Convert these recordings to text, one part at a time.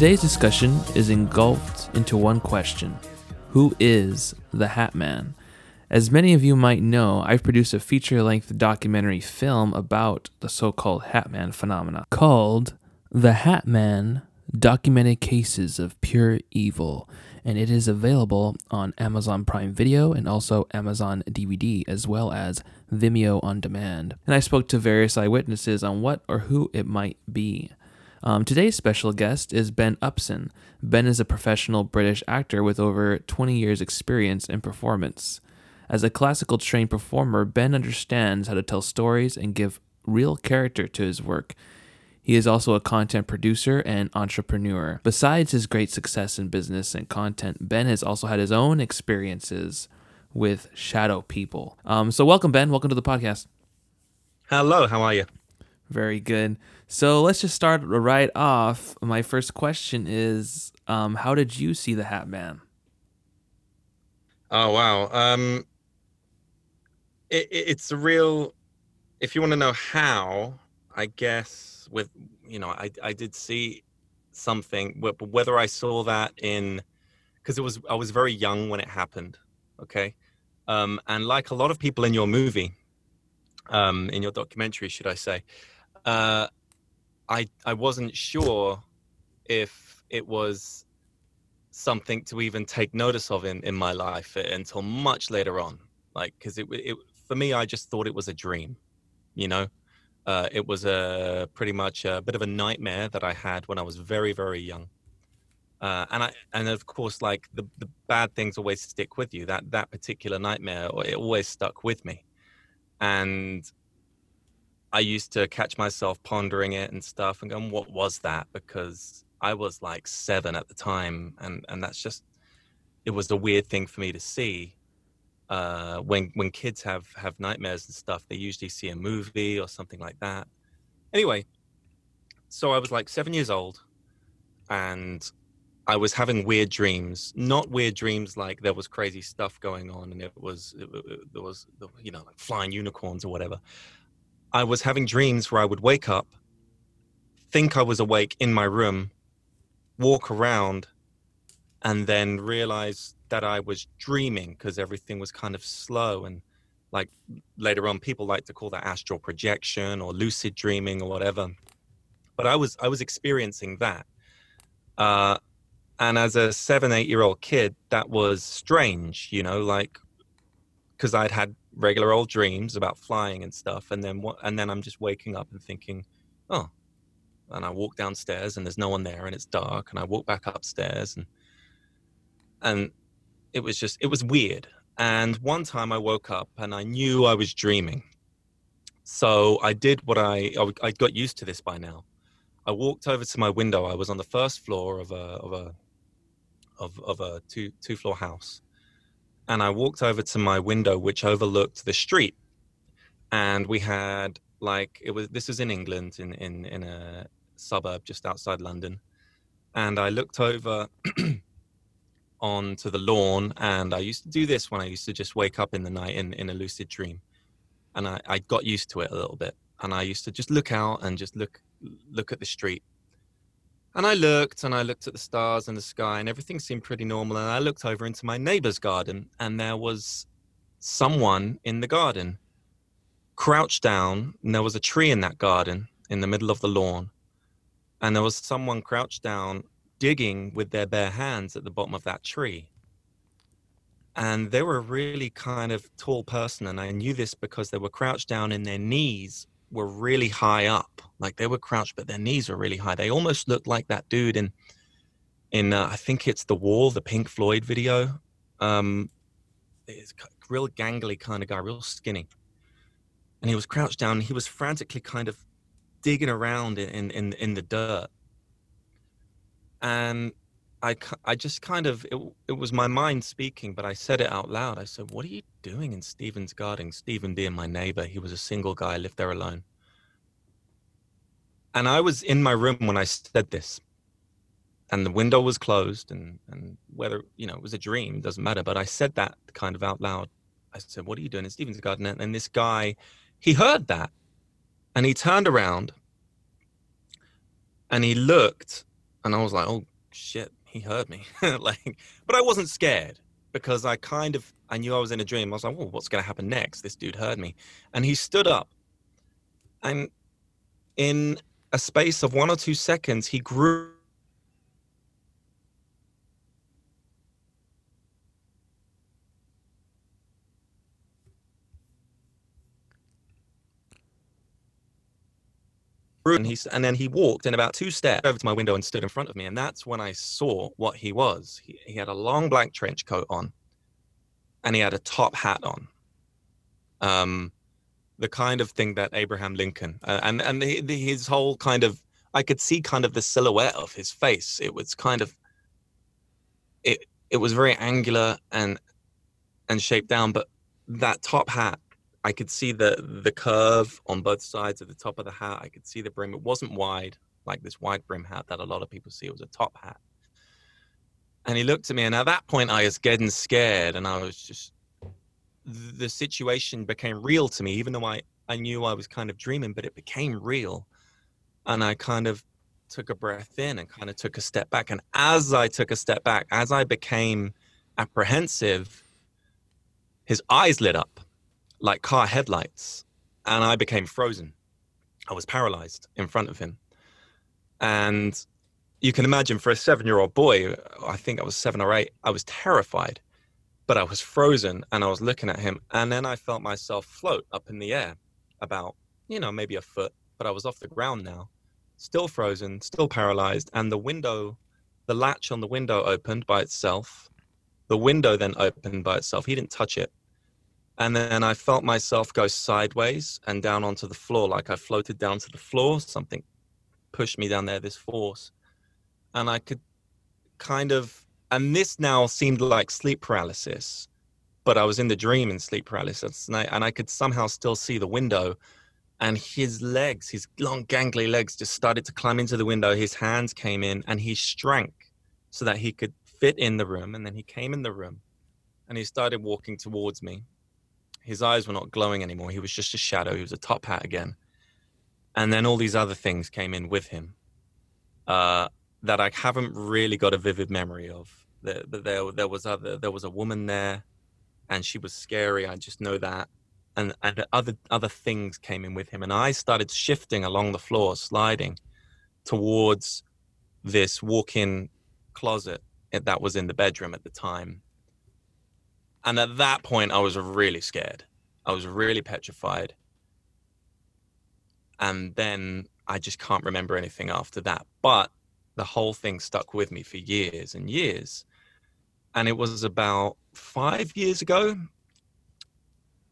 Today's discussion is engulfed into one question Who is the Hat Man? As many of you might know, I've produced a feature length documentary film about the so called Hat Man phenomena called The Hat Man Documented Cases of Pure Evil, and it is available on Amazon Prime Video and also Amazon DVD, as well as Vimeo on demand. And I spoke to various eyewitnesses on what or who it might be. Um, today's special guest is Ben Upson. Ben is a professional British actor with over 20 years' experience in performance. As a classical trained performer, Ben understands how to tell stories and give real character to his work. He is also a content producer and entrepreneur. Besides his great success in business and content, Ben has also had his own experiences with shadow people. Um, so, welcome, Ben. Welcome to the podcast. Hello, how are you? Very good. So let's just start right off. My first question is, um, how did you see the Hat Man? Oh wow, um, it, it, it's a real. If you want to know how, I guess with you know, I I did see something, but whether I saw that in because it was I was very young when it happened. Okay, um, and like a lot of people in your movie, um, in your documentary, should I say, uh, I I wasn't sure if it was something to even take notice of in in my life until much later on. Like, because it it for me, I just thought it was a dream. You know, uh, it was a pretty much a bit of a nightmare that I had when I was very very young. Uh, and I and of course like the the bad things always stick with you. That that particular nightmare it always stuck with me, and I used to catch myself pondering it and stuff and going, what was that? Because I was like seven at the time. And, and that's just, it was a weird thing for me to see. Uh, when, when kids have, have nightmares and stuff, they usually see a movie or something like that. Anyway, so I was like seven years old and I was having weird dreams, not weird dreams like there was crazy stuff going on and it was, it, it, there was, you know, like flying unicorns or whatever. I was having dreams where I would wake up, think I was awake in my room, walk around, and then realize that I was dreaming because everything was kind of slow. And like later on, people like to call that astral projection or lucid dreaming or whatever. But I was I was experiencing that. Uh, and as a seven, eight year old kid, that was strange, you know, like because I'd had regular old dreams about flying and stuff, and then what? And then I'm just waking up and thinking, oh, and I walk downstairs and there's no one there and it's dark, and I walk back upstairs and and it was just it was weird. And one time I woke up and I knew I was dreaming, so I did what I I got used to this by now. I walked over to my window. I was on the first floor of a of a of, of a two two floor house and I walked over to my window, which overlooked the street. And we had like it was this was in England in in in a suburb just outside London, and I looked over onto the lawn, and I used to do this when I used to just wake up in the night in in a lucid dream, and I I got used to it a little bit, and I used to just look out and just look look at the street and I looked and I looked at the stars and the sky and everything seemed pretty normal. And I looked over into my neighbor's garden and there was someone in the garden crouched down. And there was a tree in that garden in the middle of the lawn. And there was someone crouched down digging with their bare hands at the bottom of that tree. And they were a really kind of tall person. And I knew this because they were crouched down in their knees were really high up, like they were crouched, but their knees were really high. They almost looked like that dude in in uh, I think it's the Wall, the Pink Floyd video. Um, it's real gangly kind of guy, real skinny, and he was crouched down. he was frantically kind of digging around in in in the dirt, and I, I just kind of it, it was my mind speaking, but I said it out loud. I said, "What are you doing in Stephen's garden?" Stephen being my neighbor, he was a single guy, I lived there alone. And I was in my room when I said this, and the window was closed, and and whether you know it was a dream doesn't matter. But I said that kind of out loud. I said, "What are you doing in Stephen's garden?" And this guy, he heard that, and he turned around, and he looked, and I was like, "Oh shit, he heard me. like, but I wasn't scared because I kind of I knew I was in a dream. I was like, "Well, what's going to happen next?" This dude heard me, and he stood up, and in a space of one or two seconds, he grew. And, he, and then he walked in about two steps over to my window and stood in front of me. And that's when I saw what he was. He, he had a long black trench coat on and he had a top hat on. Um, the kind of thing that Abraham Lincoln uh, and and the, the, his whole kind of I could see kind of the silhouette of his face. It was kind of it it was very angular and and shaped down, but that top hat I could see the the curve on both sides of the top of the hat. I could see the brim. It wasn't wide like this wide brim hat that a lot of people see. It was a top hat. And he looked at me, and at that point, I was getting scared, and I was just the situation became real to me, even though I I knew I was kind of dreaming, but it became real, and I kind of took a breath in and kind of took a step back. And as I took a step back, as I became apprehensive, his eyes lit up like car headlights, and I became frozen. I was paralyzed in front of him. And you can imagine for a seven year old boy, I think I was seven or eight, I was terrified, but I was frozen and I was looking at him. And then I felt myself float up in the air about, you know, maybe a foot, but I was off the ground now, still frozen, still paralyzed. And the window, the latch on the window opened by itself. The window then opened by itself. He didn't touch it. And then I felt myself go sideways and down onto the floor, like I floated down to the floor. Something pushed me down there, this force. And I could kind of, and this now seemed like sleep paralysis, but I was in the dream in sleep paralysis. And I, and I could somehow still see the window. And his legs, his long, gangly legs, just started to climb into the window. His hands came in and he shrank so that he could fit in the room. And then he came in the room and he started walking towards me his eyes were not glowing anymore. He was just a shadow. He was a top hat again. And then all these other things came in with him uh, that I haven't really got a vivid memory of. There, there, there was other, there was a woman there, and she was scary. I just know that. And and other other things came in with him, and I started shifting along the floor, sliding towards this walk-in closet that was in the bedroom at the time and at that point, I was really scared. I was really petrified. And then I just can't remember anything after that. But the whole thing stuck with me for years and years. And it was about five years ago.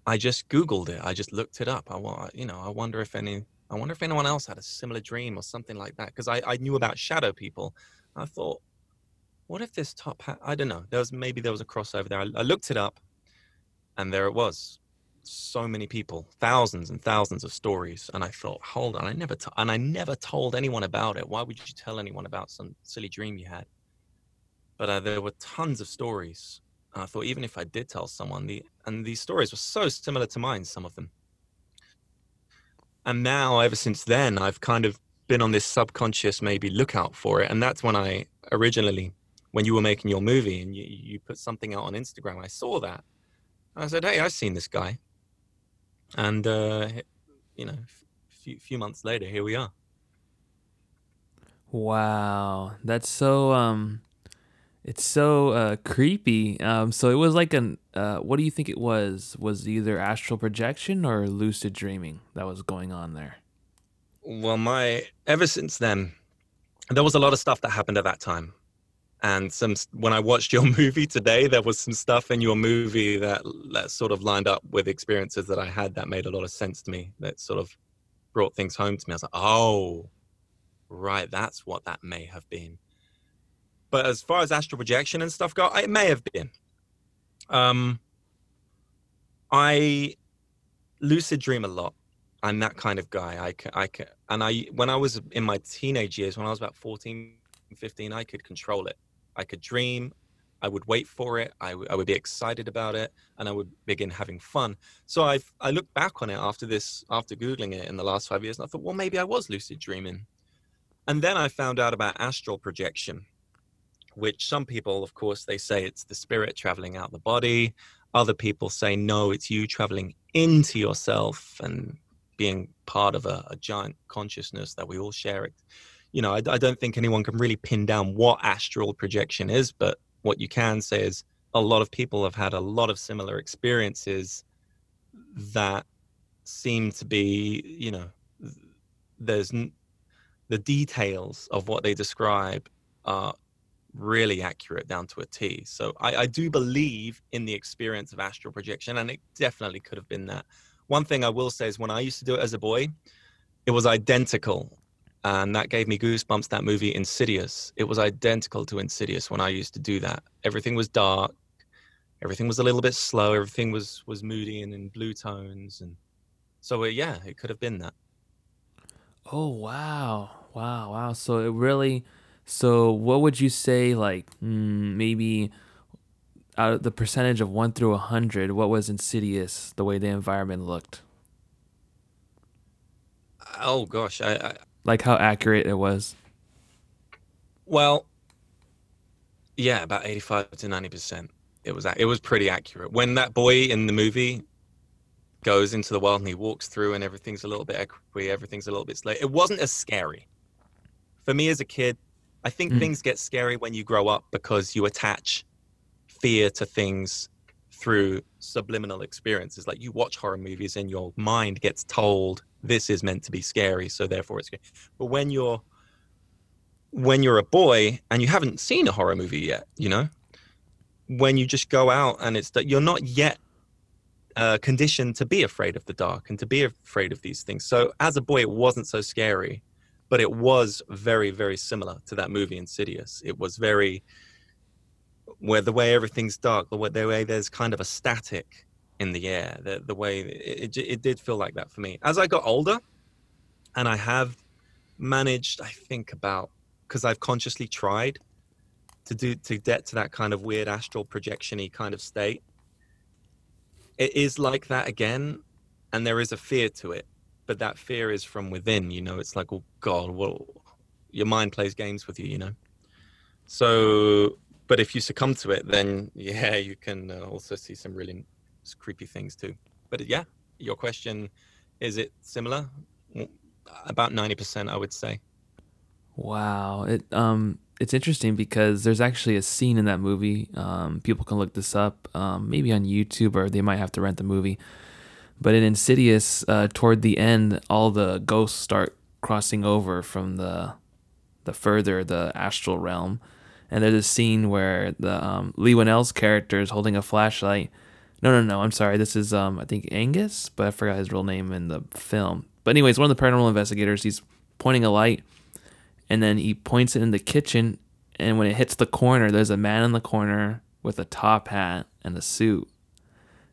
I just Googled it. I just looked it up. I want, you know, I wonder if any, I wonder if anyone else had a similar dream or something like that. Because I, I knew about shadow people. I thought, what if this top hat? I don't know. There was maybe there was a crossover there. I, I looked it up, and there it was. So many people, thousands and thousands of stories, and I thought, hold on, I never t- and I never told anyone about it. Why would you tell anyone about some silly dream you had? But uh, there were tons of stories, and I thought even if I did tell someone, the and these stories were so similar to mine, some of them. And now, ever since then, I've kind of been on this subconscious maybe lookout for it, and that's when I originally when you were making your movie and you, you put something out on Instagram, I saw that. I said, "Hey, I've seen this guy," and uh, you know, a few, few months later, here we are. Wow, that's so um, it's so uh, creepy. Um, so it was like an uh, what do you think it was? Was either astral projection or lucid dreaming that was going on there? Well, my ever since then, there was a lot of stuff that happened at that time and some when i watched your movie today there was some stuff in your movie that that sort of lined up with experiences that i had that made a lot of sense to me that sort of brought things home to me. I was like oh right that's what that may have been. But as far as astral projection and stuff go it may have been. Um i lucid dream a lot. I'm that kind of guy. I can i can and i when i was in my teenage years when i was about 14 15 i could control it I could dream. I would wait for it. I, w- I would be excited about it, and I would begin having fun. So I I looked back on it after this, after googling it in the last five years, and I thought, well, maybe I was lucid dreaming. And then I found out about astral projection, which some people, of course, they say it's the spirit traveling out the body. Other people say no, it's you traveling into yourself and being part of a, a giant consciousness that we all share. You know, I, I don't think anyone can really pin down what astral projection is, but what you can say is a lot of people have had a lot of similar experiences that seem to be, you know, there's the details of what they describe are really accurate down to a T. So I, I, do believe in the experience of astral projection, and it definitely could have been that. One thing I will say is when I used to do it as a boy, it was identical. And that gave me goosebumps. That movie, Insidious, it was identical to Insidious when I used to do that. Everything was dark, everything was a little bit slow, everything was was moody and in blue tones, and so uh, yeah, it could have been that. Oh wow, wow, wow! So it really, so what would you say? Like mm, maybe out of the percentage of one through a hundred, what was Insidious? The way the environment looked. Oh gosh, I, I like how accurate it was. Well, yeah, about eighty-five to ninety percent. It was it was pretty accurate. When that boy in the movie goes into the world and he walks through and everything's a little bit echoey, everything's a little bit slow. It wasn't as scary. For me as a kid, I think mm. things get scary when you grow up because you attach fear to things through subliminal experiences. Like you watch horror movies and your mind gets told this is meant to be scary, so therefore it's scary. But when you're when you're a boy and you haven't seen a horror movie yet, you know, when you just go out and it's that you're not yet uh, conditioned to be afraid of the dark and to be afraid of these things. So as a boy, it wasn't so scary, but it was very, very similar to that movie Insidious. It was very where the way everything's dark, the way, the way there's kind of a static in the air, the the way it, it, it did feel like that for me. As I got older, and I have managed, I think about because I've consciously tried to do to get to that kind of weird astral projectiony kind of state it is like that again, and there is a fear to it, but that fear is from within. You know, it's like, oh God, well, your mind plays games with you. You know, so but if you succumb to it, then yeah, you can uh, also see some really creepy things too. But yeah, your question is it similar? About ninety percent, I would say. Wow, it um it's interesting because there's actually a scene in that movie. Um, people can look this up, um, maybe on YouTube, or they might have to rent the movie. But in Insidious, uh, toward the end, all the ghosts start crossing over from the the further the astral realm, and there's a scene where the um, Leigh Whannell's character is holding a flashlight. No, no, no. I'm sorry. This is um, I think Angus, but I forgot his real name in the film. But anyways, one of the paranormal investigators, he's pointing a light and then he points it in the kitchen and when it hits the corner there's a man in the corner with a top hat and a suit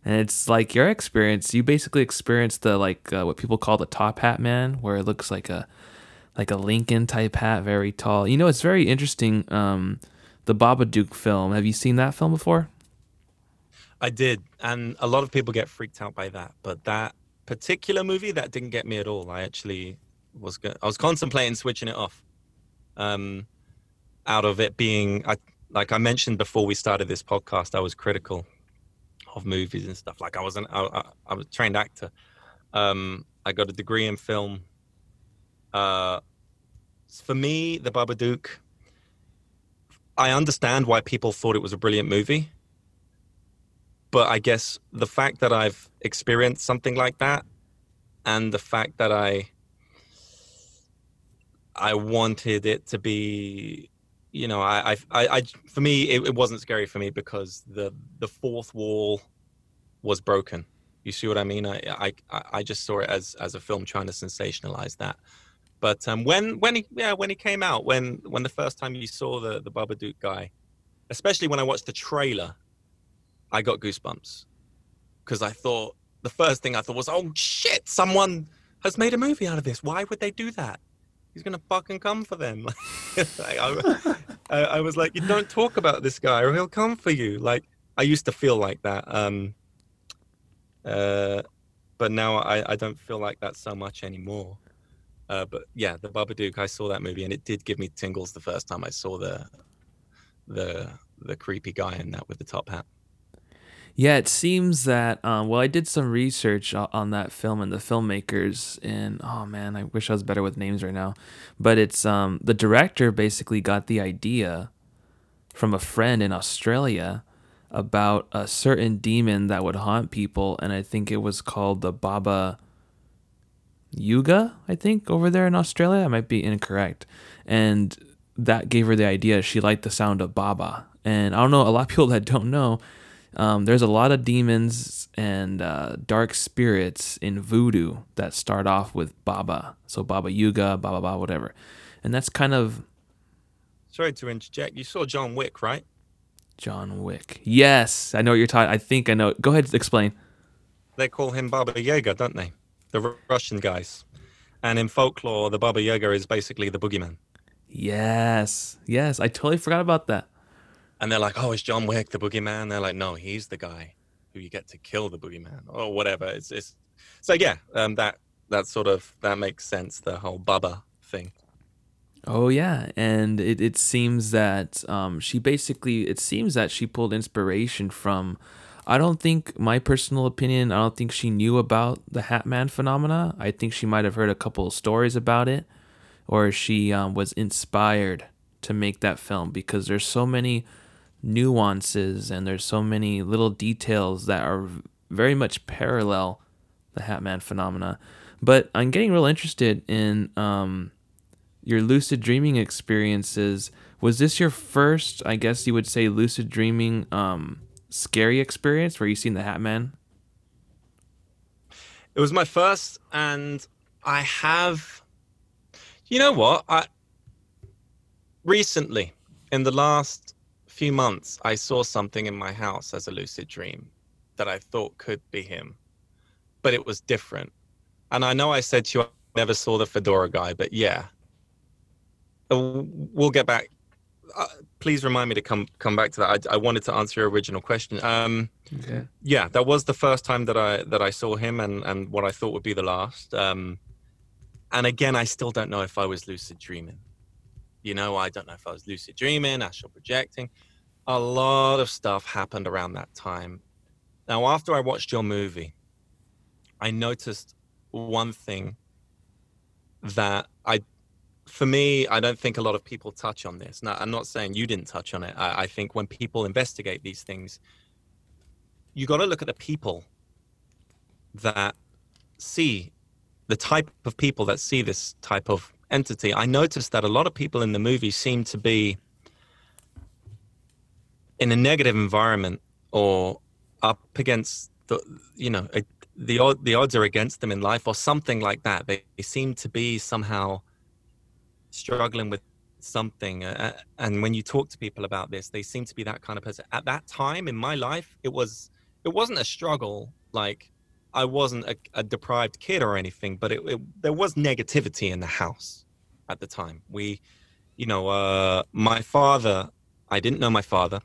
and it's like your experience you basically experience the like uh, what people call the top hat man where it looks like a like a lincoln type hat very tall you know it's very interesting um the babadook film have you seen that film before i did and a lot of people get freaked out by that but that particular movie that didn't get me at all i actually was go- i was contemplating switching it off um, out of it being, I, like I mentioned before we started this podcast, I was critical of movies and stuff. Like I was an, I, I was a trained actor. Um, I got a degree in film. Uh, for me, The Babadook, I understand why people thought it was a brilliant movie. But I guess the fact that I've experienced something like that and the fact that I I wanted it to be, you know, I, I, I, for me, it, it wasn't scary for me because the the fourth wall was broken. You see what I mean? I, I, I just saw it as as a film trying to sensationalize that. But um, when when he yeah when he came out when when the first time you saw the the Babadook guy, especially when I watched the trailer, I got goosebumps because I thought the first thing I thought was, oh shit, someone has made a movie out of this. Why would they do that? he's gonna fucking come for them. I, I, I, was like, you don't talk about this guy, or he'll come for you. Like I used to feel like that, um, uh, but now I, I don't feel like that so much anymore. Uh, but yeah, the Babadook, I saw that movie, and it did give me tingles the first time I saw the the the creepy guy in that with the top hat. Yeah, it seems that. Um, well, I did some research on that film and the filmmakers, and oh man, I wish I was better with names right now. But it's um, the director basically got the idea from a friend in Australia about a certain demon that would haunt people, and I think it was called the Baba Yuga. I think over there in Australia, I might be incorrect, and that gave her the idea. She liked the sound of Baba, and I don't know a lot of people that don't know um, there's a lot of demons and uh, dark spirits in voodoo that start off with Baba. So Baba Yuga, Baba Baba, whatever. And that's kind of. Sorry to interject. You saw John Wick, right? John Wick. Yes, I know what you're talking. I think I know. Go ahead, explain. They call him Baba Yaga, don't they? The Russian guys. And in folklore, the Baba Yaga is basically the boogeyman. Yes, yes, I totally forgot about that and they're like, "Oh, it's John Wick, the boogeyman." They're like, "No, he's the guy who you get to kill the boogeyman or whatever." It's, it's so yeah, um, that that sort of that makes sense. The whole Baba thing. Oh yeah, and it, it seems that um, she basically it seems that she pulled inspiration from. I don't think my personal opinion. I don't think she knew about the Hat Man phenomena. I think she might have heard a couple of stories about it, or she um, was inspired to make that film because there's so many nuances and there's so many little details that are very much parallel the Hat Man phenomena. But I'm getting real interested in um, your lucid dreaming experiences. Was this your first, I guess you would say, lucid dreaming um, scary experience where you seen the Hat Man? It was my first, and I have. You know what? I recently, in the last few months, I saw something in my house as a lucid dream that I thought could be him, but it was different. And I know I said to you, I never saw the fedora guy, but yeah, uh, we'll get back. Uh, please remind me to come come back to that. I, I wanted to answer your original question. Um, okay. Yeah, that was the first time that I that I saw him, and and what I thought would be the last. Um, and again, I still don't know if I was lucid dreaming. You know, I don't know if I was lucid dreaming, astral projecting. A lot of stuff happened around that time. Now, after I watched your movie, I noticed one thing that I, for me, I don't think a lot of people touch on this. Now, I'm not saying you didn't touch on it. I, I think when people investigate these things, you got to look at the people that see the type of people that see this type of entity, I noticed that a lot of people in the movie seem to be in a negative environment or up against the, you know, the the odds are against them in life or something like that. They, they seem to be somehow struggling with something. Uh, uh, and when you talk to people about this, they seem to be that kind of person. At that time in my life, it was it wasn't a struggle like I wasn't a, a deprived kid or anything, but it, it, there was negativity in the house at the time. We, you know, uh, my father, I didn't know my father.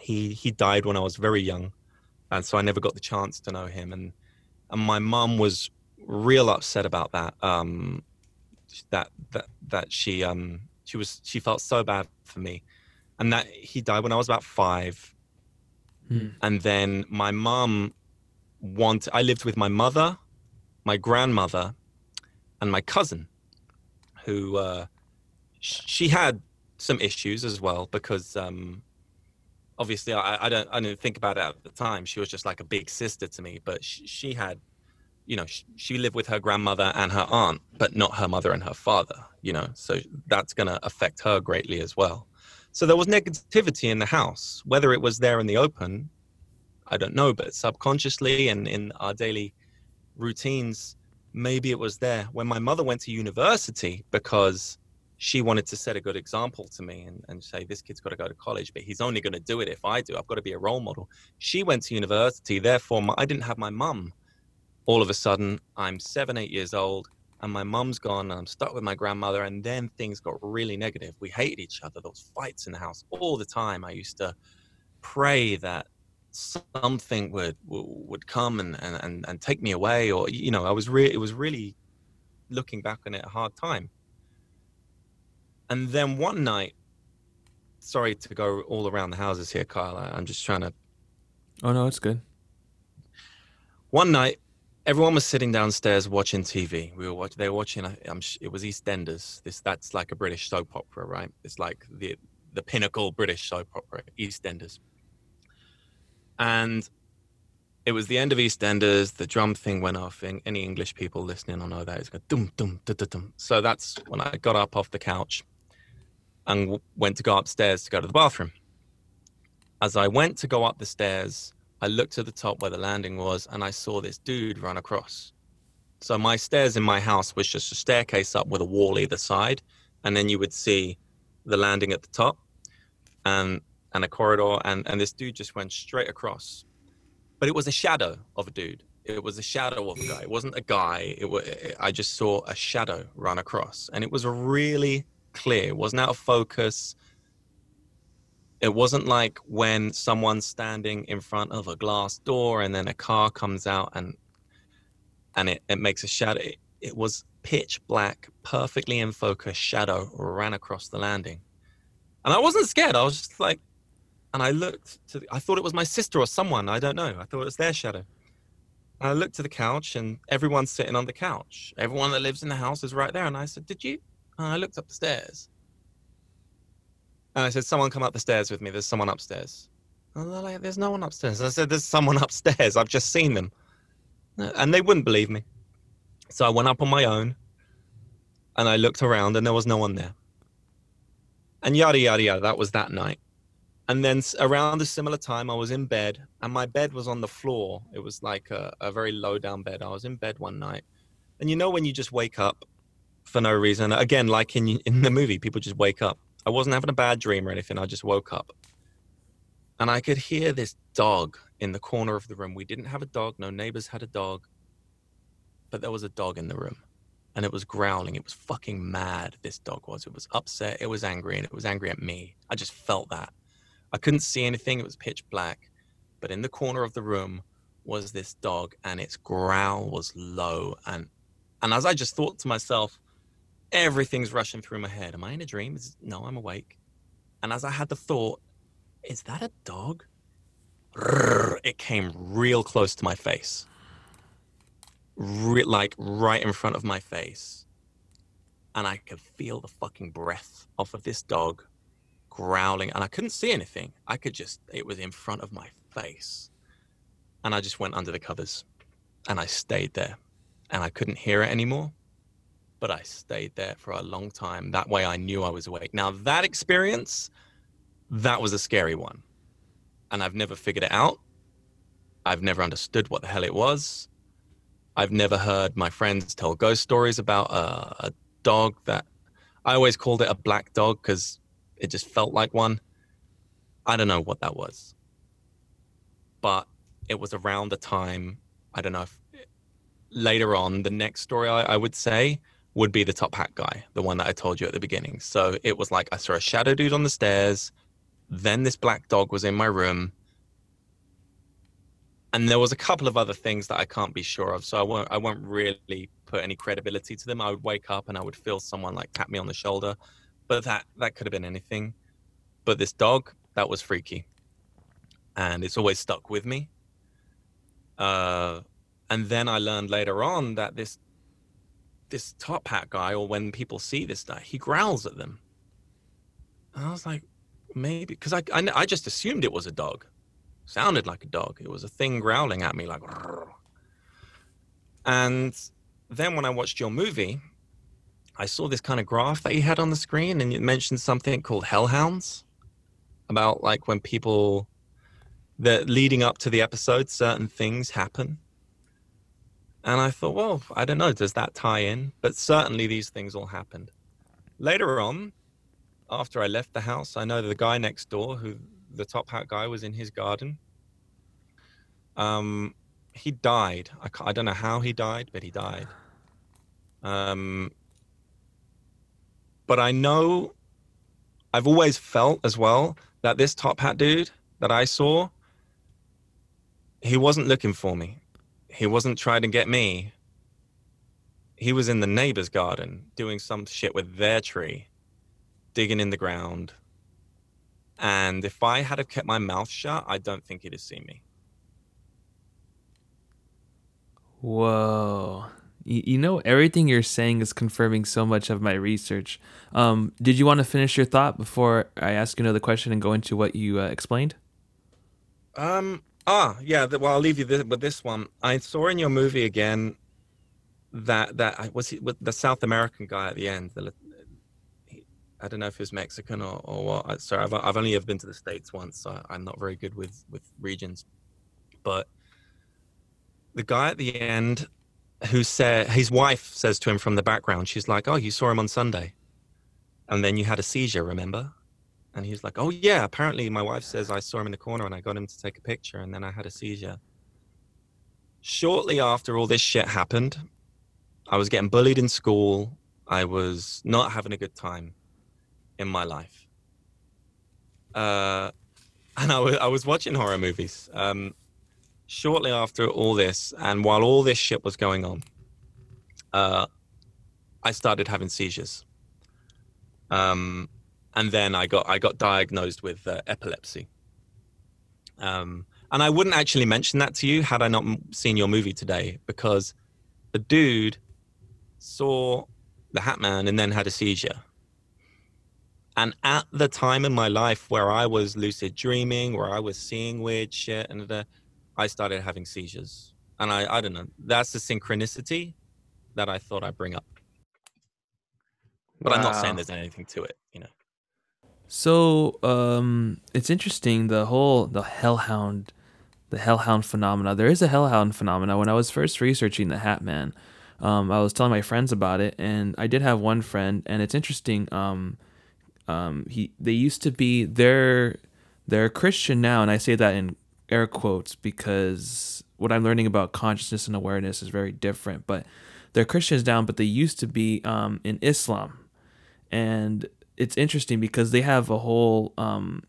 He he died when I was very young, and so I never got the chance to know him. And and my mom was real upset about that. Um, that that that she um she was she felt so bad for me, and that he died when I was about five. Hmm. And then my mom want I lived with my mother, my grandmother, and my cousin, who uh, she had some issues as well because um, obviously I, I, don't I didn't think about it at the time. She was just like a big sister to me, but she, she had, you know, she, lived with her grandmother and her aunt, but not her mother and her father. You know, so that's going to affect her greatly as well. So there was negativity in the house, whether it was there in the open I don't know, but subconsciously and in our daily routines, maybe it was there. When my mother went to university because she wanted to set a good example to me and, and say, this kid's got to go to college, but he's only going to do it if I do. I've got to be a role model. She went to university. Therefore, my, I didn't have my mum. All of a sudden, I'm seven, eight years old, and my mum's gone, and I'm stuck with my grandmother. And then things got really negative. We hated each other. There was fights in the house all the time. I used to pray that something would would come and, and, and take me away or you know i was really it was really looking back on it a hard time and then one night sorry to go all around the houses here, Kyle. I'm just trying to. Oh no, it's good. One night, everyone was sitting downstairs watching TV. We were watching. They were watching. Uh, um, I'm, it was EastEnders. This that's like a British soap opera, right? It's like the the pinnacle British soap opera, EastEnders. And it was the end of EastEnders. The drum thing went off. And any English people listening will know that it's going dum dum dum dum. So that's when I got up off the couch and w- went to go upstairs to go to the bathroom. As I went to go up the stairs, I looked to the top where the landing was and I saw this dude run across. So my stairs in my house was just a staircase up with a wall either side, and then you would see the landing at the top and and a corridor and and this dude just went straight across. But it was a shadow of a dude. It was a shadow of a guy. It wasn't a guy. It was I just saw a shadow run across and it was really clear. It wasn't out of focus it wasn't like when someone's standing in front of a glass door and then a car comes out and and it, it makes a shadow. It, it was pitch black perfectly in focus shadow ran across the landing. And i wasn't scared. I was just like and i looked to the, i thought it was my sister or someone. I don't know. I thought it was their shadow. And i looked to the couch and everyone's sitting on the couch. Everyone that lives in the house is right there. And i said did you? And i looked up the stairs and I said, Someone come up the stairs with me. There's someone upstairs. And they're like, There's no one upstairs. I said, There's someone upstairs. I've just seen them. And they wouldn't believe me. So I went up on my own and I looked around and there was no one there. And yada, yada, yada. That was that night. And then around a similar time, I was in bed and my bed was on the floor. It was like a, a very low down bed. I was in bed one night. And you know, when you just wake up for no reason, again, like in, in the movie, people just wake up. I wasn't having a bad dream or anything. I just woke up. And I could hear this dog in the corner of the room. We didn't have a dog, no neighbors had a dog, but there was a dog in the room. And it was growling. It was fucking mad, this dog was. It was upset, it was angry, and it was angry at me. I just felt that. I couldn't see anything, it was pitch black. But in the corner of the room was this dog, and its growl was low. And and as I just thought to myself, everything's rushing through my head. Am I in a dream? Is, no, I'm awake. And as I had the thought, is that a dog? It came real close to my face. Re- like right in front of my face. And I could feel the fucking breath off of this dog growling. And I couldn't see anything. I could just, it was in front of my face. And I just went under the covers and I stayed there. And I couldn't hear it anymore but I stayed there for a long time. That way I knew I was awake. Now, that experience, that was a scary one. And I've never figured it out. I've never understood what the hell it was. I've never heard my friends tell ghost stories about a, a dog that I always called it a black dog because it just felt like one. I don't know what that was. But it was around the time, I don't know if later on, the next story I, I would say would be the top hat guy, the one that I told you at the beginning. So it was like I saw a shadow dude on the stairs, then this black dog was in my room, and there was a couple of other things that I can't be sure of. So I won't I won't really put any credibility to them. I would wake up and I would feel someone like tap me on the shoulder, but that that could have been anything. But this dog that was freaky, and it's always stuck with me. Uh, and then I learned later on that this this top hat guy, or when people see this guy, he growls at them. And I was like, maybe because I, I I just assumed it was a dog, sounded like a dog. It was a thing growling at me like. And then when I watched your movie, I saw this kind of graph that you had on the screen, and it mentioned something called hellhounds, about like when people, that leading up to the episode, certain things happen. And I thought, well, I don't know, does that tie in? But certainly these things all happened. Later on, after I left the house, I know the guy next door, who the top hat guy was in his garden. Um, he died. I, I don't know how he died, but he died. Um, but I know, I've always felt as well that this top hat dude that I saw, he wasn't looking for me he wasn't trying to get me. He was in the neighbor's garden doing some shit with their tree, digging in the ground. And if I had have kept my mouth shut, I don't think he'd have seen me. Whoa. You, you know, everything you're saying is confirming so much of my research. Um, did you want to finish your thought before I ask you another question and go into what you uh, explained? Um. Ah, yeah. Well, I'll leave you this, with this one. I saw in your movie again that that was he with the South American guy at the end. The, he, I don't know if he was Mexican or, or what. Sorry, I've I've only ever been to the states once, so I'm not very good with with regions. But the guy at the end who said his wife says to him from the background, she's like, "Oh, you saw him on Sunday, and then you had a seizure, remember?" And he's like, "Oh yeah, apparently my wife says I saw him in the corner and I got him to take a picture, and then I had a seizure." Shortly after all this shit happened, I was getting bullied in school. I was not having a good time in my life. Uh, and I was, was watching horror movies. Um, shortly after all this, and while all this shit was going on, uh, I started having seizures. Um, and then I got I got diagnosed with uh, epilepsy. Um, and I wouldn't actually mention that to you had I not seen your movie today, because the dude saw the Hat Man and then had a seizure. And at the time in my life where I was lucid dreaming, where I was seeing weird shit, and the, I started having seizures. And I, I don't know, that's the synchronicity that I thought I'd bring up. But wow. I'm not saying there's anything to it, you know. So um, it's interesting the whole the hellhound, the hellhound phenomena. There is a hellhound phenomena. When I was first researching the Hat Man, um, I was telling my friends about it, and I did have one friend, and it's interesting. Um, um, he they used to be they're they're Christian now, and I say that in air quotes because what I'm learning about consciousness and awareness is very different. But they're Christians now, but they used to be um, in Islam, and it's interesting because they have a whole um,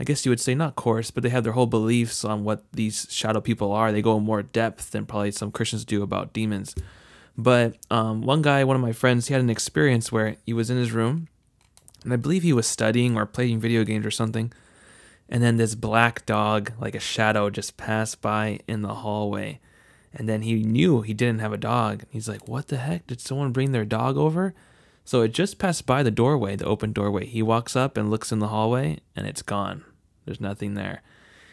I guess you would say not course, but they have their whole beliefs on what these shadow people are. They go in more depth than probably some Christians do about demons. But um, one guy, one of my friends, he had an experience where he was in his room, and I believe he was studying or playing video games or something. And then this black dog, like a shadow, just passed by in the hallway. And then he knew he didn't have a dog. He's like, What the heck? Did someone bring their dog over? So it just passed by the doorway, the open doorway. He walks up and looks in the hallway, and it's gone. There's nothing there.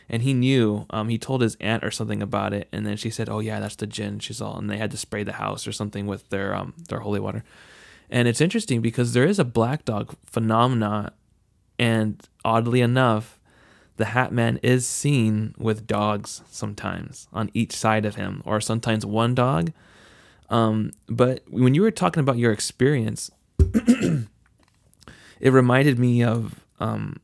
And he knew, um, he told his aunt or something about it, and then she said, "Oh yeah, that's the jinn." She's all, and they had to spray the house or something with their um their holy water. And it's interesting because there is a black dog phenomena, and oddly enough, the Hat Man is seen with dogs sometimes on each side of him, or sometimes one dog. Um, but when you were talking about your experience, it reminded me of um,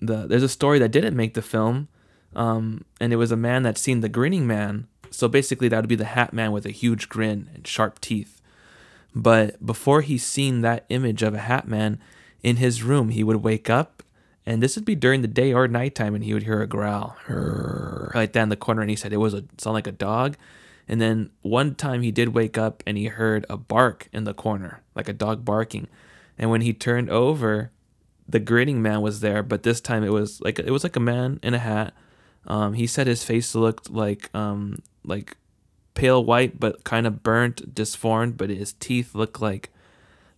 the there's a story that didn't make the film, um, and it was a man that seen the grinning man. So basically, that would be the Hat Man with a huge grin and sharp teeth. But before he seen that image of a Hat Man in his room, he would wake up, and this would be during the day or nighttime, and he would hear a growl right in the corner, and he said it was a sound like a dog. And then one time he did wake up and he heard a bark in the corner, like a dog barking. And when he turned over, the grinning man was there, but this time it was like it was like a man in a hat. Um, he said his face looked like um, like pale white, but kind of burnt, disformed. But his teeth looked like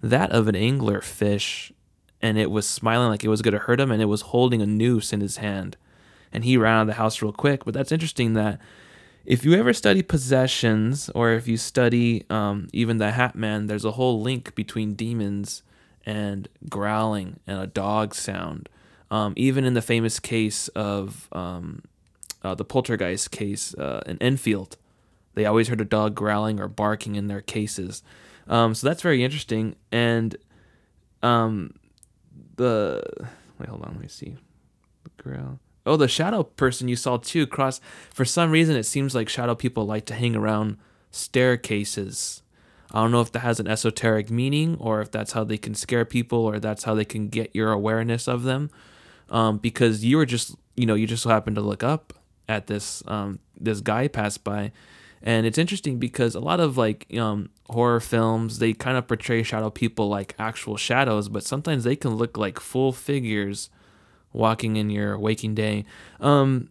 that of an angler fish, and it was smiling like it was going to hurt him, and it was holding a noose in his hand. And he ran out of the house real quick. But that's interesting that if you ever study possessions, or if you study um, even the Hat Man, there's a whole link between demons and growling and a dog sound. Um, even in the famous case of um, uh, the poltergeist case uh, in Enfield, they always heard a dog growling or barking in their cases. Um, so that's very interesting. And um, the wait, hold on, let me see. The growl. Oh, the shadow person you saw too. Cross. For some reason, it seems like shadow people like to hang around staircases I don't know if that has an esoteric meaning or if that's how they can scare people or that's how they can get your awareness of them. Um, because you were just, you know, you just so happened to look up at this um, this guy pass by, and it's interesting because a lot of like um, horror films they kind of portray shadow people like actual shadows, but sometimes they can look like full figures walking in your waking day. Um,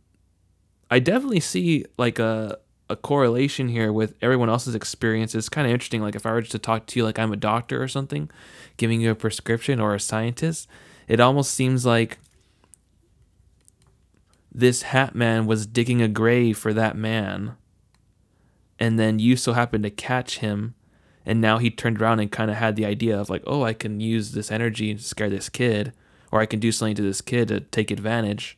I definitely see like a a correlation here with everyone else's experience. It's kind of interesting. Like if I were to talk to you like I'm a doctor or something, giving you a prescription or a scientist, it almost seems like this hat man was digging a grave for that man. And then you so happened to catch him. And now he turned around and kind of had the idea of like, oh, I can use this energy to scare this kid, or I can do something to this kid to take advantage.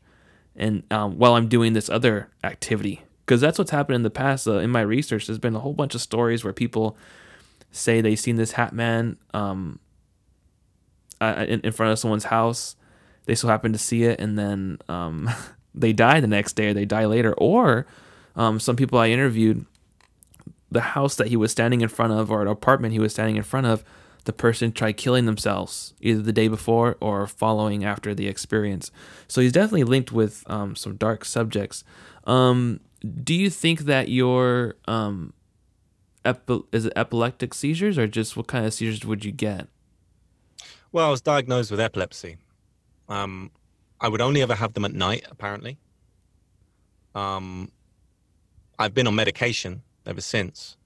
And um, while I'm doing this other activity, because that's what's happened in the past. Uh, in my research, there's been a whole bunch of stories where people say they've seen this hat man um, uh, in, in front of someone's house. They so happen to see it, and then um, they die the next day, or they die later. Or um, some people I interviewed, the house that he was standing in front of, or an apartment he was standing in front of, the person tried killing themselves either the day before or following after the experience. So he's definitely linked with um, some dark subjects. Um, do you think that your um, epi- is it epileptic seizures or just what kind of seizures would you get? Well, I was diagnosed with epilepsy. Um, I would only ever have them at night, apparently. Um, I've been on medication ever since,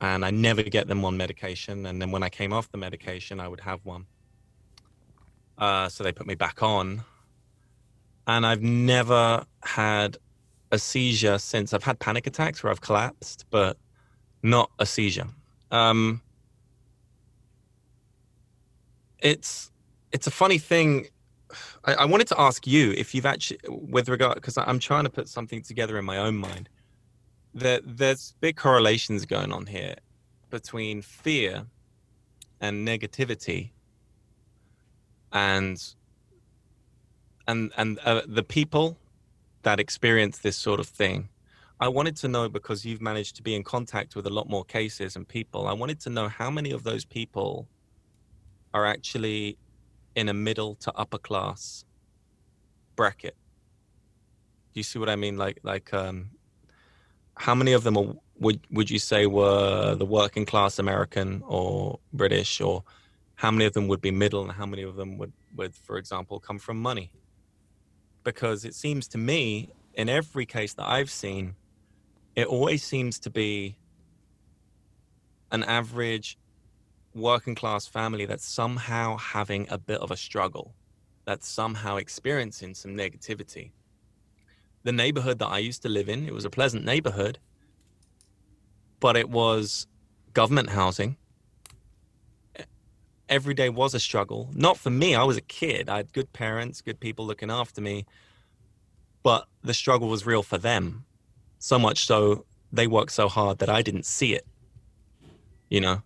and I never get them on medication. And then when I came off the medication, I would have one. Uh, so they put me back on, and I've never had a seizure since. I've had panic attacks where I've collapsed, but not a seizure. Um, it's it's a funny thing. I, I, wanted to ask you if you've actually, with regard, because I'm trying to put something together in my own mind. That there's big correlations going on here between fear and negativity, and and and uh, the people that experience this sort of thing. I wanted to know because you've managed to be in contact with a lot more cases and people. I wanted to know how many of those people are actually in a middle to upper class bracket. You see what I mean? Like, like, um, how many of them are, would would you say were the working class American or British, or how many of them would be middle, and how many of them would, would, for example, come from money? because it seems to me in every case that I've seen, it always seems to be an average working class family that's somehow having a bit of a struggle, that's somehow experiencing some negativity. The neighborhood that I used to live in, it was a pleasant neighborhood, but it was government housing every day was a struggle. Not for me. I was a kid. I had good parents, good people looking after me. But the struggle was real for them. So much so they worked so hard that I didn't see it. You know?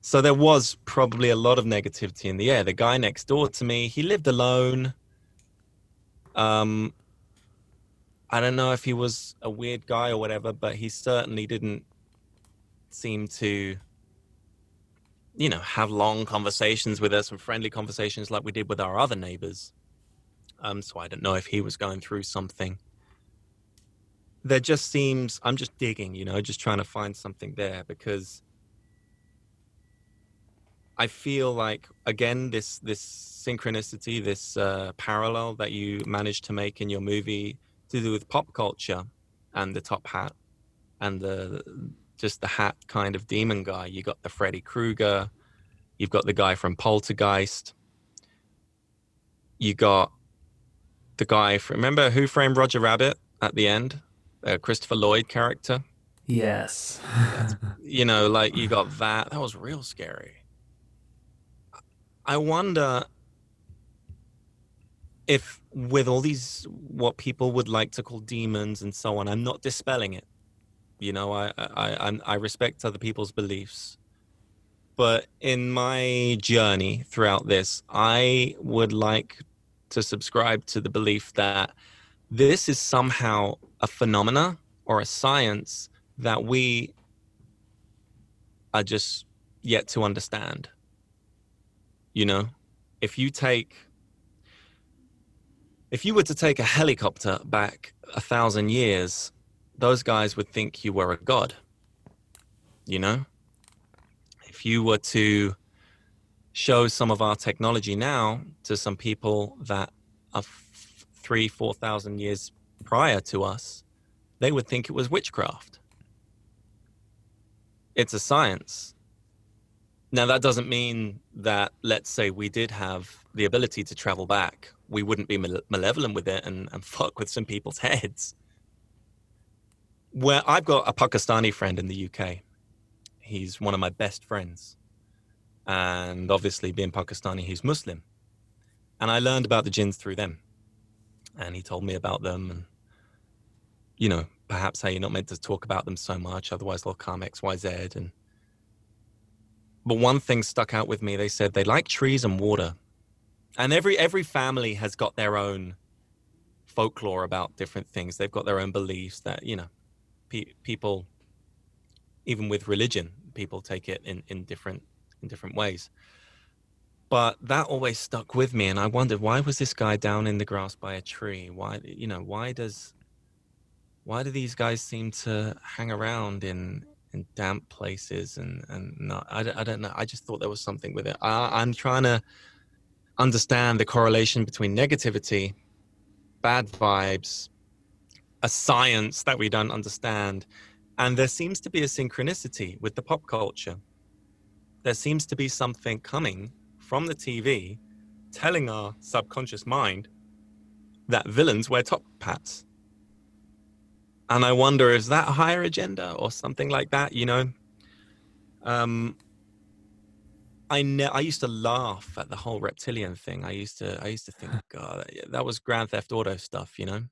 So there was probably a lot of negativity in the air. The guy next door to me, he lived alone. Um I don't know if he was a weird guy or whatever, but he certainly didn't seem to you know, have long conversations with us and friendly conversations like we did with our other neighbors. Um, so I don't know if he was going through something. There just seems, I'm just digging, you know, just trying to find something there because I feel like, again, this, this synchronicity, this uh, parallel that you managed to make in your movie to do with pop culture and the top hat and the just the hat kind of demon guy. You got the Freddy Krueger. You've got the guy from Poltergeist. You got the guy from, remember Who Framed Roger Rabbit at the end? Uh, Christopher Lloyd character. Yes. you know, like you got that. That was real scary. I wonder if, with all these, what people would like to call demons and so on, I'm not dispelling it. You know, I I I respect other people's beliefs, but in my journey throughout this, I would like to subscribe to the belief that this is somehow a phenomena or a science that we are just yet to understand. You know, if you take if you were to take a helicopter back a thousand years those guys would think you were a god. You know? If you were to show some of our technology now to some people that a f- three, four thousand years prior to us, they would think it was witchcraft. It's a science. Now, that doesn't mean that, let's say, we did have the ability to travel back, we wouldn't be malevolent with it and, and fuck with some people's heads. Where I've got a Pakistani friend in the UK. He's one of my best friends. And obviously, being Pakistani, he's Muslim. And I learned about the jinns through them. And he told me about them and, you know, perhaps how you're not meant to talk about them so much, otherwise they'll come X, Y, Z. And but one thing stuck out with me. They said they like trees and water, and every every family has got their own folklore about different things. They've got their own beliefs that you know, pe- people, even with religion, people take it in in different in different ways. But that always stuck with me, and I wondered why was this guy down in the grass by a tree? Why you know why does why do these guys seem to hang around in in damp places and and not I, I don't know i just thought there was something with it I, i'm trying to understand the correlation between negativity bad vibes a science that we don't understand and there seems to be a synchronicity with the pop culture there seems to be something coming from the tv telling our subconscious mind that villains wear top hats and I wonder is that a higher agenda or something like that? You know, um, I ne- I used to laugh at the whole reptilian thing. I used to I used to think, God, that was Grand Theft Auto stuff. You know,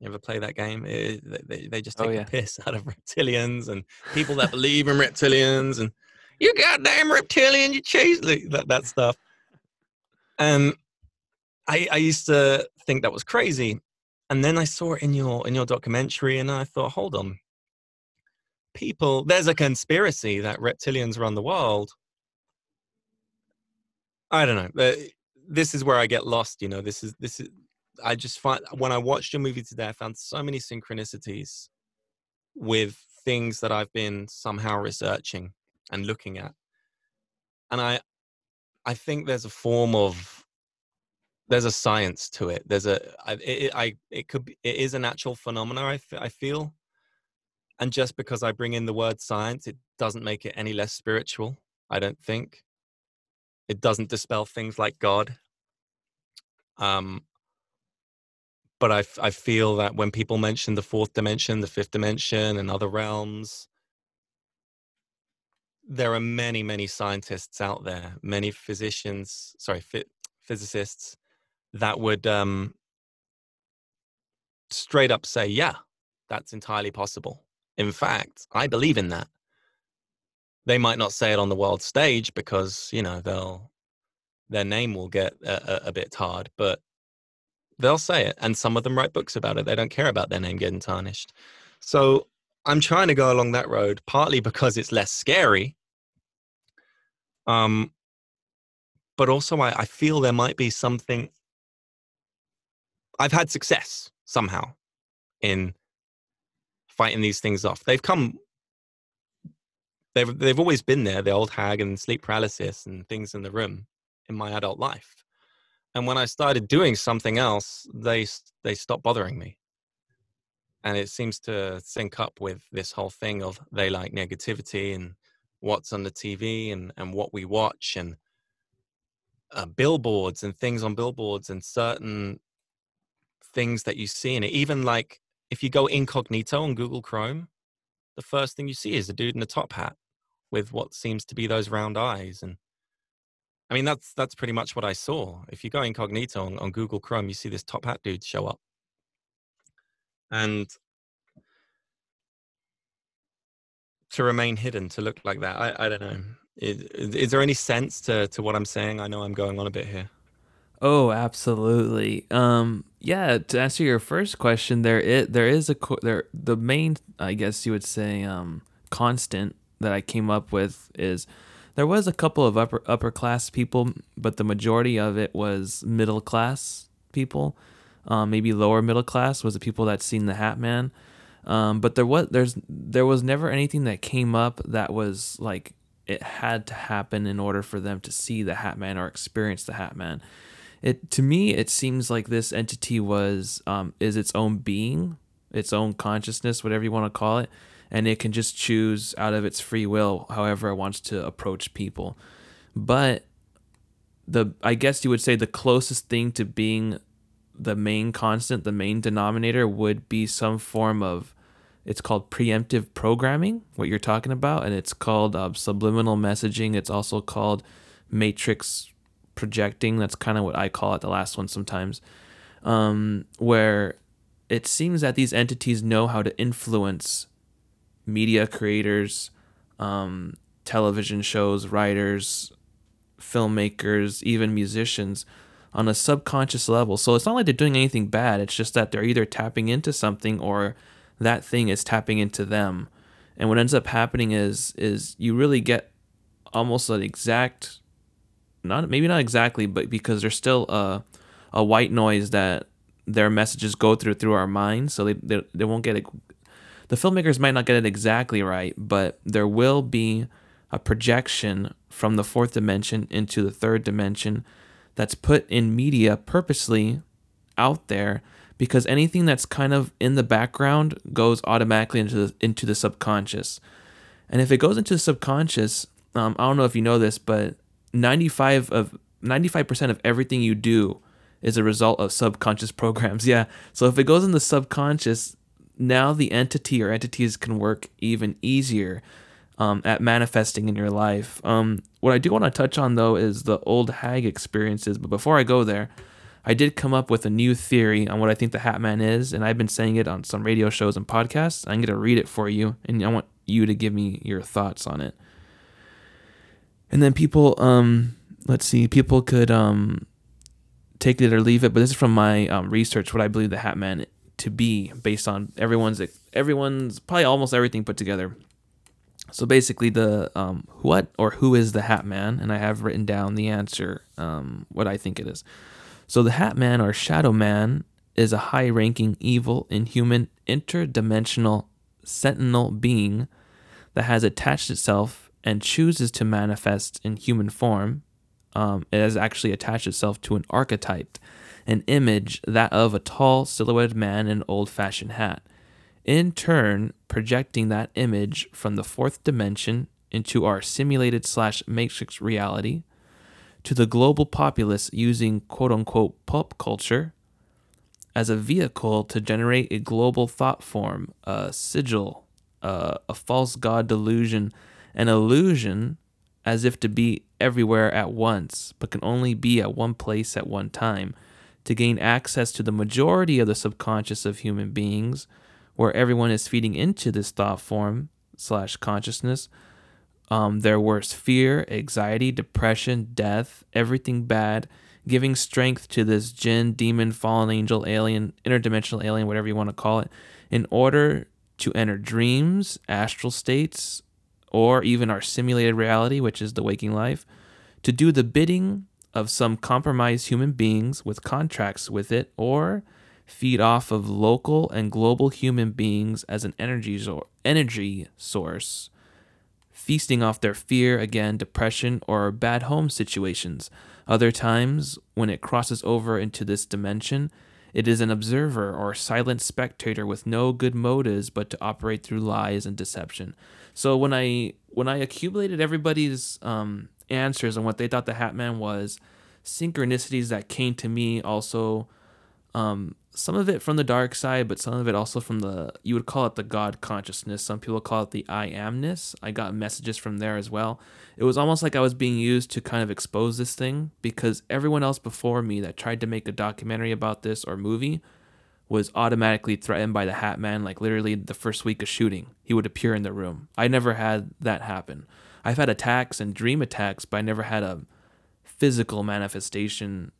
you ever play that game? Eh, it, they, they just oh, take oh, yeah. piss out of reptilians and people that believe in reptilians and you goddamn reptilian, you chase that that stuff. And I I used to think that was crazy and then I saw it in your in your documentary, and I thought, hold on, people, there's a conspiracy that reptilians run the world. I don't know. This is where I get lost. You know, this is this is. I just find when I watched your movie today, I found so many synchronicities with things that I've been somehow researching and looking at, and I, I think there's a form of there's a science to it. There's a I, it, I it could be, it is a natural phenomena. I, I feel, and just because I bring in the word science, it doesn't make it any less spiritual. I don't think it doesn't dispel things like God. Um, but I I feel that when people mention the fourth dimension, the fifth dimension, and other realms, there are many many scientists out there, many physicians, sorry, physicists that would um, straight up say, yeah, that's entirely possible. In fact, I believe in that. They might not say it on the world stage because, you know, they'll, their name will get a, a, bit tarred, but they'll say it. And some of them write books about it. They don't care about their name getting tarnished. So I'm trying to go along that road, partly because it's less scary. Um, but also I, I feel there might be something I've had success somehow in fighting these things off. They've come they've they've always been there, the old hag and sleep paralysis and things in the room in my adult life. And when I started doing something else, they they stopped bothering me. And it seems to sync up with this whole thing of they like negativity and what's on the TV and and what we watch and uh, billboards and things on billboards and certain things that you see in it. Even like if you go incognito on Google Chrome, the first thing you see is a dude in a top hat with what seems to be those round eyes. And I mean, that's that's pretty much what I saw. If you go incognito on, on Google Chrome, you see this top hat dude show up. And to remain hidden, to look like that, I, I don't know. Is, is there any sense to, to what I'm saying? I know I'm going on a bit here. Oh, absolutely. Um, yeah. To answer your first question, there it there is a there the main I guess you would say um, constant that I came up with is there was a couple of upper upper class people, but the majority of it was middle class people. Um, maybe lower middle class was the people that seen the Hat Man. Um, but there was there's there was never anything that came up that was like it had to happen in order for them to see the Hat Man or experience the Hat Man it to me it seems like this entity was um, is its own being, its own consciousness, whatever you want to call it, and it can just choose out of its free will however it wants to approach people. But the I guess you would say the closest thing to being the main constant, the main denominator would be some form of it's called preemptive programming, what you're talking about, and it's called uh, subliminal messaging. It's also called matrix projecting. That's kind of what I call it, the last one sometimes, um, where it seems that these entities know how to influence media creators, um, television shows, writers, filmmakers, even musicians on a subconscious level. So it's not like they're doing anything bad. It's just that they're either tapping into something or that thing is tapping into them. And what ends up happening is is you really get almost an exact not maybe not exactly, but because there's still a a white noise that their messages go through through our minds, so they they, they won't get. The filmmakers might not get it exactly right, but there will be a projection from the fourth dimension into the third dimension that's put in media purposely out there because anything that's kind of in the background goes automatically into the, into the subconscious. And if it goes into the subconscious, um, I don't know if you know this, but 95 of 95% of everything you do is a result of subconscious programs. Yeah. So if it goes in the subconscious, now the entity or entities can work even easier um, at manifesting in your life. Um, what I do want to touch on though is the old hag experiences. But before I go there, I did come up with a new theory on what I think the Hat Man is, and I've been saying it on some radio shows and podcasts. I'm going to read it for you, and I want you to give me your thoughts on it. And then people, um, let's see, people could um, take it or leave it, but this is from my um, research, what I believe the Hat Man to be, based on everyone's everyone's probably almost everything put together. So basically, the um, what or who is the Hat Man, and I have written down the answer, um, what I think it is. So the Hat Man or Shadow Man is a high ranking evil, inhuman, interdimensional sentinel being that has attached itself and chooses to manifest in human form. Um, it has actually attached itself to an archetype, an image, that of a tall, silhouetted man in an old fashioned hat. In turn, projecting that image from the fourth dimension into our simulated slash matrix reality to the global populace using quote unquote pop culture as a vehicle to generate a global thought form, a sigil, uh, a false god delusion, an illusion as if to be everywhere at once, but can only be at one place at one time, to gain access to the majority of the subconscious of human beings, where everyone is feeding into this thought form slash consciousness. Um, their worst fear, anxiety, depression, death, everything bad, giving strength to this jinn, demon, fallen angel, alien, interdimensional alien, whatever you want to call it, in order to enter dreams, astral states, or even our simulated reality, which is the waking life, to do the bidding of some compromised human beings with contracts with it, or feed off of local and global human beings as an energy, energy source feasting off their fear, again, depression, or bad home situations. Other times, when it crosses over into this dimension, it is an observer or silent spectator with no good motives but to operate through lies and deception. So when I when I accumulated everybody's um, answers on what they thought the Hat Man was, synchronicities that came to me also um, some of it from the dark side, but some of it also from the you would call it the God consciousness. Some people call it the I amness. I got messages from there as well. It was almost like I was being used to kind of expose this thing because everyone else before me that tried to make a documentary about this or movie was automatically threatened by the Hat Man. Like literally the first week of shooting, he would appear in the room. I never had that happen. I've had attacks and dream attacks, but I never had a physical manifestation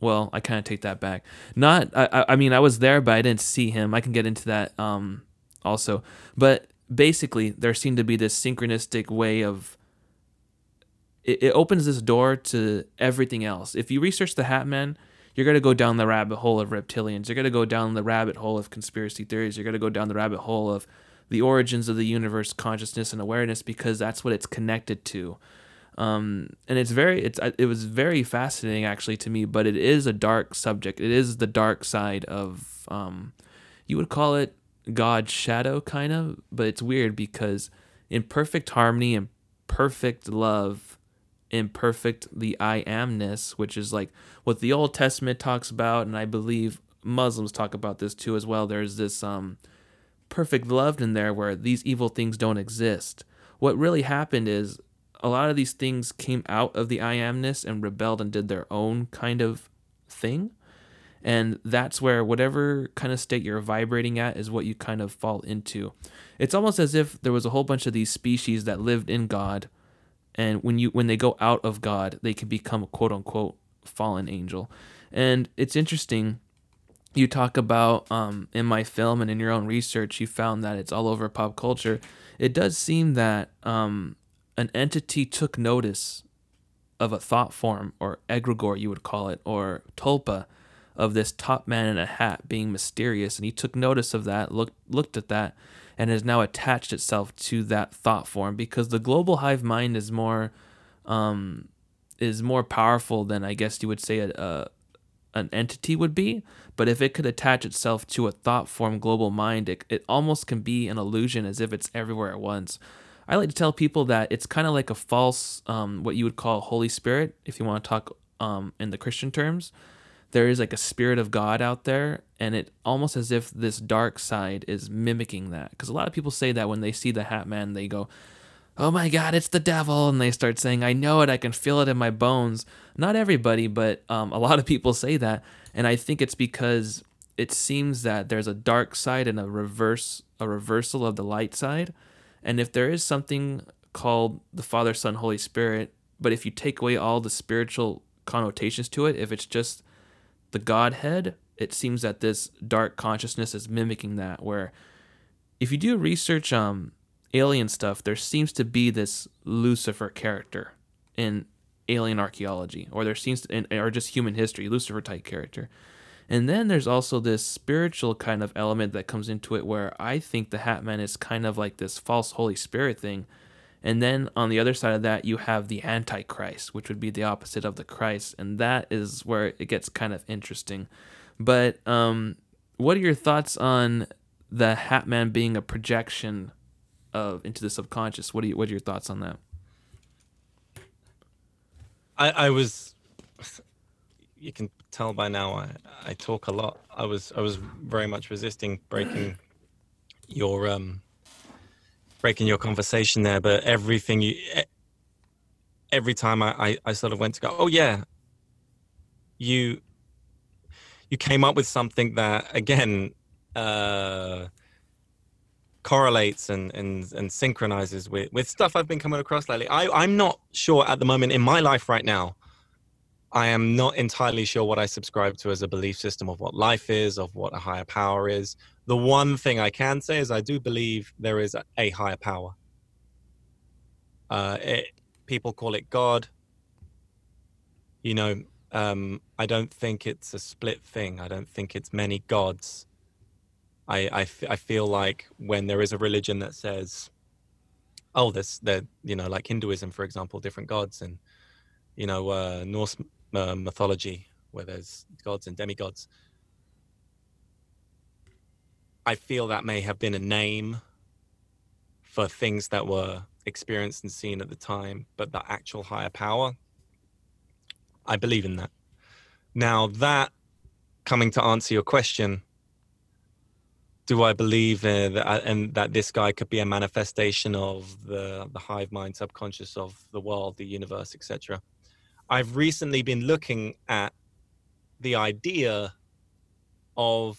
well, I kind of take that back. Not, I, I mean, I was there, but I didn't see him. I can get into that um, also. But basically, there seemed to be this synchronistic way of. It, it opens this door to everything else. If you research the Hat Man, you're going to go down the rabbit hole of reptilians. You're going to go down the rabbit hole of conspiracy theories. You're going to go down the rabbit hole of the origins of the universe, consciousness, and awareness because that's what it's connected to. Um, and it's very it's it was very fascinating actually to me, but it is a dark subject. It is the dark side of um, you would call it God's shadow kind of, but it's weird because in perfect harmony and perfect love, in perfect the I amness, which is like what the Old Testament talks about, and I believe Muslims talk about this too as well. There's this um, perfect love in there where these evil things don't exist. What really happened is a lot of these things came out of the I amness and rebelled and did their own kind of thing. And that's where whatever kind of state you're vibrating at is what you kind of fall into. It's almost as if there was a whole bunch of these species that lived in God, and when you when they go out of God, they can become a quote unquote fallen angel. And it's interesting you talk about um, in my film and in your own research, you found that it's all over pop culture. It does seem that um, an entity took notice of a thought form, or egregore, you would call it, or tulpa, of this top man in a hat being mysterious, and he took notice of that, looked looked at that, and has now attached itself to that thought form because the global hive mind is more um, is more powerful than I guess you would say a, a an entity would be, but if it could attach itself to a thought form global mind, it, it almost can be an illusion as if it's everywhere at once. I like to tell people that it's kind of like a false, um, what you would call Holy Spirit, if you want to talk um, in the Christian terms. There is like a spirit of God out there, and it almost as if this dark side is mimicking that. Because a lot of people say that when they see the Hat Man, they go, oh my god it's the devil. And they start saying i know it i can feel it in my bones. Not everybody but um, a lot of people say that. And i think it's because it seems that there's a dark side and a reverse a reversal of the light side. And if there is something called the father son holy spirit but if you take away all the spiritual connotations to it if it's just the godhead it seems that this dark consciousness is mimicking that. Where if you do research um alien stuff, there seems to be this Lucifer character in alien archaeology, or there seems to, or just human history, Lucifer type character. And then there's also this spiritual kind of element that comes into it where I think the Hat Man is kind of like this false Holy Spirit thing. And then on the other side of that, you have the Antichrist, which would be the opposite of the Christ. And that is where it gets kind of interesting. But um, what are your thoughts on the Hat Man being a projection of into the subconscious. What do you what are your thoughts on that? I, I was you can tell by now I, I talk a lot. I was I was very much resisting breaking your um breaking your conversation there, but everything you every time I, I, I sort of went to go, oh yeah, you you came up with something that again uh correlates and, and, and synchronizes with, with stuff I've been coming across lately. I, I'm not sure at the moment in my life right now. I am not entirely sure what I subscribe to as a belief system of what life is, of what a higher power is. The one thing I can say is I do believe there is a higher power. Uh, it, people call it God. You know, um, I don't think it's a split thing. I don't think it's many gods. I, I, f- I feel like when there is a religion that says, oh, there's, there, you know, like Hinduism, for example, different gods and, you know, uh, Norse uh, mythology where there's gods and demigods. I feel that may have been a name for things that were experienced and seen at the time, but the actual higher power, I believe in that. Now, that coming to answer your question, do I believe that uh, and that this guy could be a manifestation of the the hive mind subconscious of the world, the universe, etc. I've recently been looking at the idea of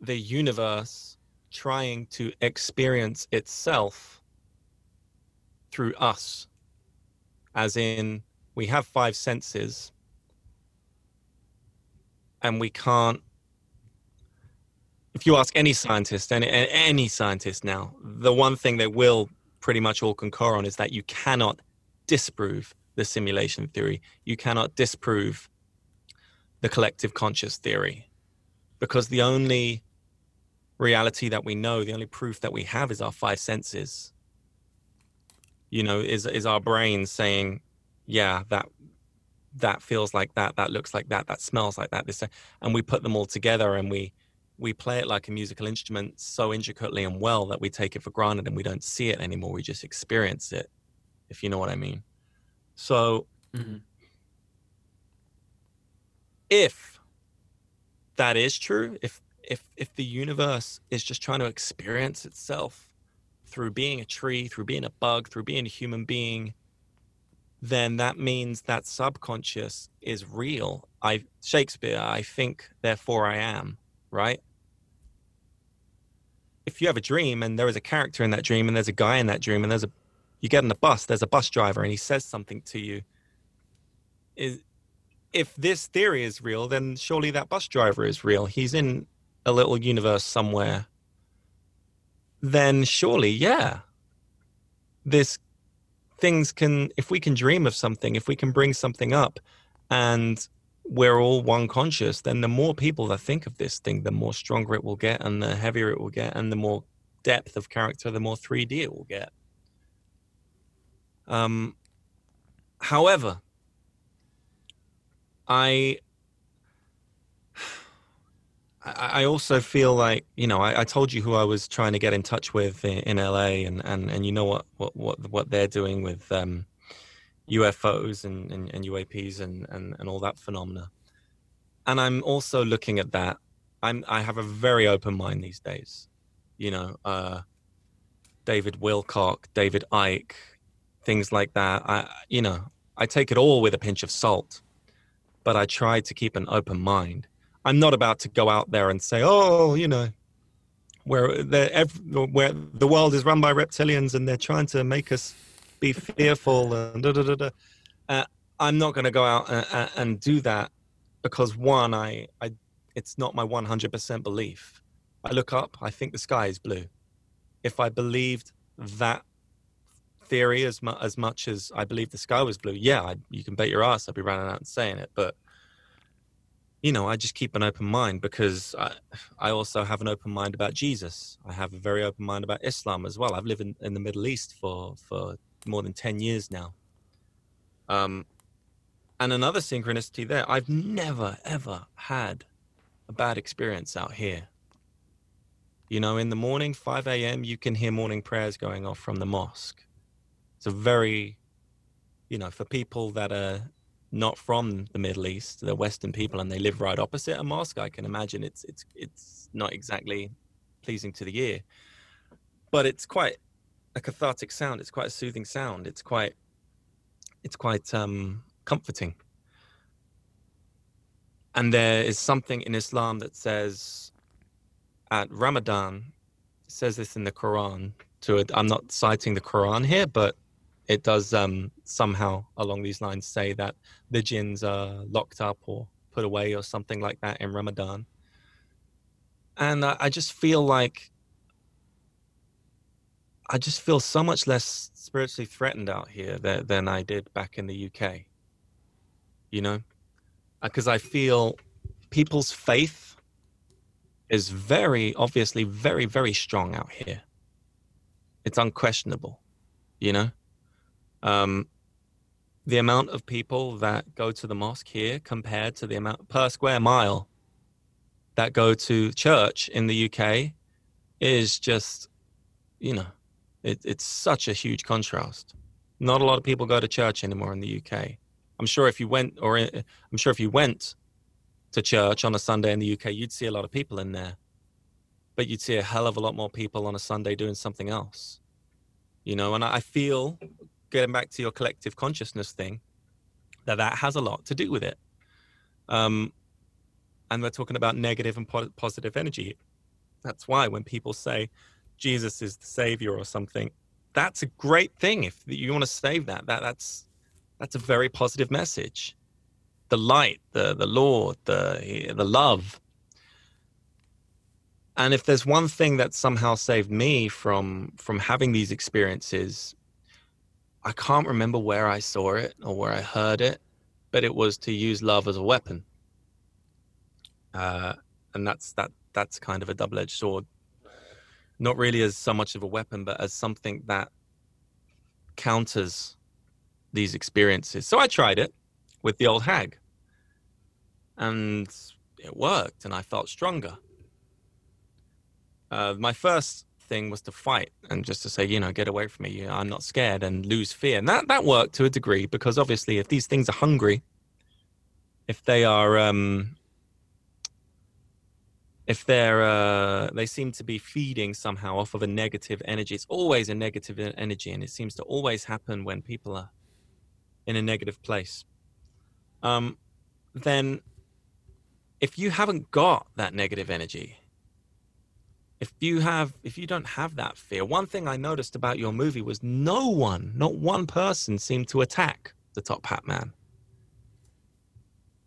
the universe trying to experience itself through us as in we have five senses and we can't if you ask any scientist, any, any scientist now, the one thing they will pretty much all concur on is that you cannot disprove the simulation theory. You cannot disprove the collective conscious theory because the only reality that we know, the only proof that we have is our five senses. You know, is is our brain saying, yeah, that that feels like that, that looks like that, that smells like that, this, and we put them all together and we we play it like a musical instrument so intricately and well that we take it for granted and we don't see it anymore. We just experience it, if you know what I mean. So, mm-hmm. if that is true, if if if the universe is just trying to experience itself through being a tree, through being a bug, through being a human being, then that means that subconscious is real. I Shakespeare, I think, therefore I am, right? If you have a dream and there is a character in that dream and there's a guy in that dream and there's a you get on the bus, there's a bus driver and he says something to you. Is if this theory is real, then surely that bus driver is real. He's in a little universe somewhere. Then surely, yeah. This things can if we can dream of something if we can bring something up and we're all one conscious then the more people that think of this thing the more stronger it will get and the heavier it will get and the more depth of character the more 3d it will get. Um however i I also feel like you know I, I, told you who I was trying to get in touch with in, in LA, and, and, and you know what what what, what they're doing with um, UFOs and, and, and, UAPs and, and, and all that phenomena. And I'm also looking at that. I'm I have a very open mind these days. You know, uh, David Wilcock, David Icke, things like that. I you know I take it all with a pinch of salt, but I try to keep an open mind I'm not about to go out there and say, oh, you know, where the where the world is run by reptilians and they're trying to make us be fearful and da da da da. Uh, I'm not going to go out and, and, do that because one, I, I, it's not my 100% belief. I look up, I think the sky is blue. If I believed that theory as, mu- as much as I believe the sky was blue, yeah, I, you can bet your ass I'd be running out and saying it. But you know, I just keep an open mind because I, I also have an open mind about Jesus. I have a very open mind about Islam as well. I've lived in, in the Middle East for, for more than 10 years now. Um, and another synchronicity there, I've never, ever had a bad experience out here. You know, in the morning, 5 a.m., you can hear morning prayers going off from the mosque. It's a very, you know, for people that are not from the Middle East, they're Western people, and they live right opposite a mosque. I can imagine it's it's it's not exactly pleasing to the ear, but it's quite a cathartic sound. It's quite a soothing sound. It's quite it's quite um, comforting. And there is something in Islam that says at Ramadan, says this in the Quran. To it, I'm not citing the Quran here, but it does um, somehow along these lines say that the jinns are locked up or put away or something like that in Ramadan. And I, I just feel like I just feel so much less spiritually threatened out here than, than I did back in the UK. You know, because uh, I feel people's faith is very obviously very very strong out here. It's unquestionable, you know. Um, the amount of people that go to the mosque here compared to the amount per square mile that go to church in the UK is just, you know, it, it's such a huge contrast. Not a lot of people go to church anymore in the UK. I'm sure if you went, or I'm sure if you went to church on a Sunday in the UK, you'd see a lot of people in there, but you'd see a hell of a lot more people on a Sunday doing something else. You know, and I feel getting back to your collective consciousness thing, that that has a lot to do with it. Um, and we're talking about negative and po- positive energy. That's why when people say Jesus is the savior or something, that's a great thing. If you want to save that, that that's that's a very positive message. The light, the the Lord, the the love. And if there's one thing that somehow saved me from from having these experiences I can't remember where I saw it or where I heard it, but it was to use love as a weapon. Uh, and that's that that's kind of a double-edged sword. Not really as so much of a weapon, but as something that counters these experiences. So I tried it with the old hag, and it worked, and I felt stronger. Uh, my first thing was to fight and just to say, you know, get away from me. I'm not scared and lose fear. And that, that worked to a degree because obviously, if these things are hungry, if they are, um, if they're, uh, they seem to be feeding somehow off of a negative energy, it's always a negative energy. And it seems to always happen when people are in a negative place. Um, then if you haven't got that negative energy, if you have if you don't have that fear one thing i noticed about your movie was no one not one person seemed to attack the top hat man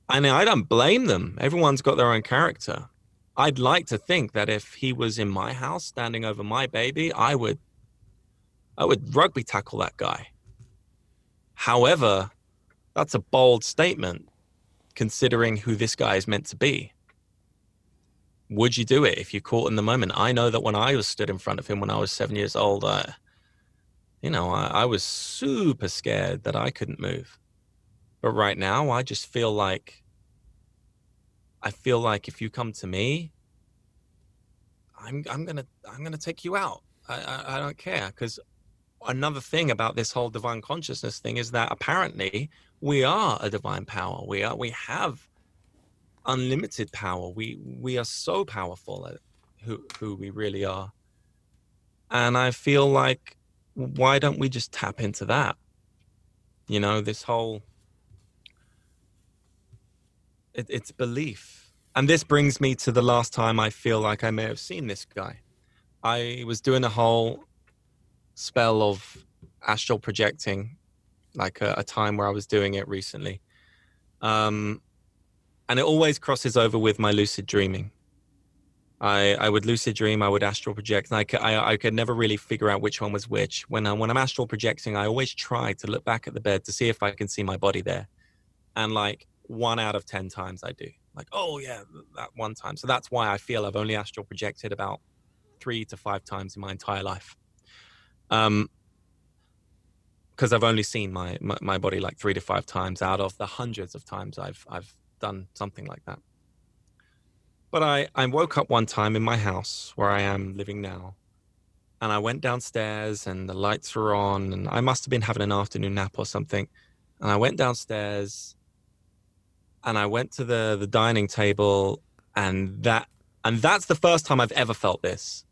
i mean i don't blame them everyone's got their own character i'd like to think that if he was in my house standing over my baby i would i would rugby tackle that guy however that's a bold statement considering who this guy is meant to be would you do it if you caught in the moment? I know that when I was stood in front of him when I was seven years old, I, you know, I, I was super scared that I couldn't move. But right now, I just feel like, I feel like if you come to me, I'm I'm gonna I'm gonna take you out. I I, I don't care because another thing about this whole divine consciousness thing is that apparently we are a divine power. We are we have unlimited power. We we are so powerful at who who we really are. And I feel like why don't we just tap into that? You know, this whole it, it's belief. And this brings me to the last time I feel like I may have seen this guy. I was doing a whole spell of astral projecting, like a, a time where I was doing it recently. Um, and it always crosses over with my lucid dreaming. I, I would lucid dream, I would astral project, and I could, I, I could never really figure out which one was which. When, I, when I'm astral projecting, I always try to look back at the bed to see if I can see my body there. And like one out of 10 times I do. Like, oh, yeah, that one time. So that's why I feel I've only astral projected about three to five times in my entire life. Um, because I've only seen my, my, my body like three to five times out of the hundreds of times I've I've done something like that. But I, I woke up one time in my house where I am living now, and I went downstairs and the lights were on, and I must have been having an afternoon nap or something. And I went downstairs and I went to the, the dining table, and that and that's the first time I've ever felt this.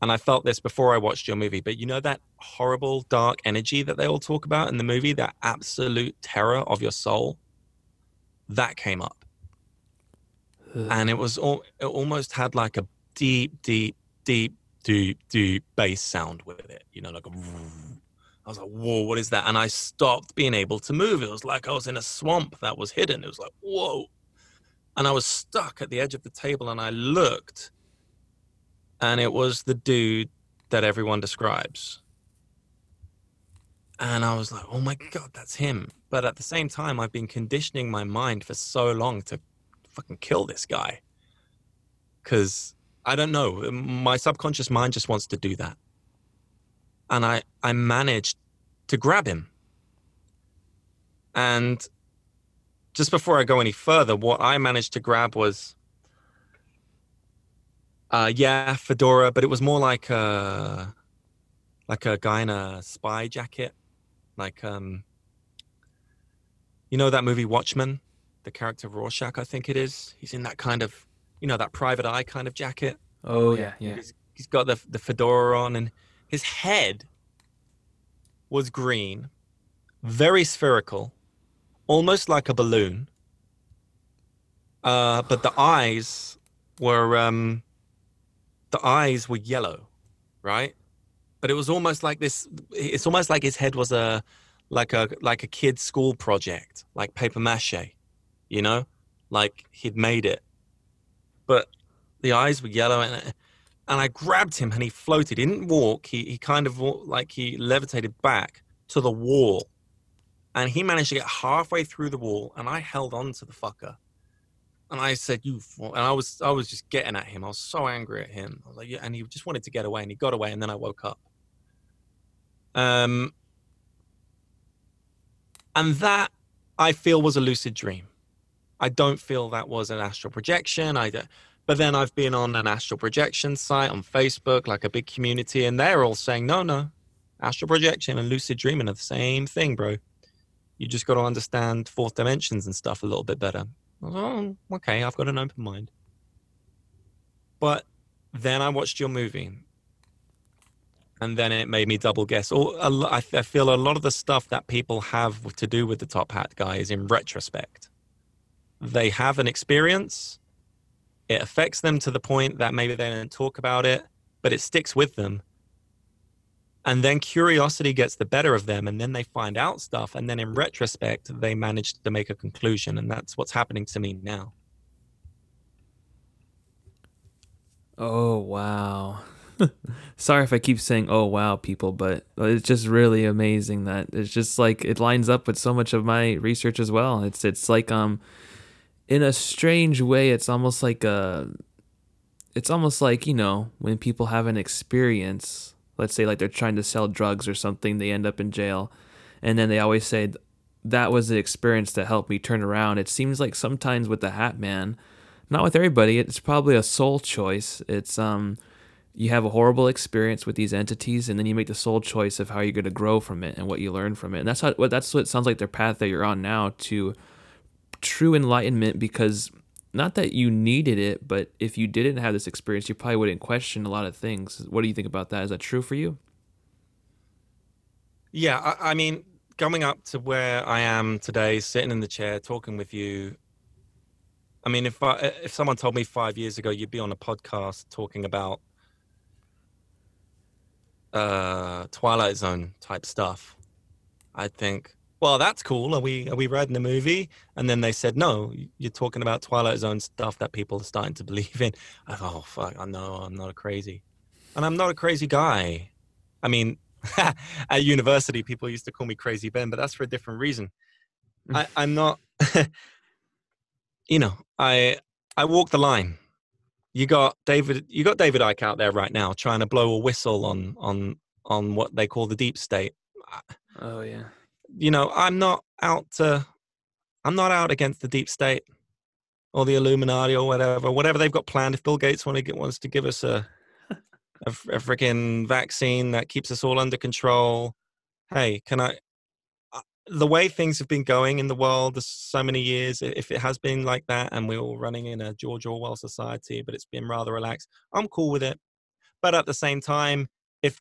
And I felt this before I watched your movie. But you know that horrible dark energy that they all talk about in the movie, that absolute terror of your soul? that came up. and it was all, it almost had like a deep, deep, deep, deep, deep bass sound with it, you know, like a. I was like, whoa, what is that? And I stopped being able to move. It was like I was in a swamp that was hidden. It was like, whoa. And I was stuck at the edge of the table and I looked, and it was the dude that everyone describes. And I was like, oh my God, that's him. But at the same time, I've been conditioning my mind for so long to fucking kill this guy. Because I don't know, my subconscious mind just wants to do that. And I, I managed to grab him. And just before I go any further, what I managed to grab was, uh, yeah, fedora, but it was more like a, like a guy in a spy jacket like um you know that movie Watchmen, the character Rorschach, I think it is. He's in that kind of you know that private eye kind of jacket. Oh yeah, yeah. He's, he's got the the fedora on, and his head was green, very spherical, almost like a balloon. Uh, but the eyes were um, the eyes were yellow, right? but it was almost like this it's almost like his head was a like a like a kid's school project like paper mache you know like he'd made it but the eyes were yellow and and I grabbed him and he floated he didn't walk he he kind of like he levitated back to the wall and he managed to get halfway through the wall and I held on to the fucker and I said, "You," and I was, I was just getting at him. I was so angry at him. I was like, "Yeah," and he just wanted to get away, and he got away, and then I woke up. Um, and that I feel was a lucid dream. I don't feel that was an astral projection. I don't, but then I've been on an astral projection site on Facebook, like a big community, and they're all saying, no, no, astral projection and lucid dreaming are the same thing, bro. You just got to understand fourth dimensions and stuff a little bit better. Oh, okay, I've got an open mind. But then I watched your movie, and then it made me double guess. Or I feel a lot of the stuff that people have to do with the top hat guy is in retrospect. They have an experience, it affects them to the point that maybe they don't talk about it, but it sticks with them. And then curiosity gets the better of them, and then they find out stuff. And then in retrospect, they manage to make a conclusion. And that's what's happening to me now. Oh, wow. Sorry if I keep saying "oh wow" people, but it's just really amazing that it's just like it lines up with so much of my research as well. It's it's like um in a strange way it's almost like a it's almost like, you know, when people have an experience, let's say like they're trying to sell drugs or something, they end up in jail, and then they always say that was the experience that helped me turn around. It seems like sometimes with the Hat Man, not with everybody, it's probably a soul choice. It's um you have a horrible experience with these entities and then you make the sole choice of how you're going to grow from it and what you learn from it and that's how that's what it sounds like their path that you're on now to true enlightenment because not that you needed it but if you didn't have this experience you probably wouldn't question a lot of things. What do you think about that? Is that true for you? Yeah I, I mean coming up to where i am today sitting in the chair talking with you I mean, if I, if someone told me five years ago you'd be on a podcast talking about uh, Twilight Zone type stuff, I'd think, well, that's cool. Are we are we writing a movie? And then they said, no, you're talking about Twilight Zone stuff that people are starting to believe in. I thought, oh fuck, I know I'm not a crazy, and I'm not a crazy guy. I mean, at university, people used to call me Crazy Ben, but that's for a different reason. Mm. I, I'm not. you know, I I walk the line you got David you got David Icke out there right now trying to blow a whistle on on on what they call the deep state. Oh yeah. You know, I'm not out to I'm not out against the deep state or the Illuminati or whatever. Whatever they've got planned. If Bill Gates to get, wants to give us a a, a freaking vaccine that keeps us all under control, hey, can I uh, the way things have been going in the world there's so many years if it has been like that and we're all running in a george orwell society but it's been rather relaxed i'm cool with it but at the same time if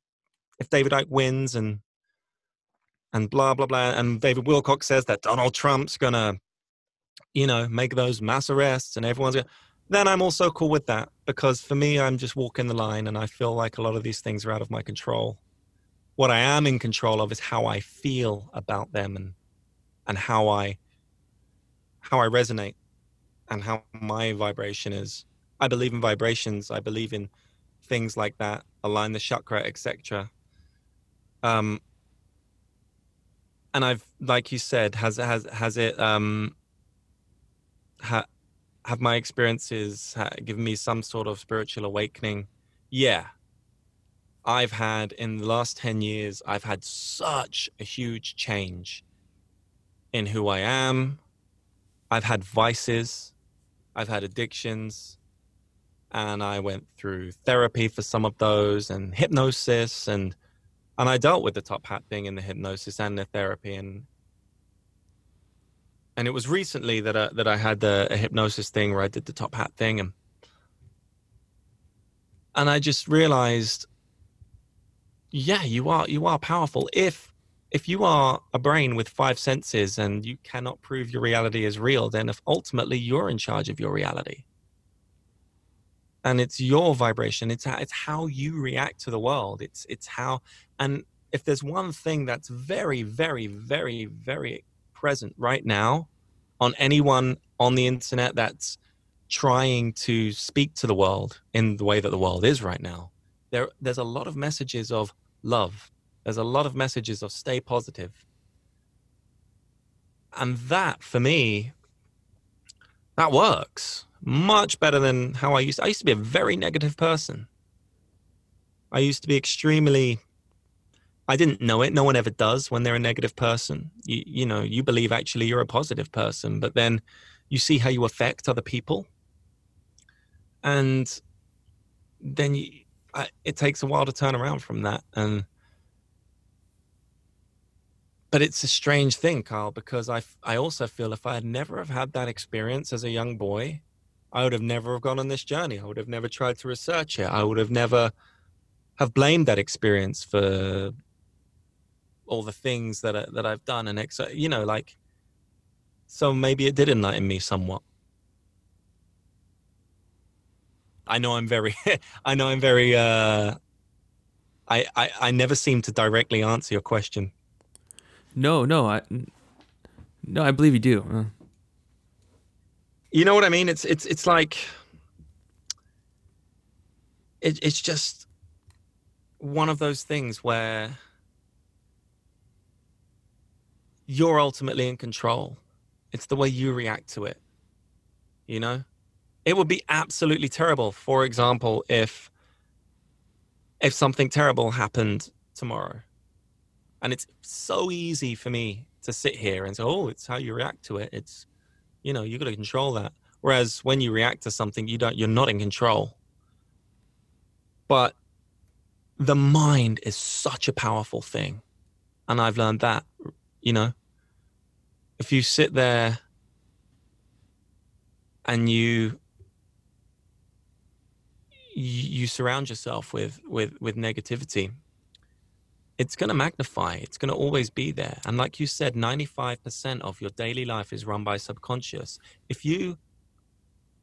if david icke wins and and blah blah blah and david wilcock says that donald trump's gonna you know make those mass arrests and everyone's gonna then i'm also cool with that because for me i'm just walking the line and i feel like a lot of these things are out of my control what I am in control of is how I feel about them and and how I how I resonate and how my vibration is. I believe in vibrations. I believe in things like that, align the chakra, etc. Um, and I've, like you said, has has has it um, ha, have my experiences given me some sort of spiritual awakening? Yeah, I've had in the last 10 years, I've had such a huge change in who I am. I've had vices, I've had addictions, and I went through therapy for some of those and hypnosis and and I dealt with the top hat thing in the hypnosis and the therapy and and it was recently that I, that I had the a hypnosis thing where I did the top hat thing and and I just realized yeah you are you are powerful. If if you are a brain with five senses and you cannot prove your reality is real then if ultimately you're in charge of your reality and it's your vibration it's it's how you react to the world it's it's how and if there's one thing that's very very very very present right now on anyone on the internet that's trying to speak to the world in the way that the world is right now there there's a lot of messages of love. There's a lot of messages of stay positive. And that for me, that works much better than how I used to. I used to be a very negative person. I used to be extremely I didn't know it. No one ever does when they're a negative person. You, you know, you believe actually you're a positive person, but then you see how you affect other people. And then you, I, it takes a while to turn around from that. And, but it's a strange thing, Carl, because I, I also feel if I had never have had that experience as a young boy, I would have never have gone on this journey. I would have never tried to research it. I would have never have blamed that experience for all the things that I, that I've done and ex- you know like so maybe it did enlighten me somewhat. I know I'm very I know I'm very uh I, I I never seem to directly answer your question. No, no, I no, I believe you do. You know what I mean? It's it's it's like it, it's just one of those things where you're ultimately in control. It's the way you react to it. You know? It would be absolutely terrible, for example, if if something terrible happened tomorrow. And it's so easy for me to sit here and say, "Oh, it's how you react to it. It's you know, you've got to control that." Whereas when you react to something, you don't you're not in control. But the mind is such a powerful thing. And I've learned that, you know, if you sit there and you you surround yourself with with with negativity it's going to magnify it's going to always be there. And like you said 95% of your daily life is run by subconscious. If you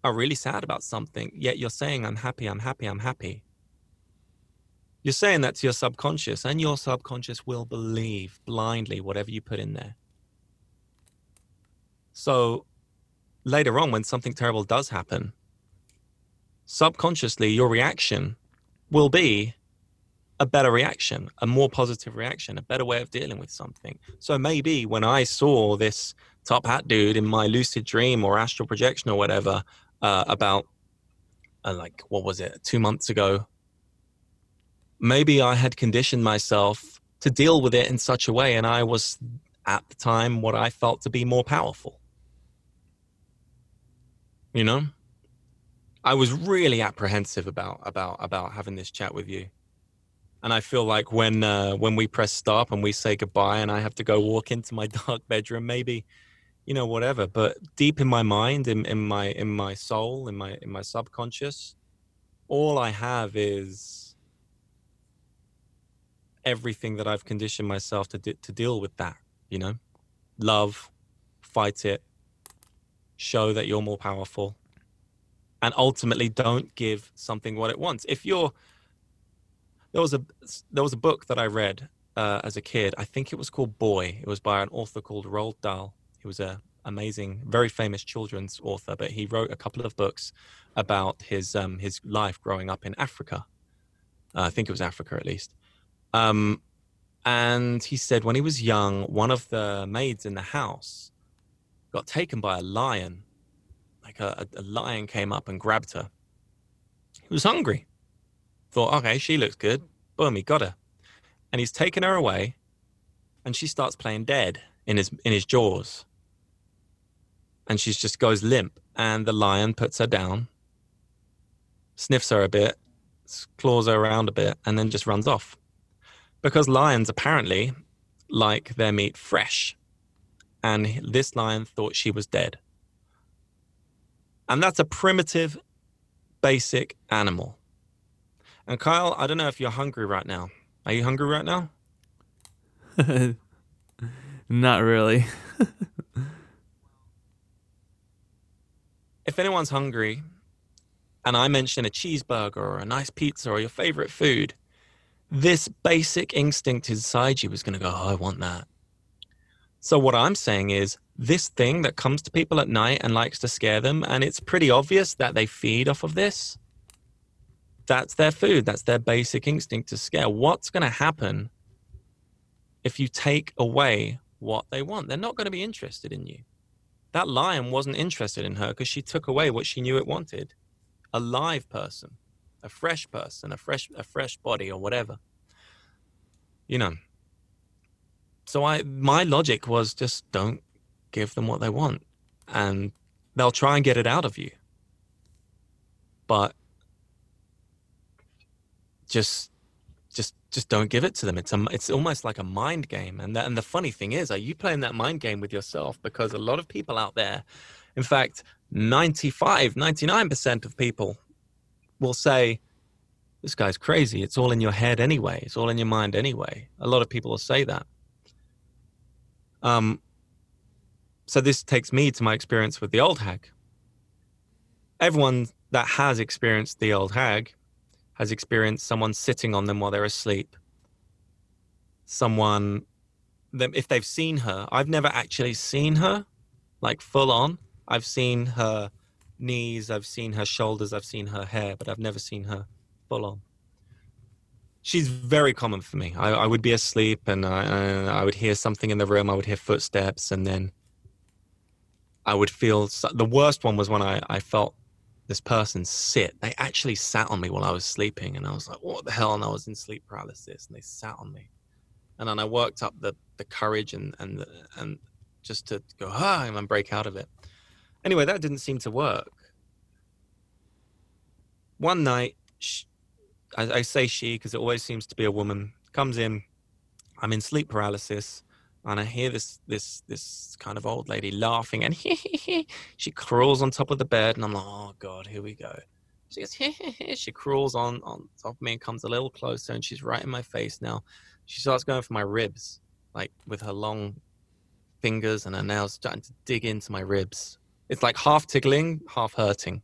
are really sad about something yet you're saying i'm happy i'm happy i'm happy you're saying that to your subconscious and your subconscious will believe blindly whatever you put in there. So later on, when something terrible does happen, subconsciously, your reaction will be a better reaction, a more positive reaction, a better way of dealing with something. So maybe when I saw this top hat dude in my lucid dream or astral projection or whatever, uh, about uh, like, what was it, two months ago, maybe I had conditioned myself to deal with it in such a way, and I was at the time what I felt to be more powerful. You know, I was really apprehensive about about about having this chat with you, and I feel like when uh, when we press stop and we say goodbye, and I have to go walk into my dark bedroom, maybe, you know, whatever. But deep in my mind, in, in my in my soul, in my in my subconscious, all I have is everything that I've conditioned myself to to deal with that. You know, love, fight it, show that you're more powerful and ultimately don't give something what it wants if you're there was a there was a book that i read uh, as a kid i think it was called boy it was by an author called roald dahl he was a amazing very famous children's author but he wrote a couple of books about his um, his life growing up in africa uh, i think it was africa at least um, and he said when he was young one of the maids in the house got taken by a lion. Like a, a, lion came up and grabbed her. He was hungry. Thought, okay, she looks good. Boom, he got her. And he's taken her away, and she starts playing dead in his in his jaws. And she just goes limp, and the lion puts her down, sniffs her a bit, claws her around a bit, and then just runs off. Because lions apparently like their meat fresh and this lion thought she was dead. And that's a primitive, basic animal. And Kyle, I don't know if you're hungry right now. Are you hungry right now? Not really. if anyone's hungry and I mention a cheeseburger or a nice pizza or your favorite food, this basic instinct inside you is going to go, oh, I want that. So what I'm saying is this thing that comes to people at night and likes to scare them, and it's pretty obvious that they feed off of this. That's their food. That's their basic instinct to scare. What's going to happen if you take away what they want? They're not going to be interested in you. That lion wasn't interested in her because she took away what she knew it wanted. A live person, a fresh person, a fresh, a fresh body, or whatever. You know, so I my logic was just don't give them what they want, and they'll try and get it out of you. But just just just don't give it to them. It's a, it's almost like a mind game. And that, and the funny thing is, are you playing that mind game with yourself? Because a lot of people out there, in fact, 95, 99% of people will say, this guy's crazy. It's all in your head anyway. It's all in your mind anyway. A lot of people will say that. Um, so this takes me to my experience with the old hag. Everyone that has experienced the old hag has experienced someone sitting on them while they're asleep. Someone, if they've seen her, I've never actually seen her, like full on. I've seen her knees, I've seen her shoulders, I've seen her hair, but I've never seen her full on. She's very common for me. I, I would be asleep and I, uh, I would hear something in the room. I would hear footsteps, and then I would feel the worst one was when I, I felt this person sit. They actually sat on me while I was sleeping, and I was like, "What the hell?" And I was in sleep paralysis, and they sat on me, and then I worked up the the courage and and and just to go ah and break out of it. Anyway, that didn't seem to work. One night, she, I, I say she because it always seems to be a woman comes in. I'm in sleep paralysis and I hear this this this kind of old lady laughing, and she crawls on top of the bed, and I'm like, oh god, here we go. She goes, she crawls on on top of me and comes a little closer, and she's right in my face now. She starts going for my ribs, like with her long fingers and her nails, starting to dig into my ribs. It's like half tickling, half hurting,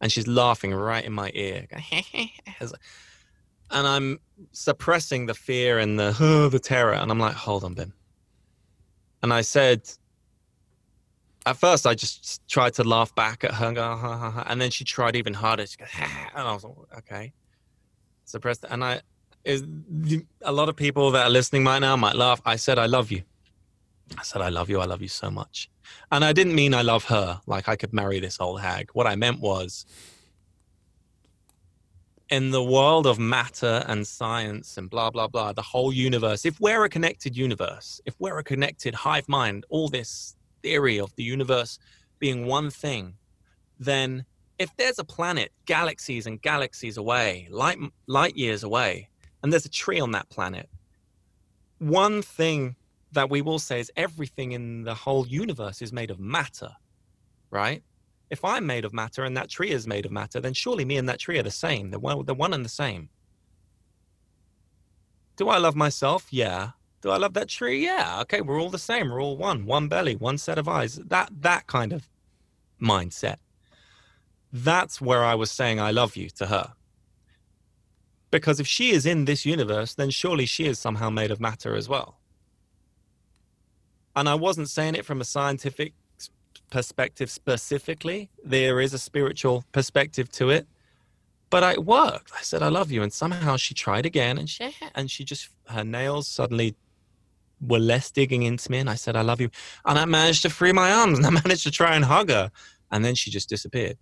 and she's laughing right in my ear. and I'm suppressing the fear and the oh, the terror, and I'm like, hold on, Ben and I said, at first I just tried to laugh back at her, go, ah, ha, ha, ha. and then she tried even harder. She goes, ha, and I was like, okay, suppressed. And I, is a lot of people that are listening right now might laugh. I said, I love you. I said, I love you. I love you so much. And I didn't mean I love her, like I could marry this old hag. What I meant was, in the world of matter and science and blah blah blah the whole universe if we're a connected universe if we're a connected hive mind all this theory of the universe being one thing then if there's a planet galaxies and galaxies away light light years away and there's a tree on that planet one thing that we will say is everything in the whole universe is made of matter right if I'm made of matter and that tree is made of matter, then surely me and that tree are the same. They're one, they're one and the same. Do I love myself? Yeah. Do I love that tree? Yeah. Okay, we're all the same. We're all one, one belly, one set of eyes. That that kind of mindset. That's where I was saying I love you to her. Because if she is in this universe, then surely she is somehow made of matter as well. And I wasn't saying it from a scientific perspective specifically. There is a spiritual perspective to it. But it worked. I said, I love you. And somehow she tried again and she, and she just, her nails suddenly were less digging into me. And I said, I love you. And I managed to free my arms and I managed to try and hug her. And then she just disappeared.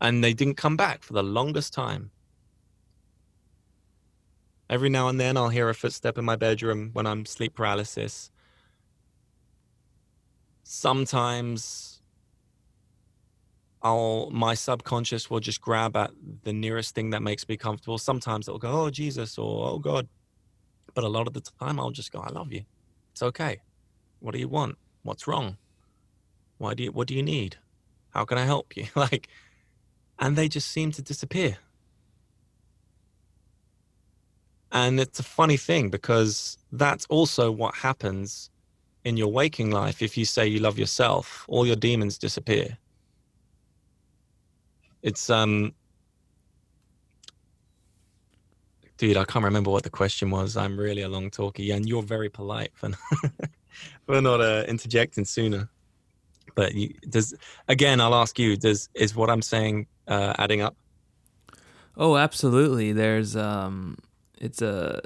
And they didn't come back for the longest time. Every now and then I'll hear a footstep in my bedroom when I'm sleep paralysis sometimes I'll my subconscious will just grab at the nearest thing that makes me comfortable. Sometimes it'll go, "Oh Jesus," or "Oh God," but a lot of the time I'll just go, "I love you. It's okay. What do you want? What's wrong? Why do you? What do you need? How can I help you?" like, and they just seem to disappear. And it's a funny thing because that's also what happens in your waking life, if you say you love yourself, all your demons disappear. It's um dude, I can't remember what the question was. I'm really a long talker, and you're very polite for not, for not uh, interjecting sooner. But you, does again, I'll ask you: Does is what I'm saying uh, adding up? Oh, absolutely. There's um, it's a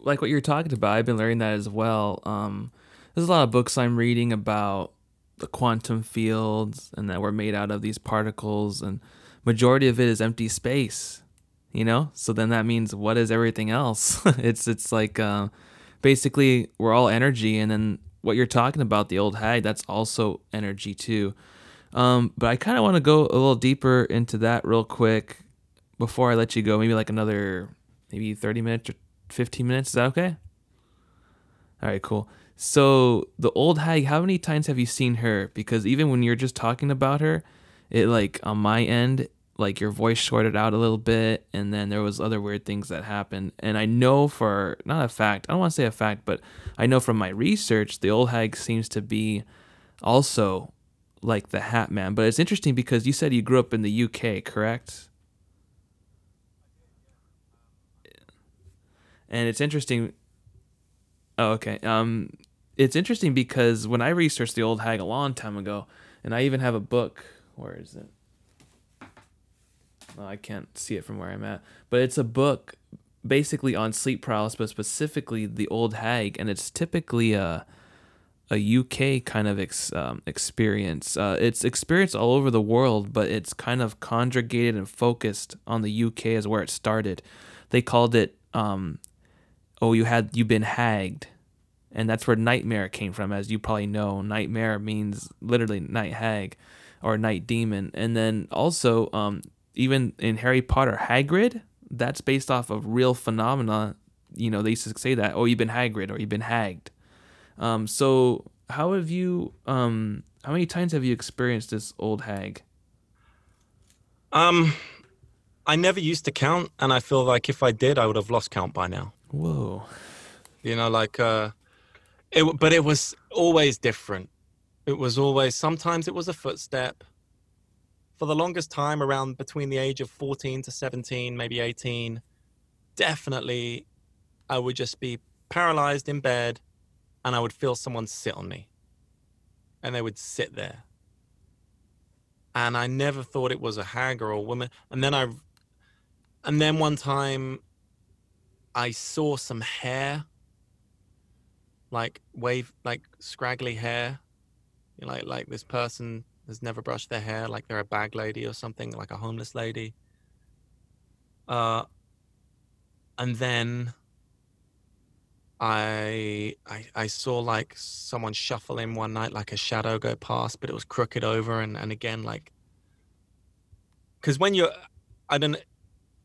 like what you're talking about. I've been learning that as well. Um, there's a lot of books I'm reading about the quantum fields and that we're made out of these particles and majority of it is empty space you know so then that means what is everything else it's it's like uh, basically we're all energy, and then what you're talking about, the old hag, that's also energy too. Um, but I kind of want to go a little deeper into that real quick before I let you go. Maybe like another, maybe 30 minutes or 15 minutes. Is that okay? All right, cool. So the old hag, how many times have you seen her? Because even when you're just talking about her, it like on my end, like your voice shorted out a little bit, and then there was other weird things that happened. And I know for not a fact, I don't want to say a fact, but I know from my research, the old hag seems to be also like the Hat Man. But it's interesting because you said you grew up in the UK, correct? And it's interesting. Oh, okay. Um, it's interesting because when I researched the old hag a long time ago, and I even have a book. Where is it? Well, I can't see it from where I'm at, but it's a book basically on sleep paralysis, but specifically the old hag, and it's typically a a UK kind of ex, um, experience. Uh, it's experienced all over the world, but it's kind of conjugated and focused on the UK as where it started. They called it, um, "Oh, you had you been hagged," and that's where nightmare came from. As you probably know, nightmare means literally night hag or night demon, and then also um, even in Harry Potter, Hagrid. That's based off of real phenomena. You know, they used to say that, "Oh, you've been Hagrid" or "You've been hagged." Um, so how have you um how many times have you experienced this old hag? Um I never used to count and I feel like if I did I would have lost count by now. Whoa. You know like uh it but it was always different. It was always sometimes it was a footstep. For the longest time around between the age of 14 to 17, maybe 18, definitely I would just be paralyzed in bed and I would feel someone sit on me. And they would sit there. And I never thought it was a hag or a woman. And then I and then one time I saw some hair like wave like scraggly hair. You know, like like this person has never brushed their hair, like they're a bag lady or something, like a homeless lady. Uh and then I, I I saw like someone shuffle in one night, like a shadow go past, but it was crooked over, and and again like, because when you're, I don't,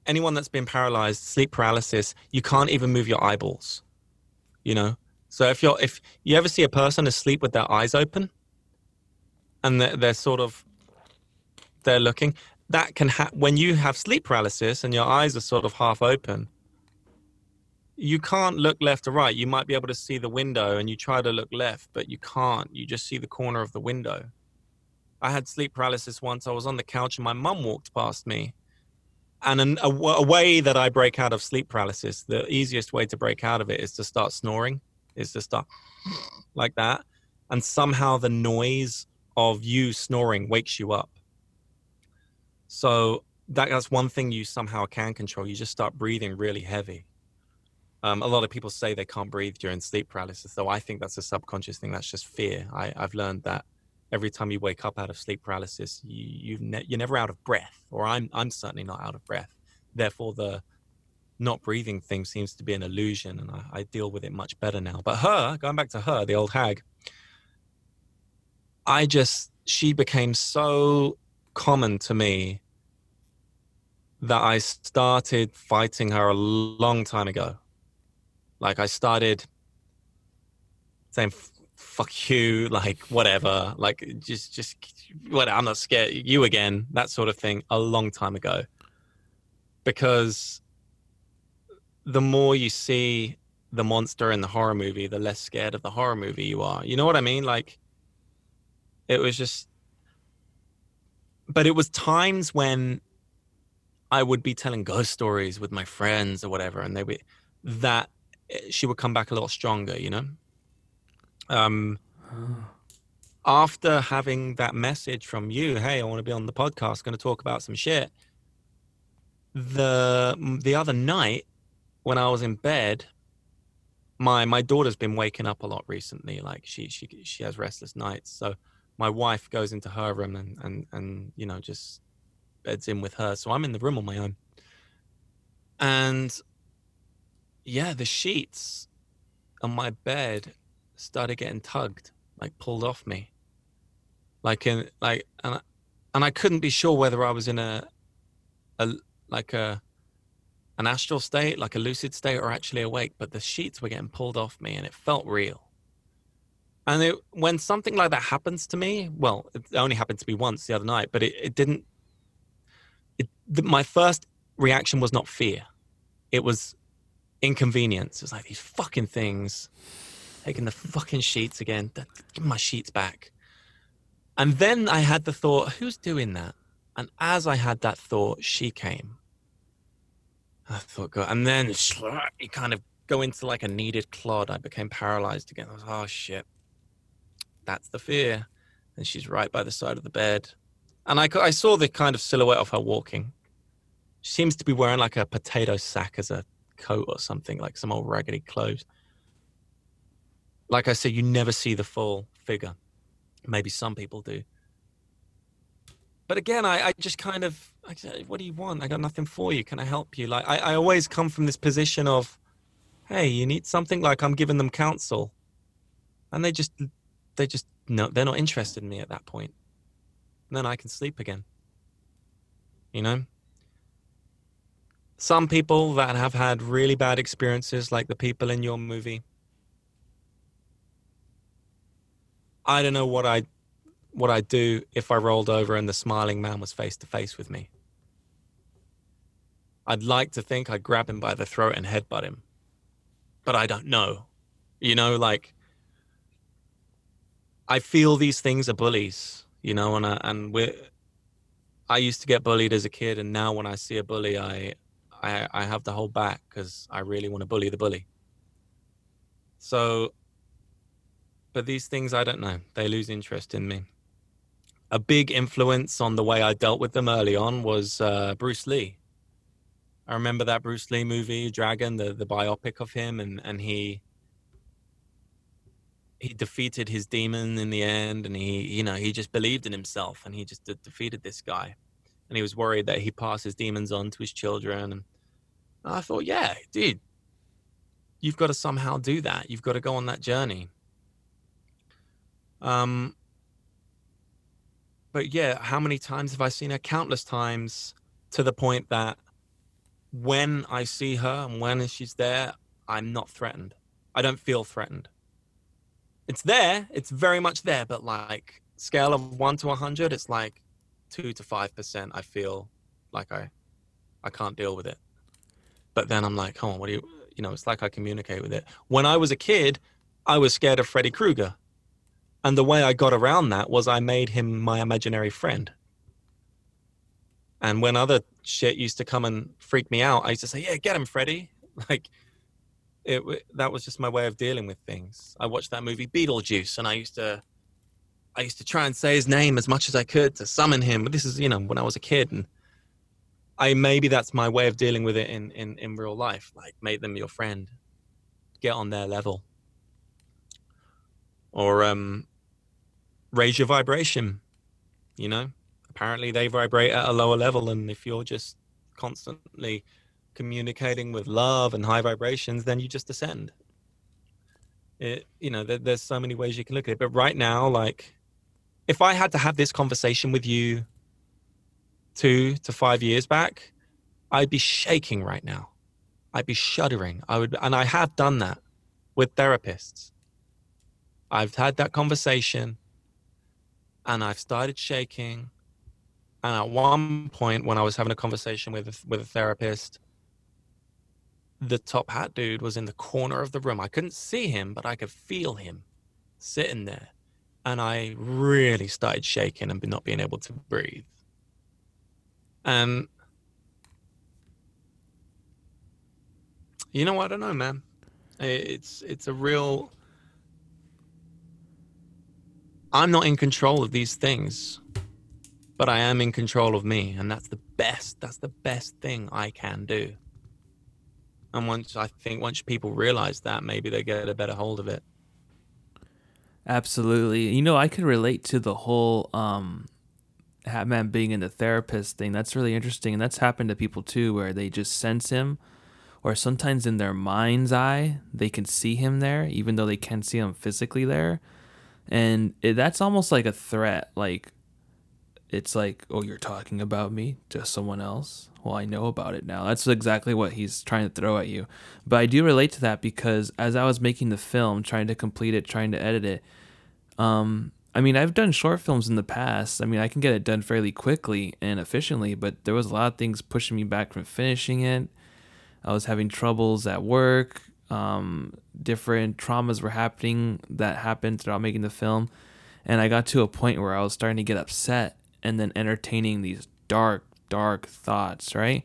anyone that's been paralyzed, sleep paralysis, you can't even move your eyeballs, you know. So if you're if you ever see a person asleep with their eyes open, and they're, they're sort of, they're looking, that can ha- when you have sleep paralysis and your eyes are sort of half open you can't look left or right. You might be able to see the window and you try to look left, but you can't. You just see the corner of the window. I had sleep paralysis once. I was on the couch and my mum walked past me. And an, a, a, way that I break out of sleep paralysis, the easiest way to break out of it is to start snoring, is to start like that. And somehow the noise of you snoring wakes you up. So that, that's one thing you somehow can control. You just start breathing really heavy um, a lot of people say they can't breathe during sleep paralysis, though I think that's a subconscious thing. That's just fear. I, have learned that every time you wake up out of sleep paralysis, you, you ne- you're never out of breath, or I'm I'm certainly not out of breath. Therefore, the not breathing thing seems to be an illusion, and I, I deal with it much better now. But her, going back to her, the old hag, I just she became so common to me that I started fighting her a long time ago like I started saying fuck you, like whatever, like just just what I'm not scared you again, that sort of thing a long time ago. Because the more you see the monster in the horror movie, the less scared of the horror movie you are. You know what I mean? Like it was just but it was times when I would be telling ghost stories with my friends or whatever, and they would that she would come back a little stronger, you know. Um, after having that message from you, hey, I want to be on the podcast, going to talk about some shit. The the other night when I was in bed, my my daughter's been waking up a lot recently. Like she she she has restless nights, so my wife goes into her room and and and you know just beds in with her. So I'm in the room on my own, and yeah, the sheets. on my bed started getting tugged, like pulled off me. Like in like and I, and I couldn't be sure whether I was in a a like a an astral state, like a lucid state, or actually awake. But the sheets were getting pulled off me, and it felt real. And it, when something like that happens to me, well, it only happened to me once the other night, but it, it didn't. It, the, my first reaction was not fear; it was inconvenience. It was like these fucking things, taking the fucking sheets again. Give my sheets back. And then I had the thought, who's doing that? And as I had that thought, she came. I thought, God. And then you kind of go into like a kneaded clod. I became paralyzed again. I was, oh shit. That's the fear. And she's right by the side of the bed. And I, I saw the kind of silhouette of her walking. She seems to be wearing like a potato sack as a coat or something, like some old raggedy clothes. Like I said, you never see the full figure. Maybe some people do. But again, I, I just kind of, I say, what do you want? I got nothing for you. Can I help you? Like, I, I always come from this position of, hey, you need something? Like, I'm giving them counsel. And they just, they just, no, they're not interested in me at that point. And then I can sleep again. You know? Some people that have had really bad experiences, like the people in your movie, I don't know what I what I'd do if I rolled over and the smiling man was face to face with me. I'd like to think I'd grab him by the throat and headbutt him. But I don't know. You know, like I feel these things are bullies, you know, and I, and we I used to get bullied as a kid and now when I see a bully I I I have to hold back cuz I really want to bully the bully. So but these things, I don't know. They lose interest in me. A big influence on the way I dealt with them early on was uh, Bruce Lee. I remember that Bruce Lee movie, Dragon, the, the biopic of him, and, and he he defeated his demon in the end, and he you know he just believed in himself, and he just de- defeated this guy, and he was worried that he passed his demons on to his children, and I thought, yeah, dude, you've got to somehow do that. You've got to go on that journey. Um, but yeah, how many times have I seen her? Countless times to the point that when I see her and when she's there, I'm not threatened. I don't feel threatened. It's there, it's very much there, but like scale of one to a hundred, it's like two to five percent. I feel like I, I can't deal with it. But then I'm like, come on, what do you, you know? It's like I communicate with it. When I was a kid, I was scared of Freddy Krueger. And the way I got around that was I made him my imaginary friend. And when other shit used to come and freak me out, I used to say, "Yeah, get him, Freddy." Like it that was just my way of dealing with things. I watched that movie Beetlejuice and I used to I used to try and say his name as much as I could to summon him. But this is, you know, when I was a kid and I maybe that's my way of dealing with it in in in real life. Like make them your friend. Get on their level. Or um raise your vibration. You know, apparently they vibrate at a lower level, and if you're just constantly communicating with love and high vibrations, then you just ascend. It, you know, there, there's so many ways you can look at it. But right now, like, if I had to have this conversation with you two to five years back, I'd be shaking right now. I'd be shuddering. I would, and I have done that with therapists. I've had that conversation and I've started shaking. And at one point, when I was having a conversation with with a therapist, the top hat dude was in the corner of the room. I couldn't see him, but I could feel him sitting there, and I really started shaking and not being able to breathe. And you know, I don't know, man. It's it's a real I'm not in control of these things, but I am in control of me. And that's the best, that's the best thing I can do. And once I think, once people realize that, maybe they get a better hold of it. Absolutely. You know, I could relate to the whole um, Hatman being in the therapist thing. That's really interesting. And that's happened to people too, where they just sense him or sometimes in their mind's eye they can see him there even though they can't see him physically there and it, that's almost like a threat like it's like oh you're talking about me to someone else well i know about it now that's exactly what he's trying to throw at you but i do relate to that because as i was making the film trying to complete it trying to edit it um I mean, I've done short films in the past. I mean, I can get it done fairly quickly and efficiently, but there was a lot of things pushing me back from finishing it. I was having troubles at work. Um, different traumas were happening that happened throughout making the film. And I got to a point where I was starting to get upset and then entertaining these dark, dark thoughts, right?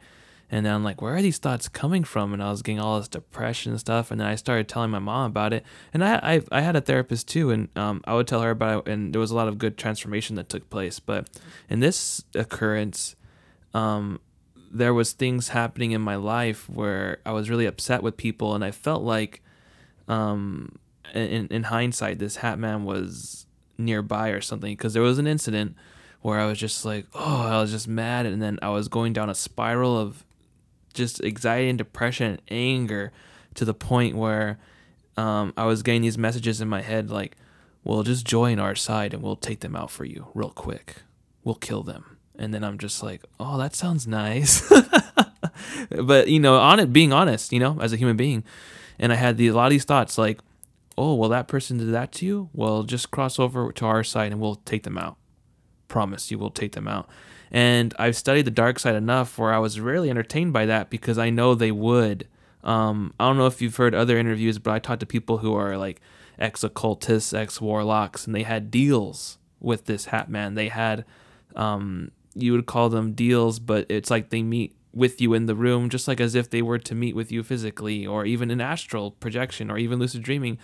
And then I'm like, where are these thoughts coming from? And I was getting all this depression and stuff. And then I started telling my mom about it. And I I, I had a therapist too, and um, I would tell her about it. And there was a lot of good transformation that took place. But in this occurrence, um, there was things happening in my life where I was really upset with people, and I felt like, um, in in hindsight, this Hat Man was nearby or something because there was an incident where I was just like, oh, I was just mad, and then I was going down a spiral of just anxiety and depression and anger to the point where um, I was getting these messages in my head like, well, just join our side and we'll take them out for you real quick. We'll kill them and then I'm just like, oh, that sounds nice. but you know, on it being honest, you know, as a human being, and I had the, a lot of these thoughts like, oh, well, that person did that to you. Well, just cross over to our side and we'll take them out. Promise you, we'll take them out. And I've studied the dark side enough where I was really entertained by that because I know they would. Um, I don't know if you've heard other interviews, but I talked to people who are like ex occultists, ex warlocks, and they had deals with this Hat Man. They had um, you would call them deals, but it's like they meet with you in the room, just like as if they were to meet with you physically, or even in astral projection, or even lucid dreaming,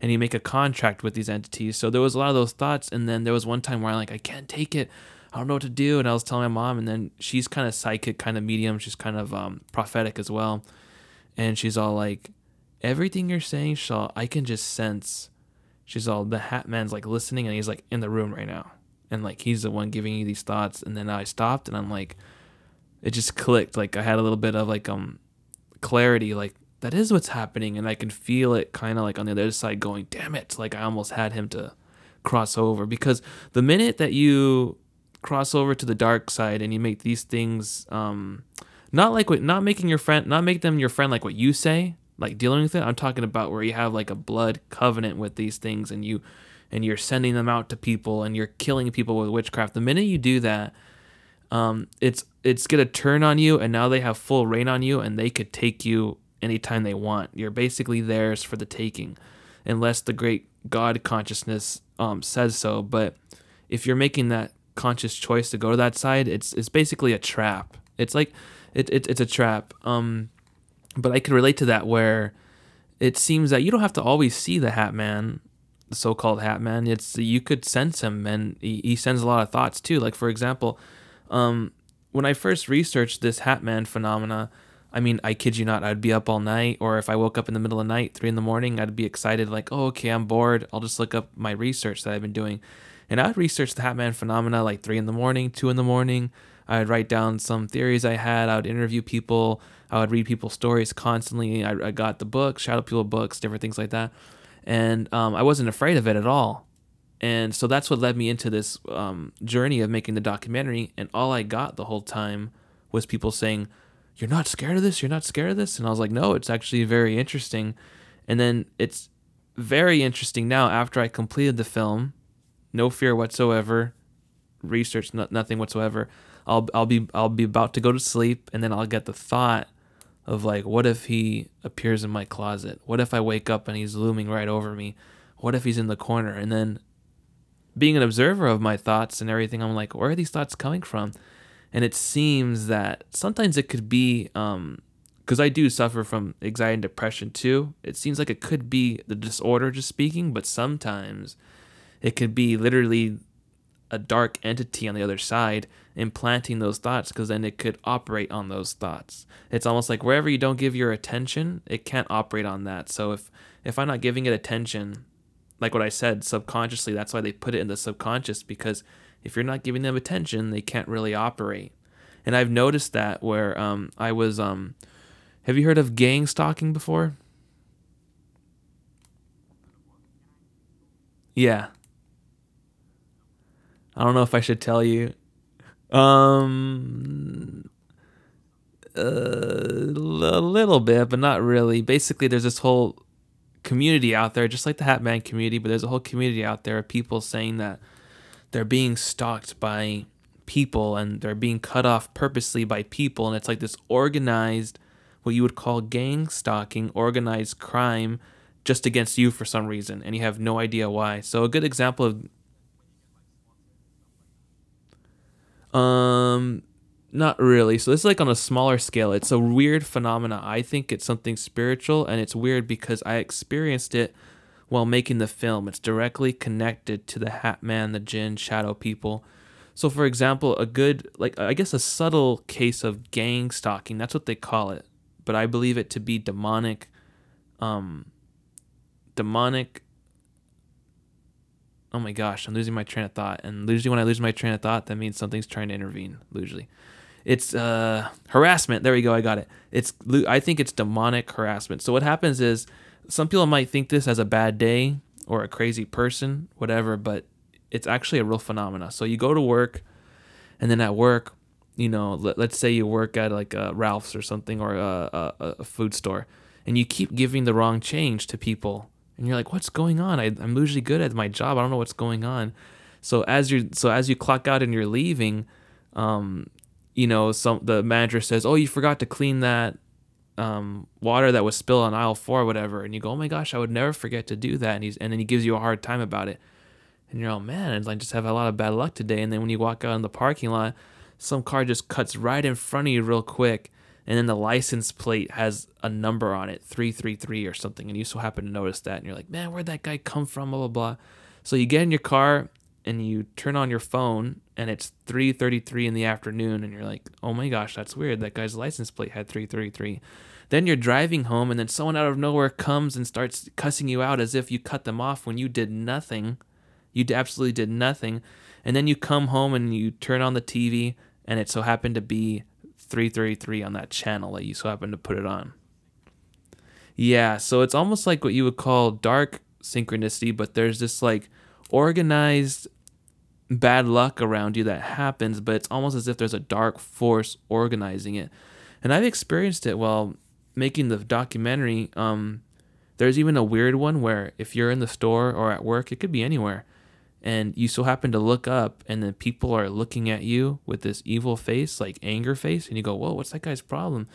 and you make a contract with these entities. So there was a lot of those thoughts, and then there was one time where I'm like, I can't take it. I don't know what to do, and I was telling my mom, and then she's kind of psychic, kind of medium. She's kind of um, prophetic as well, and she's all like, everything you're saying, Shaw, I can just sense. She's all the Hat Man's like listening, and he's like in the room right now and like he's the one giving you these thoughts and then I stopped and I'm like it just clicked. Like I had a little bit of like um clarity like that is what's happening and I can feel it kind of like on the other side going damn it like I almost had him to cross over because the minute that you cross over to the dark side and you make these things um not like what not making your friend not make them your friend like what you say like dealing with it i'm talking about where you have like a blood covenant with these things and you and you're sending them out to people and you're killing people with witchcraft. The minute you do that, um, it's it's gonna turn on you, and now they have full reign on you, and they could take you anytime they want. You're basically theirs for the taking, unless the great God consciousness um, says so. But if you're making that conscious choice to go to that side, it's it's basically a trap. It's like it, it it's a trap. Um, but I could relate to that where it seems that you don't have to always see the Hat Man the so-called Hat Man. It's you could sense him, and he, he sends a lot of thoughts too. Like for example, um, when I first researched this Hat Man phenomena, I mean, I kid you not, I'd be up all night, or if I woke up in the middle of the night, three in the morning, I'd be excited, like, oh, okay, I'm bored. I'll just look up my research that I've been doing. And I'd research the Hat Man phenomena like three in the morning, two in the morning. I'd write down some theories I had. I would interview people. I would read people's stories constantly. I, I got the books, shadow people books, different things like that and um, I wasn't afraid of it at all. And so that's what led me into this um, journey of making the documentary. And all I got the whole time was people saying, "You're not scared of this? You're not scared of this?" And I was like, "No, it's actually very interesting." And then it's very interesting now after I completed the film, no fear whatsoever, research nothing whatsoever. I'll I'll be I'll be about to go to sleep, and then I'll get the thought of like what if he appears in my closet? What if i wake up and he's looming right over me? What if he's in the corner? And then being an observer of my thoughts and everything i'm like where are these thoughts coming from? And it seems that sometimes it could be um because i do suffer from anxiety and depression too. It seems like it could be the disorder just speaking but sometimes it could be literally a dark entity on the other side implanting those thoughts because then it could operate on those thoughts. It's almost like wherever you don't give your attention, it can't operate on that. So if if I'm not giving it attention, like what I said, subconsciously, that's why they put it in the subconscious because if you're not giving them attention, they can't really operate. And I've noticed that where um, I was um, Have you heard of gang stalking before? Yeah. I don't know if I should tell you. Um, uh, a little bit, but not really. Basically, there's this whole community out there, just like the Hat Man community, but there's a whole community out there of people saying that they're being stalked by people and they're being cut off purposely by people. And it's like this organized, what you would call gang stalking, organized crime just against you for some reason. And you have no idea why. So, a good example of. Um, not really. So this is like on a smaller scale. It's a weird phenomena. I think it's something spiritual and it's weird because I experienced it while making the film. It's directly connected to the Hat Man, the Jinn, Shadow people. So for example, a good like I guess a subtle case of gang stalking, that's what they call it. But I believe it to be demonic um demonic oh my gosh, I'm losing my train of thought. And usually when I lose my train of thought, that means something's trying to intervene, usually. It's uh, harassment. There we go. I got it. It's I think it's demonic harassment. So what happens is some people might think this as a bad day or a crazy person, whatever, but it's actually a real phenomena. So you go to work, and then at work, you know, let, us say you work at like a Ralph's or something or a, a, a food store, and you keep giving the wrong change to people, and you're like, what's going on? I, I'm usually good at my job. I don't know what's going on. So as you so as you clock out and you're leaving, um, you know, some the manager says, "Oh, you forgot to clean that um, water that was spilled on aisle four or whatever," and you go, "Oh my gosh, I would never forget to do that," and he's and then he gives you a hard time about it, and you're, "Oh man, I just have a lot of bad luck today." And then when you walk out in the parking lot, some car just cuts right in front of you real quick, and then the license plate has a number on it, three three three or something, and you so happen to notice that, and you're like, "Man, where'd that guy come from?" Blah blah blah. So you get in your car and you turn on your phone and it's 3:33 in the afternoon and you're like, "Oh my gosh, that's weird. That guy's license plate had 333." Then you're driving home and then someone out of nowhere comes and starts cussing you out as if you cut them off when you did nothing. You absolutely did nothing. And then you come home and you turn on the TV and it so happened to be 333 on that channel that you so happened to put it on. Yeah, so it's almost like what you would call dark synchronicity, but there's this like organized bad luck around you that happens, but it's almost as if there's a dark force organizing it. And I've experienced it while making the documentary. Um, there's even a weird one where if you're in the store or at work, it could be anywhere, and you so happen to look up, and then people are looking at you with this evil face, like anger face, and you go, "Whoa, what's that guy's problem?"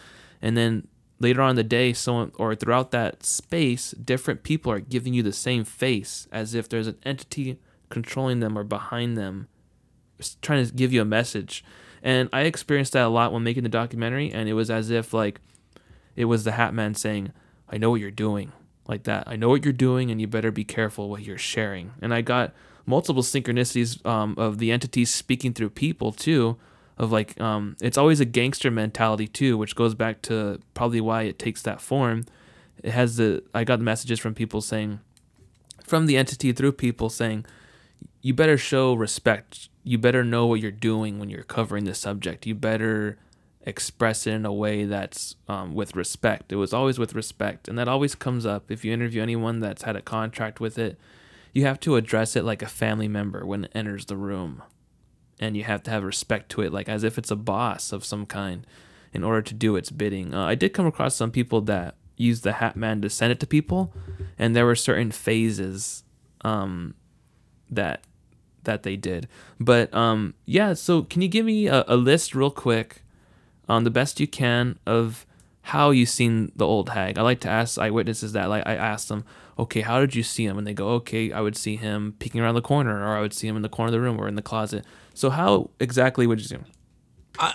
And then later on in the day, someone or throughout that space, different people are giving you the same face, as if there's an entity controlling them or behind them, trying to give you a message. And I experienced that a lot when making the documentary, and it was as if like it was the Hat Man saying, "I know what you're doing." Like that. I know what you're doing, and you better be careful what you're sharing. And I got multiple synchronicities um, of the entities speaking through people too. Of like, um, it's always a gangster mentality too, which goes back to probably why it takes that form. It has the I got messages from people saying, from the entity through people saying, you better show respect. You better know what you're doing when you're covering the subject. You better express it in a way that's um, with respect. It was always with respect, and that always comes up if you interview anyone that's had a contract with it. You have to address it like a family member when it enters the room, and you have to have respect to it, like as if it's a boss of some kind, in order to do its bidding. Uh, I did come across some people that used the Hat Man to send it to people, and there were certain phases um, that that they did. But um, yeah, so can you give me a, a list real quick, on the best you can, of how you've seen the old hag? I like to ask eyewitnesses that. Like I ask them, okay, how did you see him? And they go, okay, I would see him peeking around the corner, or I would see him in the corner of the room or in the closet. So how exactly would you see him? I,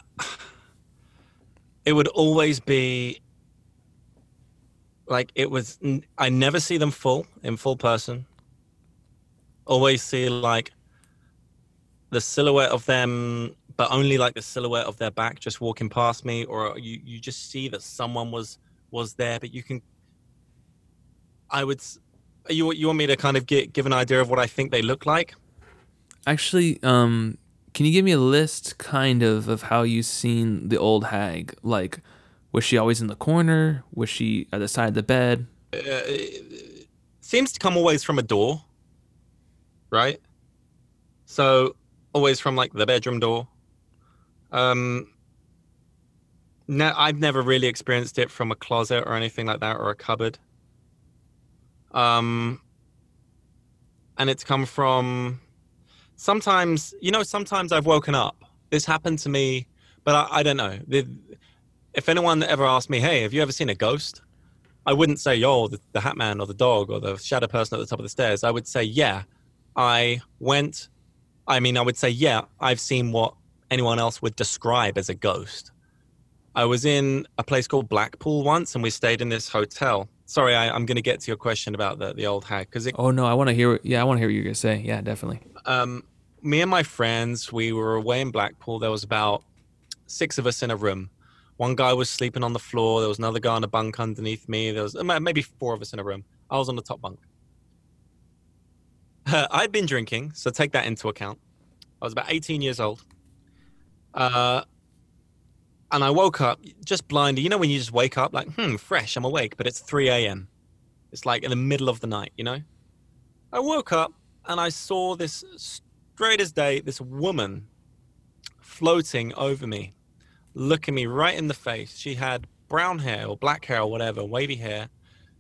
it would always be like it was. I never see them full in full person. Always see like the silhouette of them, but only like the silhouette of their back just walking past me, or you you just see that someone was was there, but you can. I would. You you want me to kind of get give an idea of what I think they look like? Actually, um, can you give me a list, kind of, of how you've seen the old hag? Like, Was she always in the corner? Was she at the side of the bed? Uh, seems to come always from a door, right? So always from like the bedroom door. Um, no, I've never really experienced it from a closet or anything like that or a cupboard. Um, and it's come from sometimes, you know, sometimes I've woken up. This happened to me, but I, I don't know. The, if anyone ever asked me, hey, have you ever seen a ghost? I wouldn't say, yo, the, the hat man or the dog or the shadow person at the top of the stairs. I would say, yeah, I went. I mean, I would say, yeah, I've seen what anyone else would describe as a ghost. I was in a place called Blackpool once, and we stayed in this hotel. Sorry, I, am going to get to your question about the, the old hag because Oh no, I want to hear. Yeah, I want to hear what you're going to say. Yeah, definitely. Um, me and my friends, we were away in Blackpool. There was about six of us in a room. One guy was sleeping on the floor. There was another guy on a bunk underneath me. There was maybe four of us in a room. I was on the top bunk. I'd been drinking, so take that into account. I was about 18 years old. Uh, and I woke up just blindly. You know when you just wake up like, hmm, fresh, I'm awake, but it's 3 a.m. It's like in the middle of the night, you know? I woke up and I saw this straight as day, this woman floating over me, looking me right in the face. She had brown hair or black hair or whatever, wavy hair.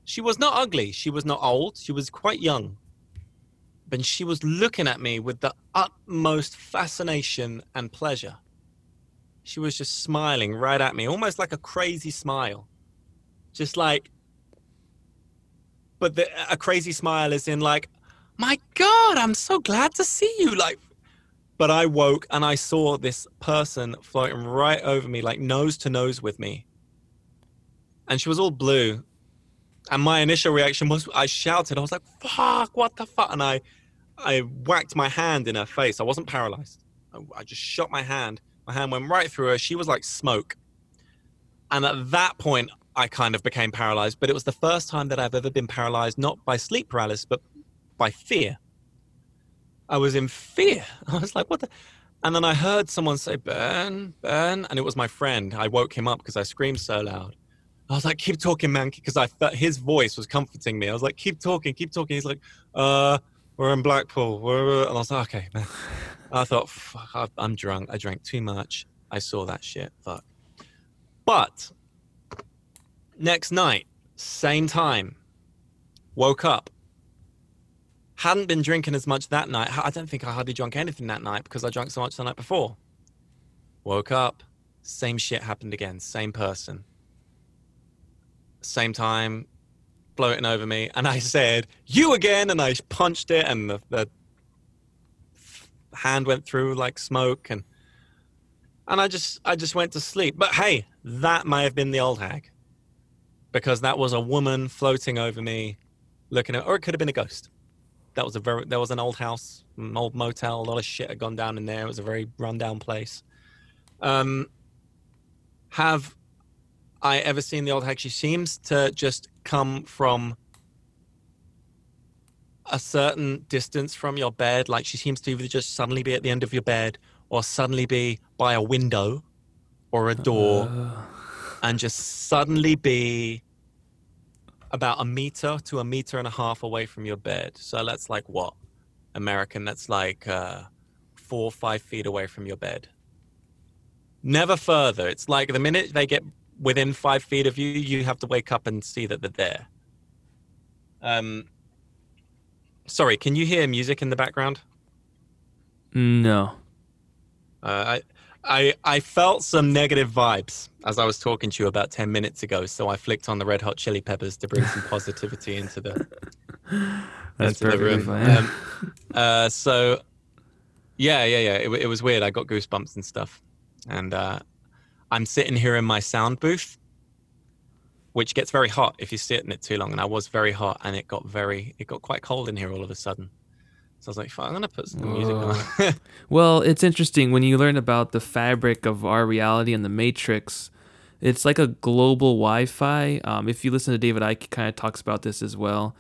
She was not ugly. She was not old. She was quite young. But she was looking at me with the utmost fascination and pleasure she was just smiling right at me, almost like a crazy smile. Just like, but the, a crazy smile is in like, my God, I'm so glad to see you. Like, but I woke and I saw this person floating right over me, like nose to nose with me. And she was all blue. And my initial reaction was I shouted, I was like, fuck, what the fuck? And I, I whacked my hand in her face. I wasn't paralyzed. I, I just shot my hand my hand went right through her. She was like smoke. And at that point, I kind of became paralyzed. But it was the first time that I've ever been paralyzed, not by sleep paralysis, but by fear. I was in fear. I was like, what the? And then I heard someone say, burn, burn. And it was my friend. I woke him up because I screamed so loud. I was like, keep talking, man, because I felt his voice was comforting me. I was like, keep talking, keep talking. He's like, uh, we're in Blackpool. We're, uh, and I was like, okay, man. I thought, fuck, I'm drunk. I drank too much. I saw that shit. Fuck. But next night, same time, woke up. Hadn't been drinking as much that night. I don't think I hardly drank anything that night because I drank so much the night before. Woke up, same shit happened again. Same person. Same time, floating over me. And I said, You again. And I punched it, and the, the hand went through like smoke and and I just I just went to sleep. But hey, that may have been the old hag. Because that was a woman floating over me looking at or it could have been a ghost. That was a very there was an old house, an old motel, a lot of shit had gone down in there. It was a very rundown place. Um have I ever seen the old hag? She seems to just come from a certain distance from your bed, like she seems to either just suddenly be at the end of your bed or suddenly be by a window or a door uh. and just suddenly be about a meter to a meter and a half away from your bed. So that's like what? American, that's like uh, four or five feet away from your bed. Never further. It's like the minute they get within five feet of you, you have to wake up and see that they're there. Um, Sorry, can you hear music in the background? No. Uh, I, I, I felt some negative vibes as I was talking to you about ten minutes ago, so I flicked on the Red Hot Chili Peppers to bring some positivity into the That's into the room. Um, uh, so, yeah, yeah, yeah. It, it was weird. I got goosebumps and stuff, and uh, I'm sitting here in my sound booth, which gets very hot if you sit in it too long. And I was very hot, and it got very, it got quite cold in here all of a sudden. So I was like, fuck, I'm gonna put some music on. well, it's interesting when you learn about the fabric of our reality and the Matrix. It's like a global Wi-Fi. Um, if you listen to David Icke, kind of talks about this as well.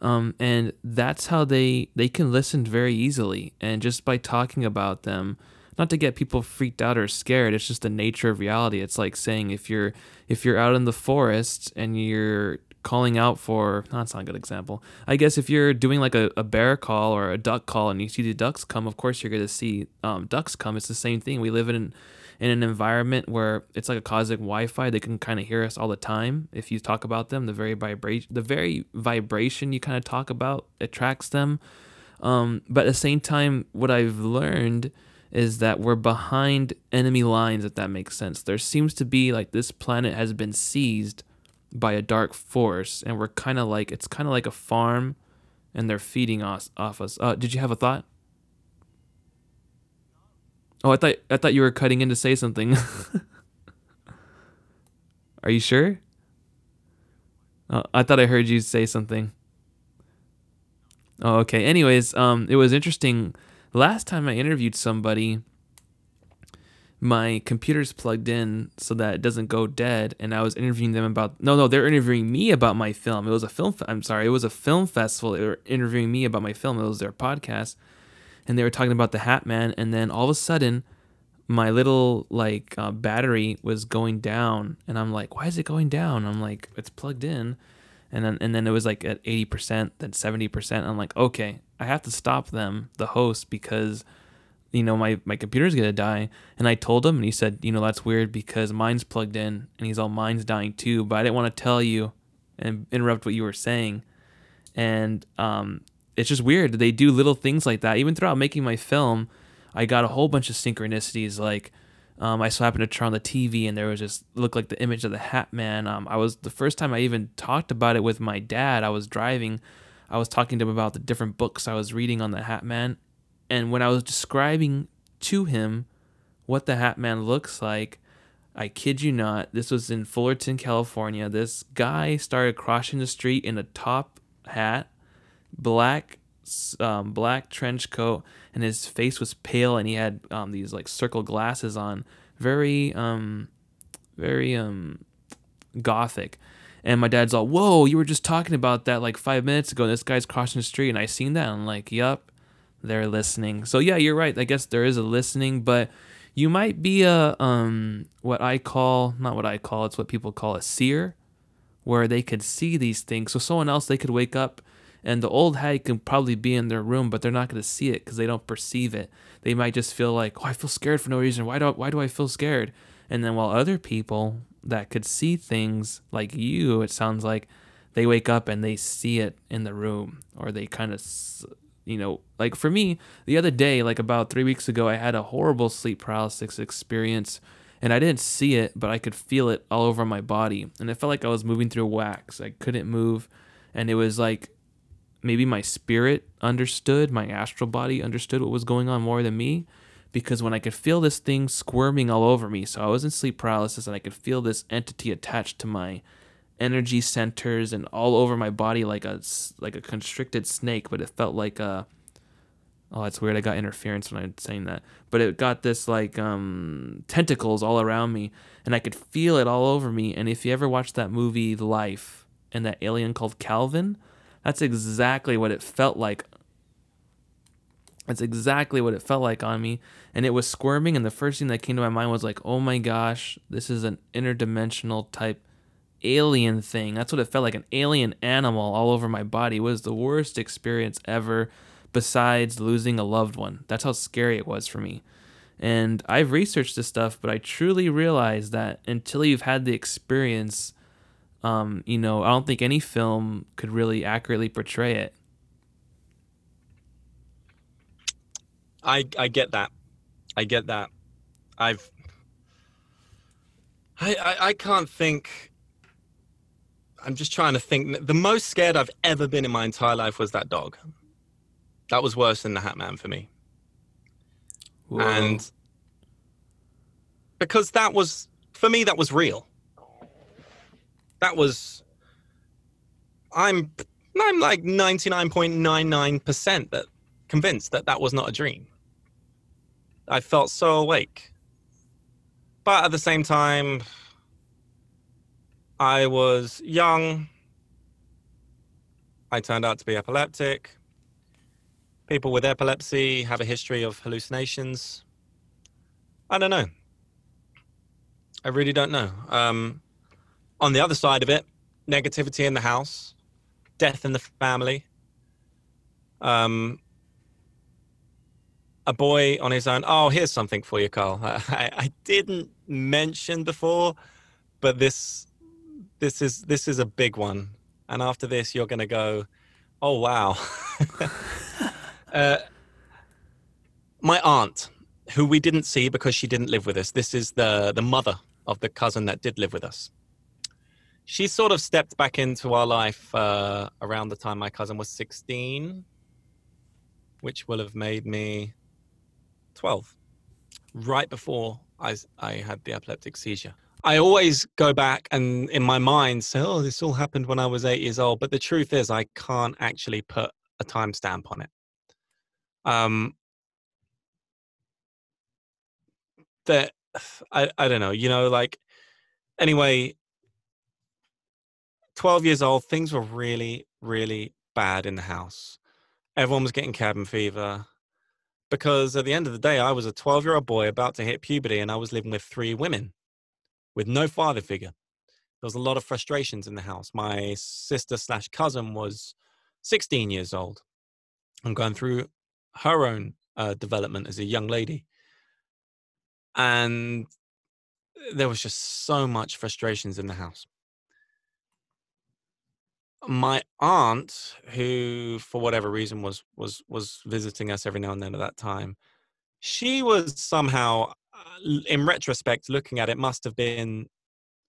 Um, and that's how they they can listen very easily, and just by talking about them, not to get people freaked out or scared. It's just the nature of reality. It's like saying if you're if you're out in the forest and you're calling out for no, that's not a good example. I guess if you're doing like a, a bear call or a duck call and you see the ducks come, of course you're gonna see um, ducks come. It's the same thing. We live in in an environment where it's like a cosmic Wi-Fi. They can kind of hear us all the time. If you talk about them, the very vibration, the very vibration you kind of talk about attracts them. Um, but at the same time, what I've learned is that we're behind enemy lines. If that makes sense, there seems to be like this planet has been seized by a dark force, and we're kind of like it's kind of like a farm, and they're feeding us off us. Uh, did you have a thought? Oh, I thought I thought you were cutting in to say something. Are you sure? Oh, I thought I heard you say something. Oh, okay. Anyways, um, it was interesting. Last time I interviewed somebody, my computer's plugged in so that it doesn't go dead, and I was interviewing them about. No, no, they're interviewing me about my film. It was a film. I'm sorry, it was a film festival. They were interviewing me about my film. It was their podcast, and they were talking about the Hat Man, and then all of a sudden, my little like uh, battery was going down, and I'm like, why is it going down? I'm like, it's plugged in, and then and then it was like at eighty percent, then seventy percent. I'm like, okay, I have to stop them, the host, because you know my my computer's gonna die. And I told him, and he said, you know, that's weird because mine's plugged in, and he's all mine's dying too. But I didn't want to tell you and interrupt what you were saying, and um, it's just weird. They do little things like that. Even throughout making my film, I got a whole bunch of synchronicities. Like um, I so happened to turn on the TV and there was just looked like the image of the Hat Man. Um, I was the first time I even talked about it with my dad. I was driving. I was talking to him about the different books I was reading on the Hat Man, and when I was describing to him what the Hat Man looks like, I kid you not, this was in Fullerton, California. This guy started crossing the street in a top hat, black um, black trench coat, and his face was pale, and he had um, these like circle glasses on, very um, very um, gothic. And my dad's all, "Whoa, you were just talking about that like five minutes ago. This guy's crossing the street, and I seen that." And I'm like, yep, they're listening." So yeah, you're right. I guess there is a listening, but you might be a um what I call not what I call it's what people call a seer, where they could see these things. So someone else they could wake up and the old hag can probably be in their room, but they're not going to see it because they don't perceive it. They might just feel like, oh, I feel scared for no reason. Why do I, why do I feel scared? And then while other people that could see things like you, it sounds like they wake up and they see it in the room, or they kind of, you know, like for me, the other day, like about three weeks ago, I had a horrible sleep paralysis experience. And I didn't see it, but I could feel it all over my body. And it felt like I was moving through wax. I couldn't move. And it was like maybe my spirit understood, my astral body understood what was going on more than me. Because when I could feel this thing squirming all over me, so I was in sleep paralysis and I could feel this entity attached to my energy centers and all over my body like a like a constricted snake, but it felt like a oh, it's weird. I got interference when I'm saying that, but it got this like um, tentacles all around me, and I could feel it all over me. And if you ever watched that movie Life and that alien called Calvin, that's exactly what it felt like. That's exactly what it felt like on me. And it was squirming. And the first thing that came to my mind was like, oh my gosh, this is an interdimensional type alien thing. That's what it felt like an alien animal all over my body. It was the worst experience ever, besides losing a loved one. That's how scary it was for me. And I've researched this stuff, but I truly realized that until you've had the experience, um, you know, I don't think any film could really accurately portray it. I I get that. I get that. I've I, I, I can't think I'm just trying to think the most scared I've ever been in my entire life was that dog. That was worse than the Hat Man for me. Whoa. And because that was for me that was real that was I'm I'm like 99.99% that convinced that that was not a dream. I felt so awake. But at the same time I was young. I turned out to be epileptic. People with epilepsy have a history of hallucinations. I don't know. I really don't know. Um, on the other side of it, negativity in the house, death in the family, um, a boy on his own. Oh, here's something for you, Carl. I, I didn't mention before, but this this is this is a big one. And after this, you're going to go, oh wow. uh, my aunt, who we didn't see because she didn't live with us. This is the the mother of the cousin that did live with us. She sort of stepped back into our life uh, around the time my cousin was 16, which will have made me 12, right before I, I had the epileptic seizure. I always go back and in my mind say, oh, this all happened when I was eight years old. But the truth is, I can't actually put a timestamp on it. Um, that I, I don't know, you know, like, anyway, 12 years old, things were really, really bad in the house. Everyone was getting cabin fever because at the end of the day, I was a 12 year old boy about to hit puberty and I was living with three women with no father figure. There was a lot of frustrations in the house. My sister slash cousin was 16 years old and going through her own uh, development as a young lady. And there was just so much frustrations in the house my aunt who for whatever reason was was was visiting us every now and then at that time she was somehow uh, in retrospect looking at it must have been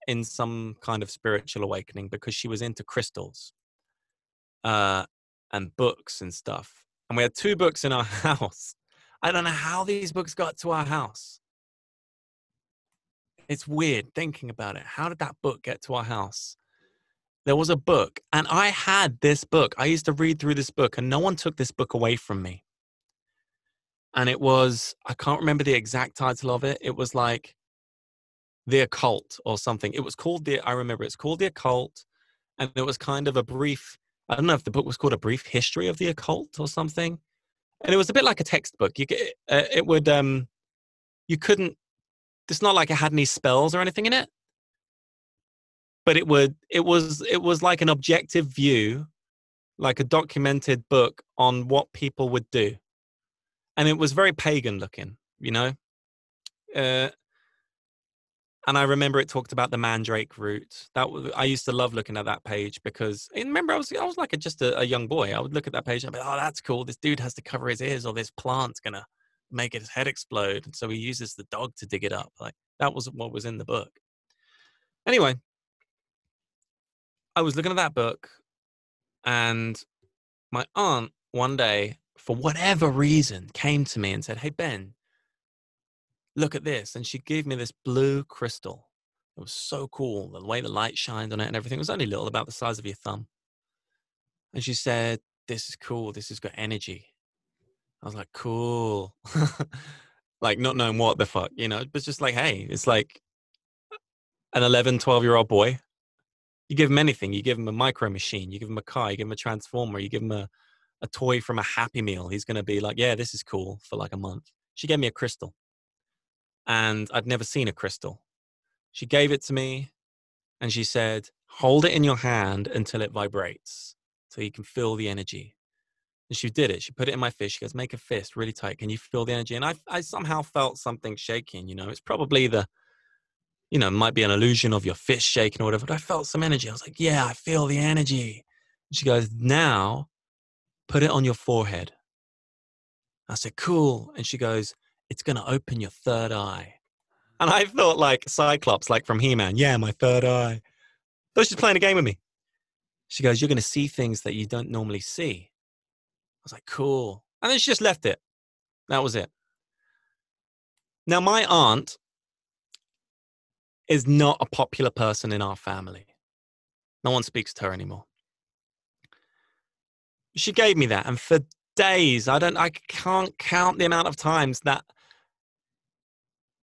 in some kind of spiritual awakening because she was into crystals uh and books and stuff. And we had two books in our house. I don't know how these books got to our house. It's weird thinking about it. How did that book get to our house there was a book, and I had this book. I used to read through this book, and no one took this book away from me. And it was, I can't remember the exact title of it. It was like The Occult or something. It was called The, I remember it's called The Occult. And it was kind of a brief, I don't know if the book was called A Brief History of the Occult or something. And it was a bit like a textbook. You, uh, it would, um, you couldn't, it's not like it had any spells or anything in it but it would it was it was like an objective view like a documented book on what people would do and it was very pagan looking you know uh, and I remember it talked about the mandrake root. That was I used to love looking at that page because remember I was I was like a, just a, a, young boy. I would look at that page and be, oh, that's cool. This dude has to cover his ears, or this plant's gonna make his head explode. And so he uses the dog to dig it up. Like that was what was in the book. Anyway, I was looking at that book, and my aunt one day, for whatever reason, came to me and said, Hey, Ben, look at this. And she gave me this blue crystal. It was so cool. The way the light shined on it and everything it was only little, about the size of your thumb. And she said, This is cool. This has got energy. I was like, Cool. like, not knowing what the fuck, you know, but just like, Hey, it's like an 11, 12 year old boy you give him anything. You give him a micro machine, you give him a car, you give him a transformer, you give him a, a toy from a Happy Meal. He's going to be like, yeah, this is cool for like a month. She gave me a crystal and I'd never seen a crystal. She gave it to me and she said, hold it in your hand until it vibrates so you can feel the energy. And she did it. She put it in my fist. She goes, make a fist really tight. Can you feel the energy? And I, I somehow felt something shaking. You know, it's probably the you know, might be an illusion of your fist shaking or whatever. But I felt some energy. I was like, yeah, I feel the energy. She goes, now put it on your forehead. I said, cool. And she goes, it's going to open your third eye. And I thought like Cyclops, like from He-Man. Yeah, my third eye. Thought she's playing a game with me. She goes, you're going to see things that you don't normally see. I was like, cool. And then she just left it. That was it. Now, my aunt is not a popular person in our family. No one speaks to her anymore. She gave me that, and for days, I don't, I can't count the amount of times that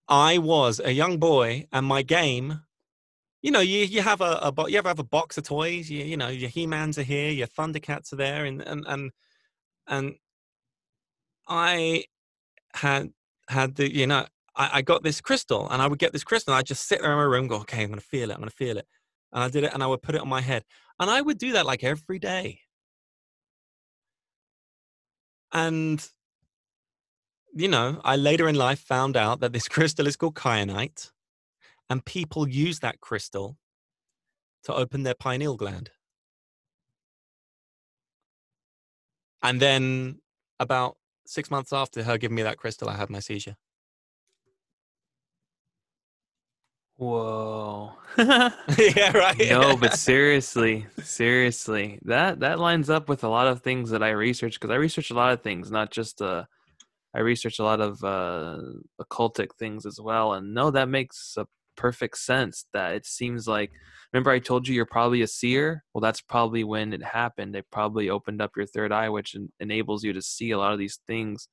I was a young boy, and my game. You know, you, you have a, a you ever have a box of toys. You, you know, your He Mans are here, your Thundercats are there, and and and and I had had the you know I, I got this crystal and I would get this crystal I'd just sit there in my room, go, okay, I'm going to feel it. I'm going to feel it. And I did it and I would put it on my head. And I would do that like every day. And, you know, I later in life found out that this crystal is called kyanite. And people use that crystal to open their pineal gland. And then about six months after her giving me that crystal, I had my seizure. Whoa. yeah, right. no, but seriously, seriously, that that lines up with a lot of things that I research because I research a lot of things, not just uh, I research a lot of uh, occultic things as well. And no, that makes a perfect sense. That it seems like. Remember, I told you you're probably a seer. Well, that's probably when it happened. It probably opened up your third eye, which en- enables you to see a lot of these things.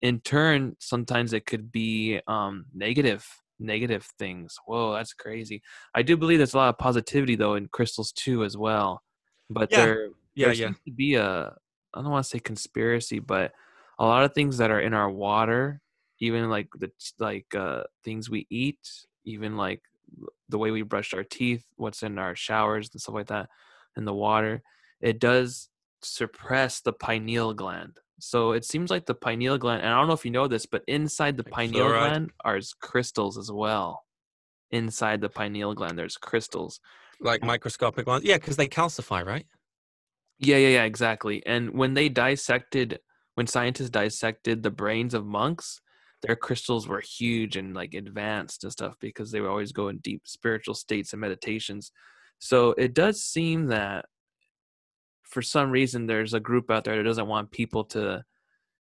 In turn, sometimes it could be um, negative negative things. Whoa, that's crazy. I do believe there's a lot of positivity though in crystals too as well. But Yeah. there, Yeah, there yeah. seems to be a I don't want to say conspiracy, but a lot of things that are in our water, even like the like uh things we eat, even like the way we brush our teeth, what's in our showers and stuff like that, in the water, it does suppress the pineal gland. So it seems like the pineal gland, and I don't know if you know this, but inside the Like pineal fluoride? gland are crystals as well. Inside the pineal gland, there's crystals. Like microscopic ones. Yeah, because they calcify, right? Yeah, yeah, yeah, exactly. And when they dissected, when scientists dissected the brains of monks, their crystals were huge and like advanced and stuff because they would always go in deep spiritual states and meditations. So it does seem that for some reason there's a group out there that doesn't want people to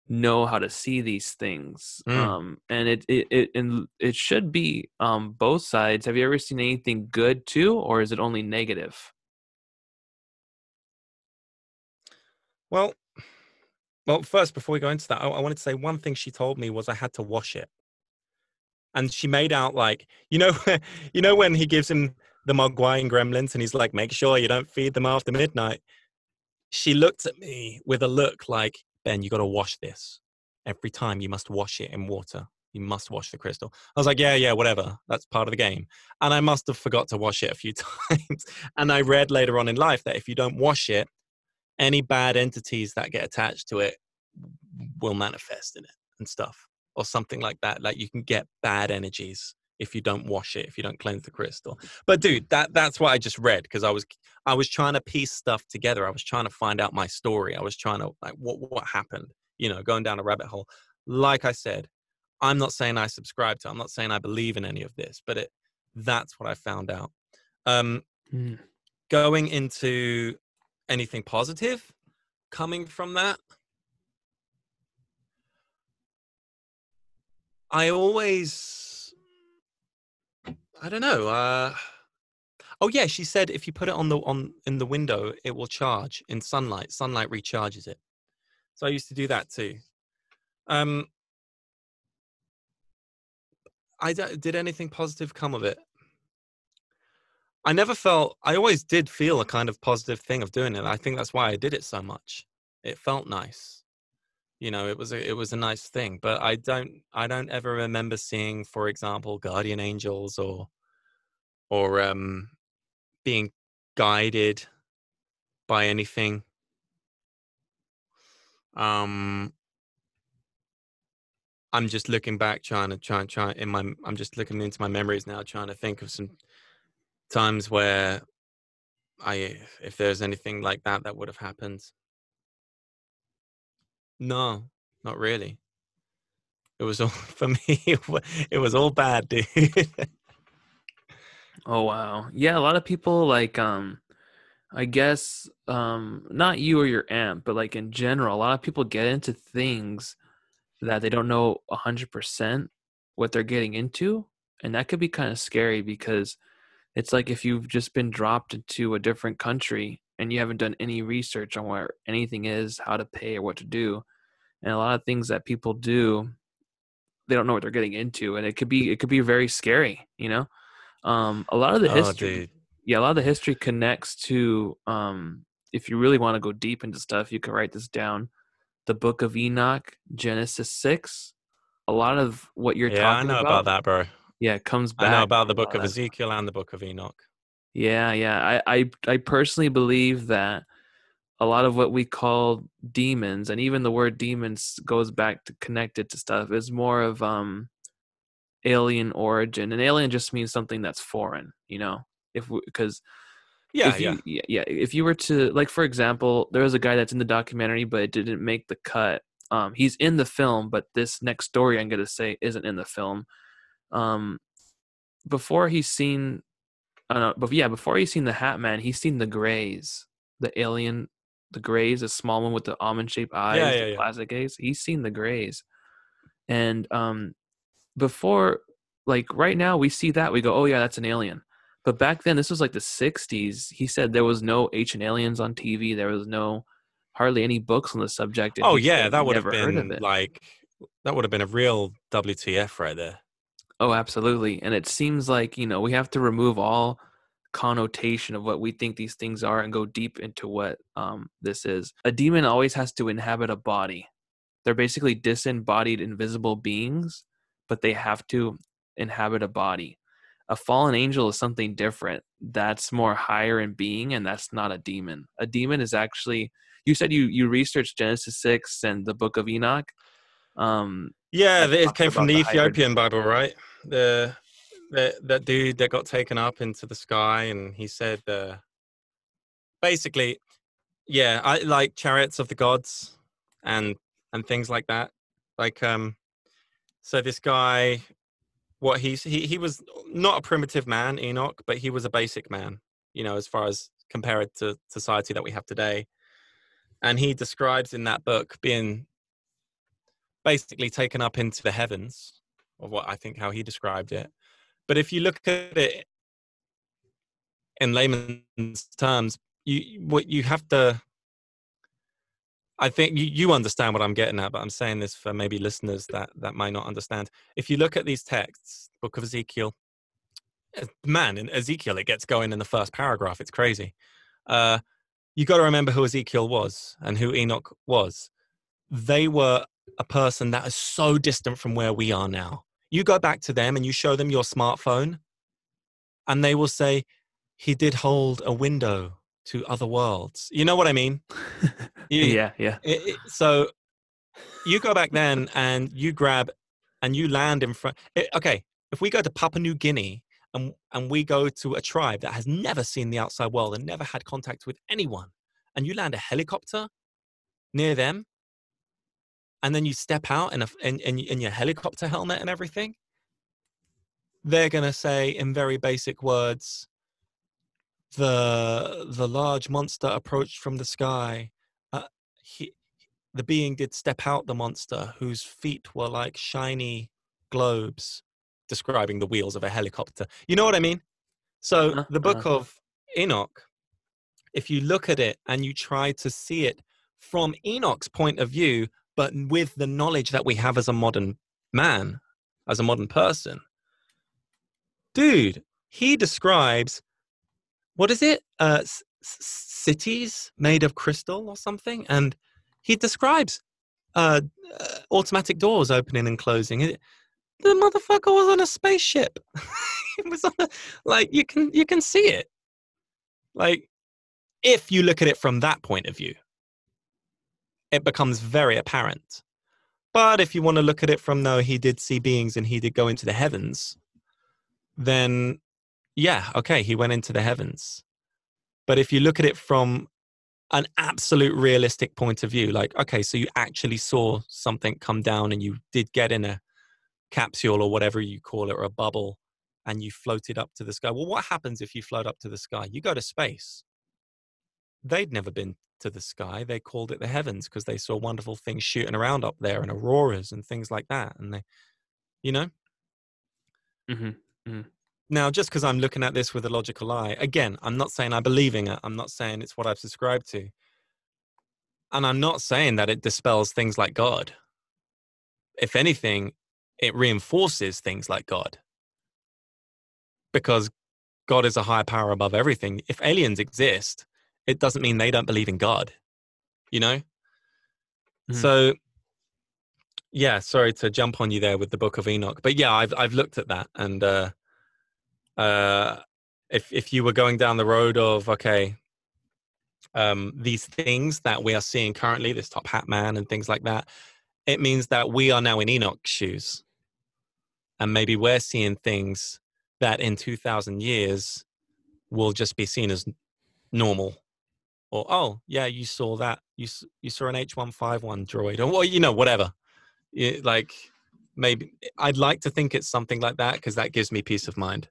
know how to see these things. Mm. Um and it it it and it should be um both sides. Have you ever seen anything good too or is it only negative? Well, well, first, before we go into that, I, I wanted to say one thing she told me was I had to wash it. And she made out like, you know, you know, when he gives him the Mogwai and gremlins and he's like, make sure you don't feed them after midnight. She looked at me with a look like, Ben, you got to wash this. Every time you must wash it in water. You must wash the crystal. I was like, yeah, yeah, whatever. That's part of the game. And I must have forgot to wash it a few times. and I read later on in life that if you don't wash it, any bad entities that get attached to it will manifest in it and stuff or something like that like you can get bad energies if you don't wash it if you don't cleanse the crystal. But dude that that's what i just read because i was i was trying to piece stuff together. I was trying to find out my story. I was trying to like what what happened you know going down a rabbit hole. Like i said i'm not saying i subscribe to i'm not saying i believe in any of this but it that's what i found out. Um Hmm. going into anything positive coming from that? I always i don't know uh oh yeah she said if you put it on the on in the window it will charge in sunlight sunlight recharges it so i used to do that too um i did anything positive come of it I never felt I always did feel a kind of positive thing of doing it. I think that's why I did it so much. It felt nice. You know, it was a it was a nice thing, but I don't I don't ever remember seeing for example guardian angels or or um being guided by anything. Um I'm just looking back trying to try and try in my I'm just looking into my memories now trying to think of some times where I if there's anything like that that would have happened. No, not really. It was all for me. It was all bad, dude. Oh wow. Yeah, a lot of people like um I guess um not you or your aunt, but like in general, a lot of people get into things that they don't know 100% what they're getting into, and that could be kind of scary because it's like if you've just been dropped into a different country and you haven't done any research on where anything is, how to pay or what to do. And a lot of things that people do, they don't know what they're getting into and it could be it could be very scary, you know? Um a lot of the oh, history dude. yeah, a lot of the history connects to um if you really want to go deep into stuff, you can write this down. The book of Enoch, Genesis 6, a lot of what you're yeah, talking about. Yeah, I know about, about that, bro. yeah it comes back. I know about the book of Ezekiel and the book of Enoch. Yeah, yeah. I, I I personally believe that a lot of what we call demons, and even the word demons goes back to connected to stuff, is more of um alien origin. And alien just means something that's foreign, you know. If because Yeah, if yeah. you yeah. yeah if you were to like for example there was a guy that's in the documentary but it didn't make the cut um he's in the film but this next story i'm gonna say isn't in the film um before he's seen uh but yeah before he's seen the hat man he's seen the grays the alien the grays the small one with the almond shaped eyes Yeah, the yeah, yeah. plastic gaze he's seen the grays and um before like right now we see that we go oh yeah that's an alien. But back then this was like the 60s he said there was no ancient aliens on tv there was no hardly any books on the subject Oh yeah, that would have never heard of been like that would have been a real WTF right there. Oh absolutely and it seems like you know we have to remove all connotation of what we think these things are and go deep into what um, this is. A demon always has to inhabit a body. They're basically disembodied invisible beings but they have to inhabit a body. A fallen angel is something different. That's more higher in being and that's not a demon. A demon is actually you said you you researched genesis 6 and the book of enoch. Um Yeah, it came from the hybrid- Ethiopian Bible, right? The, the that dude that got taken up into the sky, and he said, uh, basically, yeah, I like chariots of the gods, and and things like that. Like, um, so this guy, what he's he he was not a primitive man, Enoch, but he was a basic man, you know, as far as compared to society that we have today. And he describes in that book being basically taken up into the heavens, or what I think how he described it. But if you look at it in layman's terms, you what you have to. I think you, you understand what I'm getting at, but I'm saying this for maybe listeners that that might not understand. If you look at these texts, Book of Ezekiel, eh, man, in Ezekiel it gets going in the first paragraph. It's crazy. Uh, you got to remember who Ezekiel was and who Enoch was. They were a person that is so distant from where we are now. You go back to them and you show them your smartphone, and they will say, He did hold a window to other worlds. You know what I mean? You- yeah yeah it- it- so you go back then and you grab and you land in front. it- okay, if we go to Papua New Guinea and, and we go to a tribe that has never seen the outside world and never had contact with anyone, and you land a helicopter near them, and then you step out in, a, in, in, in your helicopter helmet and everything, they're going to say in very basic words, the the large monster approached from the sky. Uh, he, the being did step out the monster, whose feet were like shiny globes, describing the wheels of a helicopter. You know what I mean? So Uh-huh, the book of Enoch, if you look at it and you try to see it from Enoch's point of view, but with the knowledge that we have as a modern man, as a modern person, dude, he describes what is it? Uh, cities made of crystal or something, and he describes uh, uh, automatic doors opening and closing. It, the motherfucker was on a spaceship. it was on a, like you can you can see it. Like if you look at it from that point of view, it becomes very apparent. But if you want to look at it from no, he did see beings and he did go into the heavens, then yeah, okay, he went into the heavens. But if you look at it from an absolute realistic point of view, like, okay, so you actually saw something come down and you did get in a capsule or whatever you call it, or a bubble, and you floated up to the sky. Well, what happens if you float up to the sky? You go to space. They'd never been to the sky. They called it the heavens because they saw wonderful things shooting around up there and auroras and things like that. And they, you know, hmm Now, just because I'm looking at this with a logical eye, again, I'm not saying I believe in it. I'm not saying it's what I've subscribed to. And I'm not saying that it dispels things like God. If anything, it reinforces things like God. Because God is a higher power above everything. If aliens exist, it doesn't mean they don't believe in God. You know? Mhm. So, yeah, sorry to jump on you there with the Book of Enoch, but yeah, I've I've looked at that, and uh, uh, if if you were going down the road of okay, um, these things that we are seeing currently, this top hat man and things like that, it means that we are now in Enoch's shoes, and maybe we're seeing things that in two thousand years will just be seen as normal or oh yeah you saw that. You you saw an h151 droid or well you know whatever. It, like maybe i'd like to think it's something like that because that gives me peace of mind.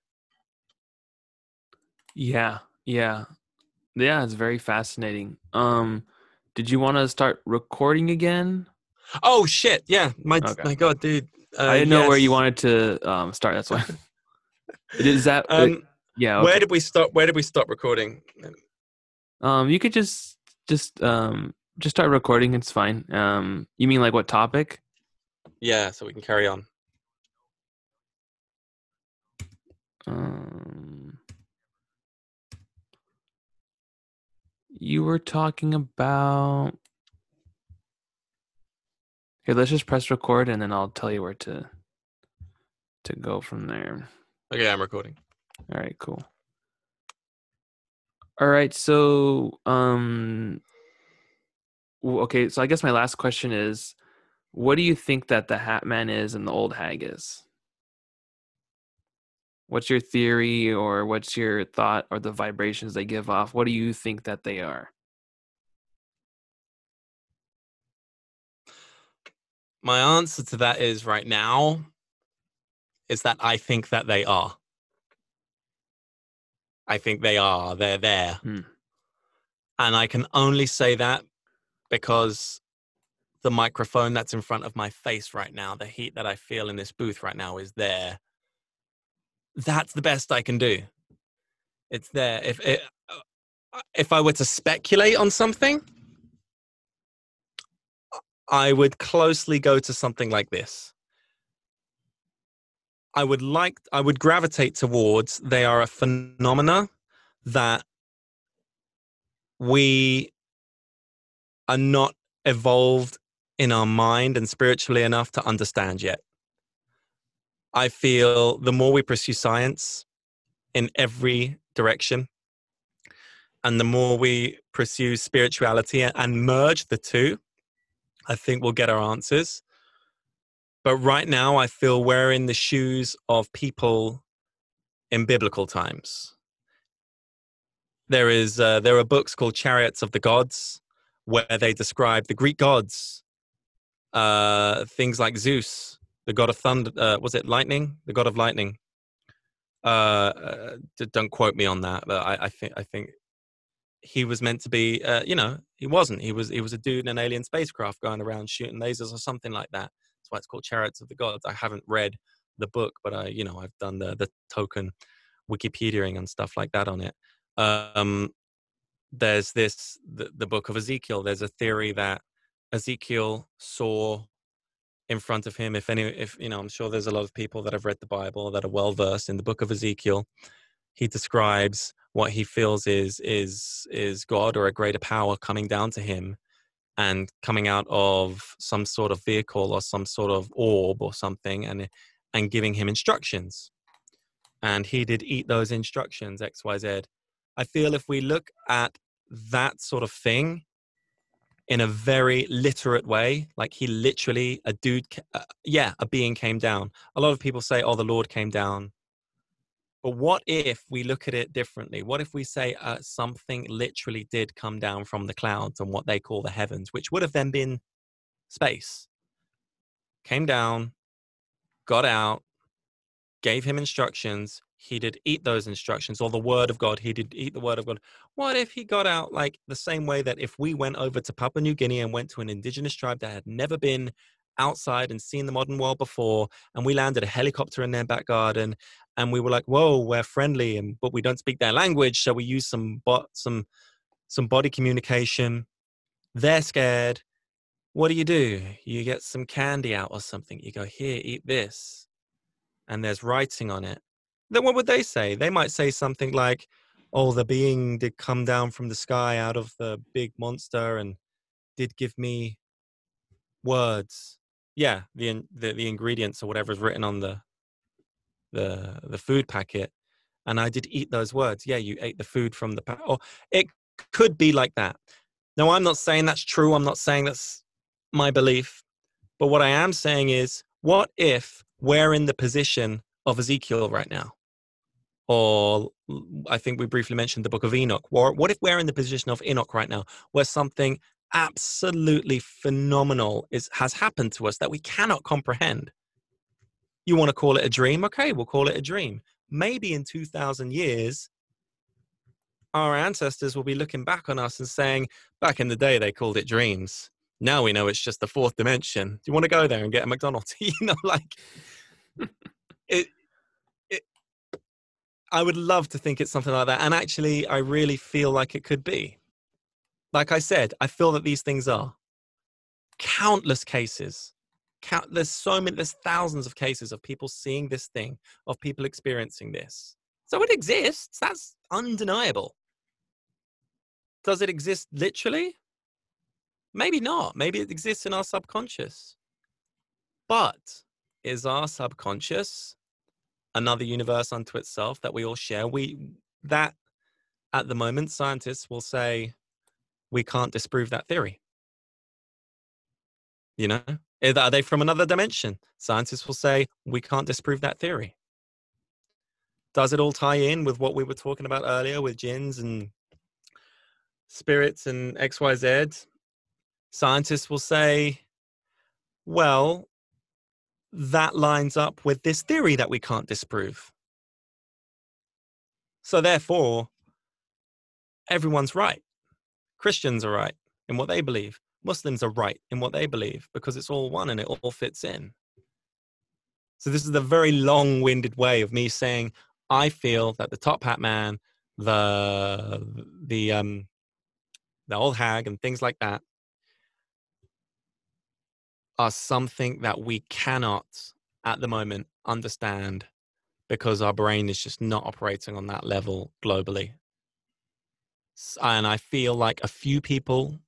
Yeah yeah. Yeah it's very fascinating. Um did you want to start recording again? Oh shit yeah my okay. my god dude uh, i didn't yes. know where you wanted to um start that's why. Is that um it, yeah okay. where did we stop where did we stop recording um you could just just um just start recording it's fine um you mean like what topic yeah, so we can carry on. Um, you were talking about. Here, let's just press record, and then I'll tell you where to to go from there. Okay, I'm recording. All right, cool. All right, so um, okay, so I guess my last question is what do you think that the Hat Man is and the old hag is? What's your theory or what's your thought or the vibrations they give off? What do you think that they are? My answer to that is right now is that I think that they are. I think they are. They're there. Hmm. And I can only say that because the microphone that's in front of my face right now, the heat that I feel in this booth right now is there. That's the best I can do. It's there. If it, uh, if I were to speculate on something, I would closely go to something like this. I would like I would gravitate towards they are a phenomena that we are not evolved in our mind and spiritually enough to understand yet. I feel the more we pursue science in every direction, and the more we pursue spirituality and merge the two, I think we'll get our answers. But right now, I feel we're in the shoes of people in biblical times. There is uh, there are books called Chariots of the Gods where they describe the Greek gods uh, things like Zeus, the god of thunder. Uh, was it lightning? The god of lightning. Uh, uh, don't quote me on that, but I, I, think I think he was meant to be. Uh, you know, he wasn't. He was he was a dude in an alien spacecraft going around shooting lasers or something like that. That's why it's called Chariots of the Gods. I haven't read the book, but I, you know, I've done the the token Wikipediaing and stuff like that on it. Um, there's this the, the book of Ezekiel. There's a theory that Ezekiel saw in front of him if any if you know i'm sure there's a lot of people that have read the bible that are well versed in the book of ezekiel he describes what he feels is is is god or a greater power coming down to him and coming out of some sort of vehicle or some sort of orb or something and and giving him instructions and he did eat those instructions xyz i feel if we look at that sort of thing in a very literate way. Like he literally, a dude, uh, yeah, a being came down. A lot of people say, oh, the Lord came down. But what if we look at it differently? What if we say uh, something literally did come down from the clouds and what they call the heavens, which would have then been space? Came down, got out, gave him instructions, he did eat those instructions or the word of God, he did eat the word of God. What if he got out like the same way that if we went over to Papua New Guinea and went to an indigenous tribe that had never been outside and seen the modern world before, and we landed a helicopter in their back garden, and we were like, "Whoa, we're friendly," and but we don't speak their language, so we use some bot some some body communication. They're scared. What do you do? You get some candy out or something. You go, "Here, eat this," and there's writing on it then what would they say? They might say something like, "Oh, the being did come down from the sky out of the big monster and did give me words yeah, the the, the ingredients or whatever is written on the the the food packet, and I did eat those words. Yeah, you ate the food from the pack. Or it could be like that. Now, I'm not saying that's true. I'm not saying that's my belief. But what I am saying is, what if we're in the position of Ezekiel right now? Or I think we briefly mentioned the book of Enoch. What if we're in the position of Enoch right now, where something absolutely phenomenal is, has happened to us that we cannot comprehend? You want to call it a dream? Okay, we'll call it a dream. Maybe in 2,000 years, our ancestors will be looking back on us and saying, back in the day, they called it dreams. Now we know it's just the fourth dimension. Do you want to go there and get a McDonald's? you know, like it, it. I would love to think it's something like that. And actually, I really feel like it could be. Like I said, I feel that these things are countless cases. Count, there's so many, there's thousands of cases of people seeing this thing, of people experiencing this. So it exists. That's undeniable. Does it exist literally? Maybe not. Maybe it exists in our subconscious. But is our subconscious another universe unto itself that we all share? We that at the moment scientists will say we can't disprove that theory. You know, are they from another dimension? Scientists will say we can't disprove that theory. Does it all tie in with what we were talking about earlier with jinns and spirits and XYZ, scientists will say, well, that lines up with this theory that we can't disprove. So therefore, everyone's right. Christians are right in what they believe. Muslims are right in what they believe because it's all one and it all fits in. So this is the very long-winded way of me saying I feel that the top hat man, the the um the old hag and things like that are something that we cannot at the moment understand because our brain is just not operating on that level globally. And I feel like a few people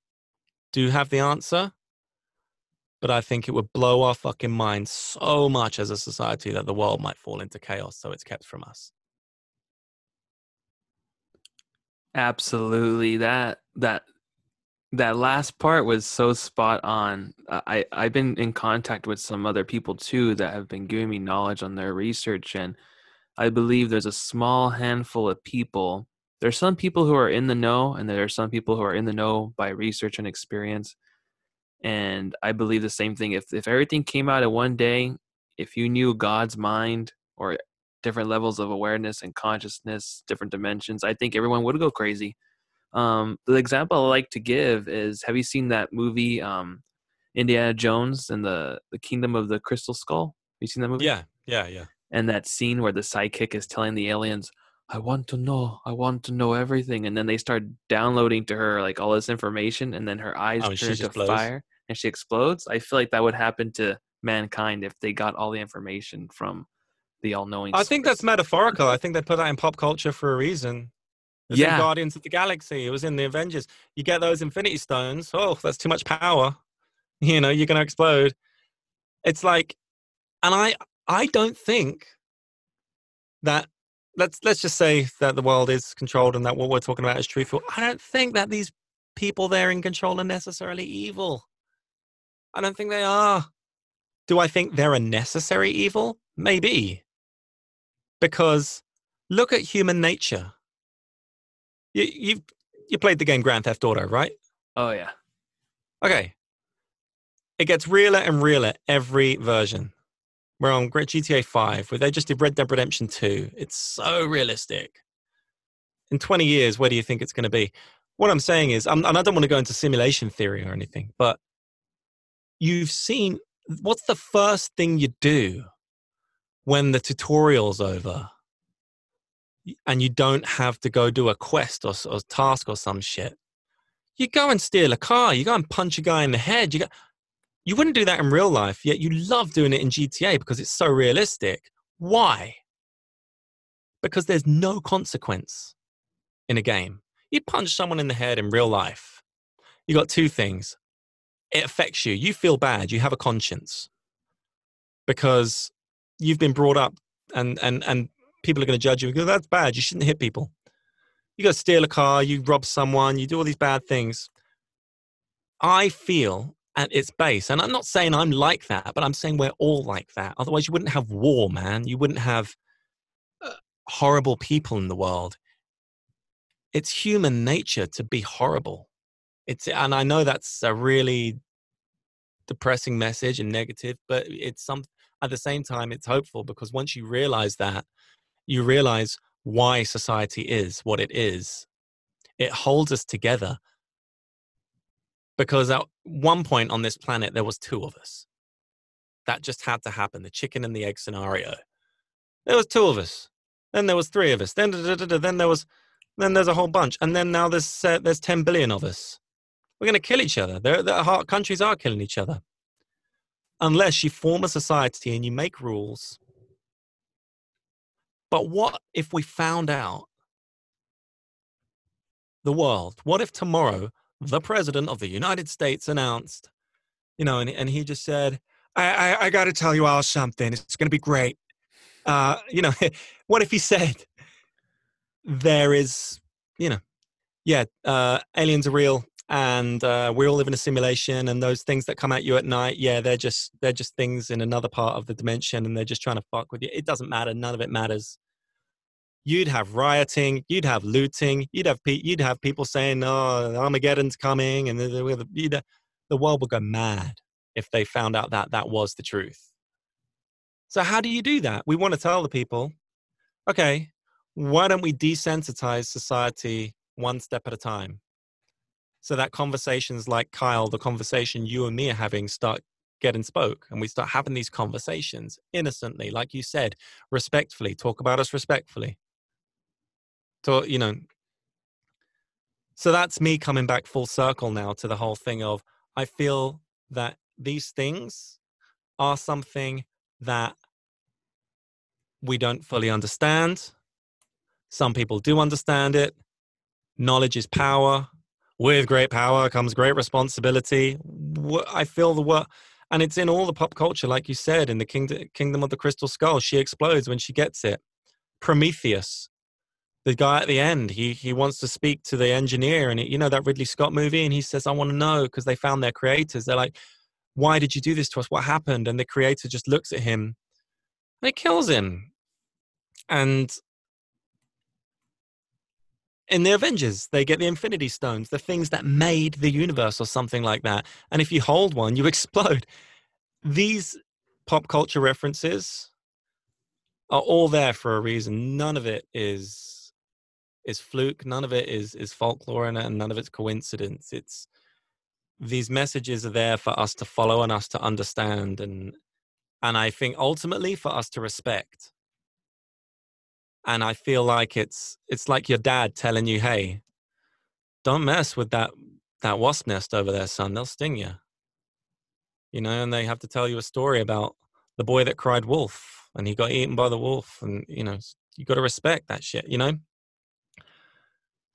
do have the answer, but I think it would blow our fucking minds so much as a society that the world might fall into chaos, so it's kept from us. Absolutely. That that that last part was so spot on. I I've been in contact with some other people too that have been giving me knowledge on their research and I believe there's a small handful of people. There's some people who are in the know and there are some people who are in the know by research and experience. And I believe the same thing if if everything came out in one day, if you knew God's mind or different levels of awareness and consciousness, different dimensions, I think everyone would go crazy. Um, the example I like to give is: Have you seen that movie, um, Indiana Jones and the the Kingdom of the Crystal Skull? Have you seen that movie? Yeah, yeah, yeah. And that scene where the sidekick is telling the aliens, "I want to know, I want to know everything," and then they start downloading to her like all this information, and then her eyes oh, turn to fire and she explodes. I feel like that would happen to mankind if they got all the information from the all-knowing. I think that's metaphorical. I think they put that in pop culture for a reason. It's yeah. Guardians of the Galaxy. It was in the Avengers. You get those Infinity Stones. Oh, that's too much power. You know, you're going to explode. It's like, and I, I don't think that. Let's let's just say that the world is controlled and that what we're talking about is truthful. I don't think that these people there in control are necessarily evil. I don't think they are. Do I think they're a necessary evil? Maybe. Because look at human nature. You, you've you played the game Grand Theft Auto, right? Oh yeah. Okay. It gets realer and realer every version. We're on GTA 5, where they just did Red Dead Redemption 2. It's so realistic. In 20 years, where do you think it's going to be? What I'm saying is, I'm, and I don't want to go into simulation theory or anything, but you've seen what's the first thing you do when the tutorial's over and you don't have to go do a quest or, or task or some shit? You go and steal a car. You go and punch a guy in the head. You go. You wouldn't do that in real life, yet you love doing it in GTA because it's so realistic. Why? Because there's no consequence in a game. You punch someone in the head in real life. You got two things it affects you. You feel bad. You have a conscience. because you've been brought up and and and people are going to judge you go that's bad you shouldn't hit people you go steal a car you rob someone you do all these bad things i feel at its base. And i'm not saying i'm like that but i'm saying we're all like that. Otherwise you wouldn't have war man. You wouldn't have uh, horrible people in the world. It's human nature to be horrible. It's and i know that's a really depressing message and negative but it's some at the same time it's hopeful because once you realize that you realize why society is what it is. It holds us together. Because one point on this planet there was two of us. That just had to happen the chicken and the egg scenario. There was two of us then there was three of us then da, da, da, then there was then there's a whole bunch and then now there's uh, there's 10 billion of us. We're going to kill each other. There the countries are killing each other. Unless you form a society and you make rules. But what if we found out the world? What if tomorrow the president of the United States announced, you know, and, and he just said, I, I, I got to tell you all something. It's going to be great. Uh, you know, what if he said, there is, you know, yeah, uh, aliens are real and uh, we all live in a simulation and those things that come at you at night yeah they're just they're just things in another part of the dimension and they're just trying to fuck with you it doesn't matter none of it matters you'd have rioting you'd have looting you'd have pe- you'd have people saying oh armageddon's coming and the, world would go mad if they found out that that was the truth. So how do you do that? We want to tell the people okay why don't we desensitize society one step at a time? So that conversations like Kyle, the conversation you and me are having, start getting spoke and we start having these conversations innocently, like you said, respectfully, talk about us respectfully. Talk, you know. So that's me coming back full circle now to the whole thing of I feel that these things are something that we don't fully understand. Some people do understand it. Knowledge is power with great power comes great responsibility. I feel the work, and it's in all the pop culture, like you said, in the kingdom, kingdom of the Crystal Skull. She explodes when she gets it. Prometheus, the guy at the end, he he wants to speak to the engineer, and it, you know that Ridley Scott movie, and he says, "I want to know," because they found their creators. They're like, "Why did you do this to us? What happened?" And the creator just looks at him, and it kills him. And in the Avengers, they get the Infinity Stones, the things that made the universe or something like that. And if you hold one, you explode. These pop culture references are all there for a reason. None of it is is fluke. None of it is is folklore, and none of it's coincidence. It's these messages are there for us to follow and us to understand, and and I think ultimately for us to respect and i feel like it's it's like your dad telling you hey don't mess with that that wasp nest over there son they'll sting you you know and they have to tell you a story about the boy that cried wolf and he got eaten by the wolf and you know you got to respect that shit you know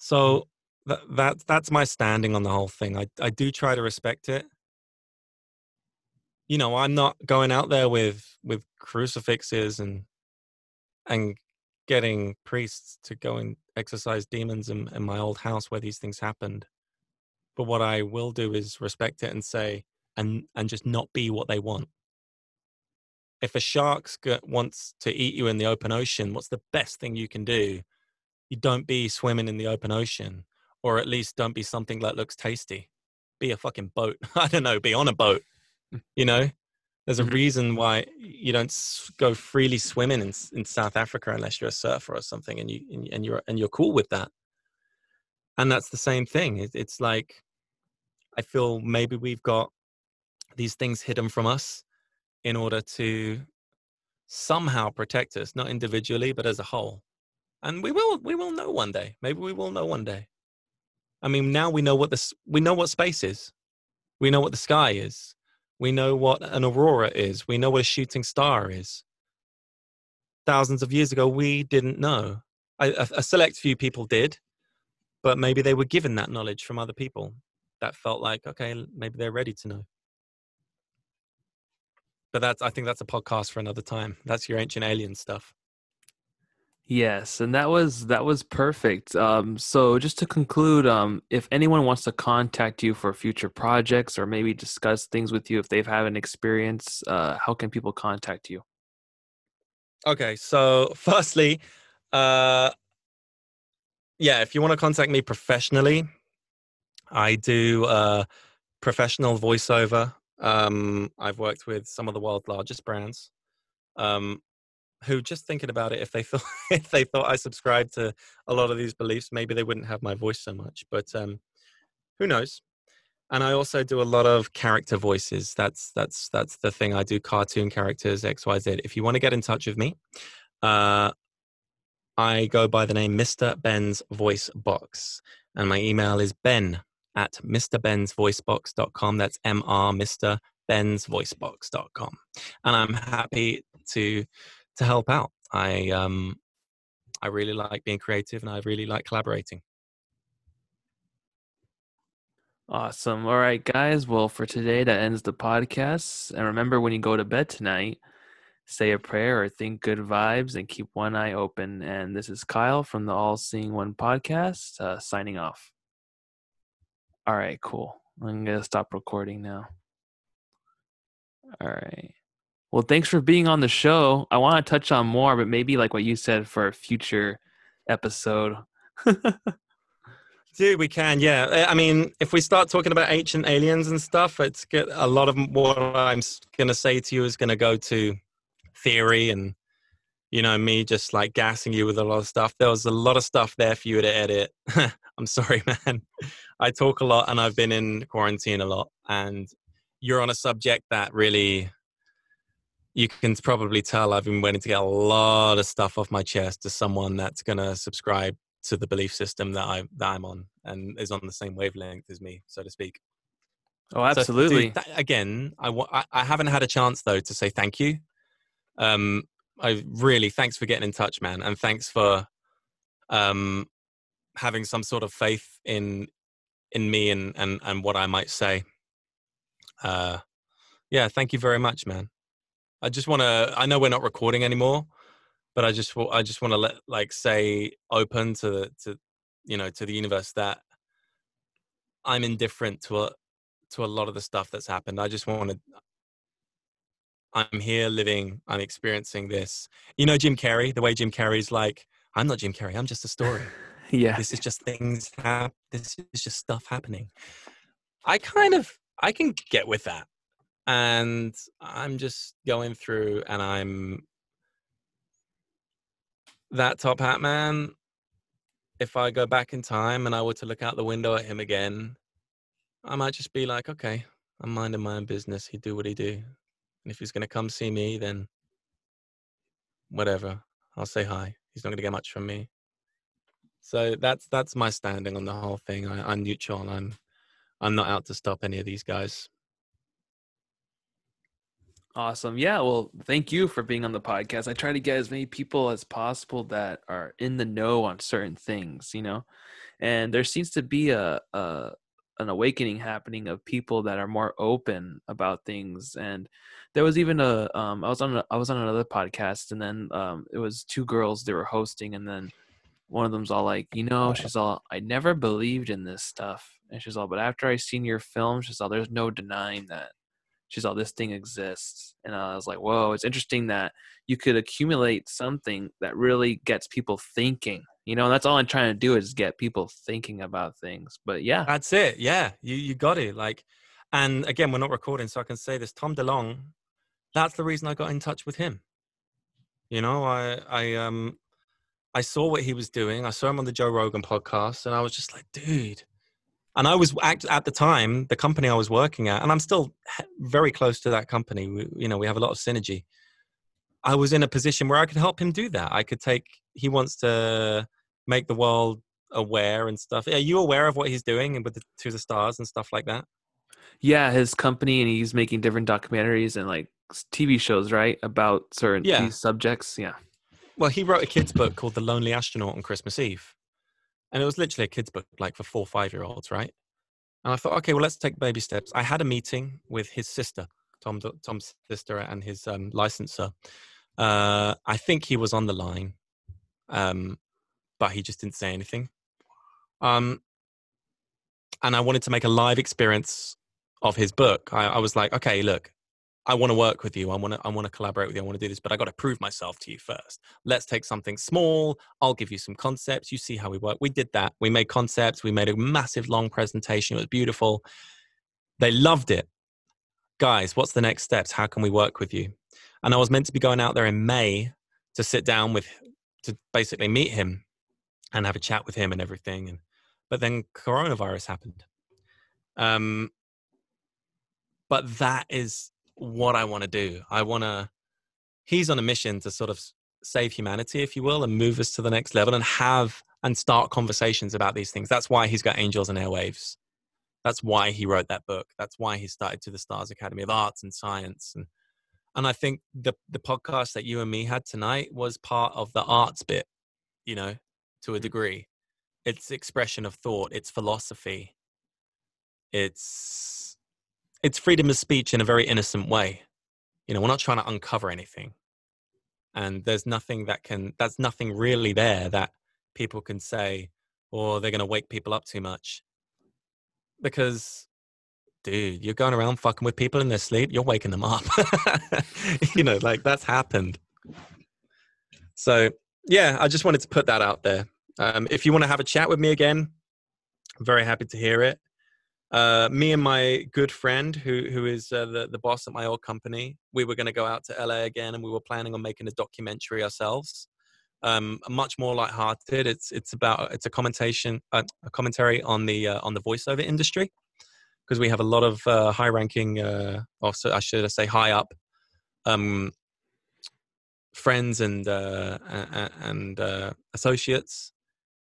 so that, that that's my standing on the whole thing i i do try to respect it you know i'm not going out there with with crucifixes and and getting priests to go and exorcise demons in, in my old house where these things happened. But what I will do is respect it and say, and and just not be what they want. If a shark wants to eat you in the open ocean, what's the best thing you can do? You don't be swimming in the open ocean, or at least don't be something that looks tasty. Be a fucking boat. I don't know. Be on a boat. You know, there's a mm-hmm. reason why you don't go freely swimming in, in South Africa unless you're a surfer or something, and you and you're and you're cool with that. And that's the same thing. it's like I feel maybe we've got these things hidden from us in order to somehow protect us, not individually but as a whole. And we will we will know one day. Maybe we will know one day. I mean, now we know what this we know what space is. We know what the sky is we know what an aurora is. We know what a shooting star is. Thousands of years ago, we didn't know. A, a select few people did, but maybe they were given that knowledge from other people that felt like, okay, maybe they're ready to know. but that's I think that's a podcast for another time. That's your ancient alien stuff. Yes, and that was that was perfect. Um, so just to conclude, um, if anyone wants to contact you for future projects or maybe discuss things with you, if they've had an experience, uh, how can people contact you? Okay, so firstly, uh, yeah, if you want to contact me professionally, I do uh, professional voiceover. Um, I've worked with some of the world's largest brands. Um, who just thinking about it if they thought if they thought i subscribed to a lot of these beliefs maybe they wouldn't have my voice so much but um who knows? And i also do a lot of character voices. That's that's that's the thing i do cartoon characters xyz if you want to get in touch with me uh i go by the name mr ben's voice box and my email is ben at mrbensvoicebox.com that's mr mr bensvoicebox.com and i'm happy to to help out. I um I really like being creative and I really like collaborating. Awesome. All right, guys. Well, for today, that ends the podcast. And remember, when you go to bed tonight, say a prayer or think good vibes and keep one eye open. And this is Kyle from the All Seeing One podcast, uh, signing off. All right, cool. I'm going to stop recording now. All right. Well, thanks for being on the show. I want to touch on more, but maybe like what you said for a future episode. Dude, we can, yeah. I mean, if we start talking about ancient aliens and stuff, it's get a lot of what I'm going to say to you is going to go to theory and you know me just like gassing you with a lot of stuff. There was a lot of stuff there for you to edit. I'm sorry, man. I talk a lot and I've been in quarantine a lot, and you're on a subject that really you can probably tell I've been waiting to get a lot of stuff off my chest to someone that's going to subscribe to the belief system that I that I'm on and is on the same wavelength as me, so to speak. Oh, absolutely. So, dude, again, I, I haven't had a chance though to say thank you. Um, I really thanks for getting in touch, man, and thanks for um having some sort of faith in in me and and and what I might say. Uh, yeah, thank you very much, man. I just want to. I know we're not recording anymore, but I just I just want to let like say open to to you know to the universe that I'm indifferent to a to a lot of the stuff that's happened. I just want to. I'm here living. I'm experiencing this. You know, Jim Carrey. The way Jim Carrey's like, I'm not Jim Carrey. I'm just a story. yeah. This is just things. Hap- this is just stuff happening. I kind of I can get with that and I'm just going through and I'm that top hat man. If I go back in time and I were to look out the window at him again, I might just be like, okay, I'm minding my own business. He'd do what he do. And if he's going to come see me, then whatever. I'll say hi. He's not going to get much from me. So that's that's my standing on the whole thing. I, I'm neutral. I'm I'm not out to stop any of these guys. Awesome. Yeah. Well, thank you for being on the podcast. I try to get as many people as possible that are in the know on certain things, you know, and there seems to be a, a an awakening happening of people that are more open about things. And there was even a um, I was on a, I was on another podcast, and then um, it was two girls they were hosting, and then one of them's all like, you know, she's all, I never believed in this stuff, and she's all, but after I seen your film, she's all, there's no denying that she's all this thing exists. And i was like whoa it's interesting that you could accumulate something that really gets people thinking. You know that's all i'm trying to do is get people thinking about things but yeah. That's it yeah you you got it like and again we're not recording so i can say this tom DeLonge that's the reason i got in touch with him. You know i i um i saw what he was doing i saw him on the joe rogan podcast and i was just like dude and I was act at the time the company I was working at, and I'm still very close to that company. We, you know, we have a lot of synergy. I was in a position where I could help him do that. I could take. He wants to make the world aware and stuff. Are you aware of what he's doing with the to the stars and stuff like that? Yeah, his company, and he's making different documentaries and like TV shows, right, about certain yeah. subjects. Yeah. Well, he wrote a kids book called The Lonely Astronaut on Christmas Eve and it was literally a kid's book, like for four, five year olds, right? And I thought, okay, well, let's take baby steps. I had a meeting with his sister, Tom Tom's sister and his um, licenser. Uh, I think he was on the line, um, but he just didn't say anything. Um, and I wanted to make a live experience of his book. I, I was like, okay, look, I want to work with you. I want to I want to collaborate with you. I want to do this, but I got to prove myself to you first. Let's take something small. I'll give you some concepts. You see how we work. We did that. We made concepts. We made a massive long presentation. It was beautiful. They loved it. Guys, what's the next steps? How can we work with you? And I was meant to be going out there in May to sit down with to basically meet him and have a chat with him and everything and but then coronavirus happened. Um but that is what I want to do. I want to, he's on a mission to sort of save humanity, if you will, and move us to the next level and have and start conversations about these things. That's why he's got Angels and Airwaves. That's why he wrote that book. That's why he started to the Stars Academy of Arts and Science. And and I think the the podcast that you and me had tonight was part of the arts bit, you know, to a mm. degree. It's expression of thought, it's philosophy. It's it's freedom of speech in a very innocent way. You know, we're not trying to uncover anything. And there's nothing that can, that's nothing really there that people can say, or they're going to wake people up too much. Because, dude, you're going around fucking with people in their sleep, you're waking them up. you know, like that's happened. So, yeah, I just wanted to put that out there. Um, if you want to have a chat with me again, I'm very happy to hear it uh, me and my good friend, who who is uh, the the boss at my old company, we were going to go out to LA again, and we were planning on making a documentary ourselves. Um, much more lighthearted. It's it's about it's a commentation uh, a commentary on the uh, on the voiceover industry because we have a lot of uh, high ranking, uh, or so I should say high up um, friends and and associates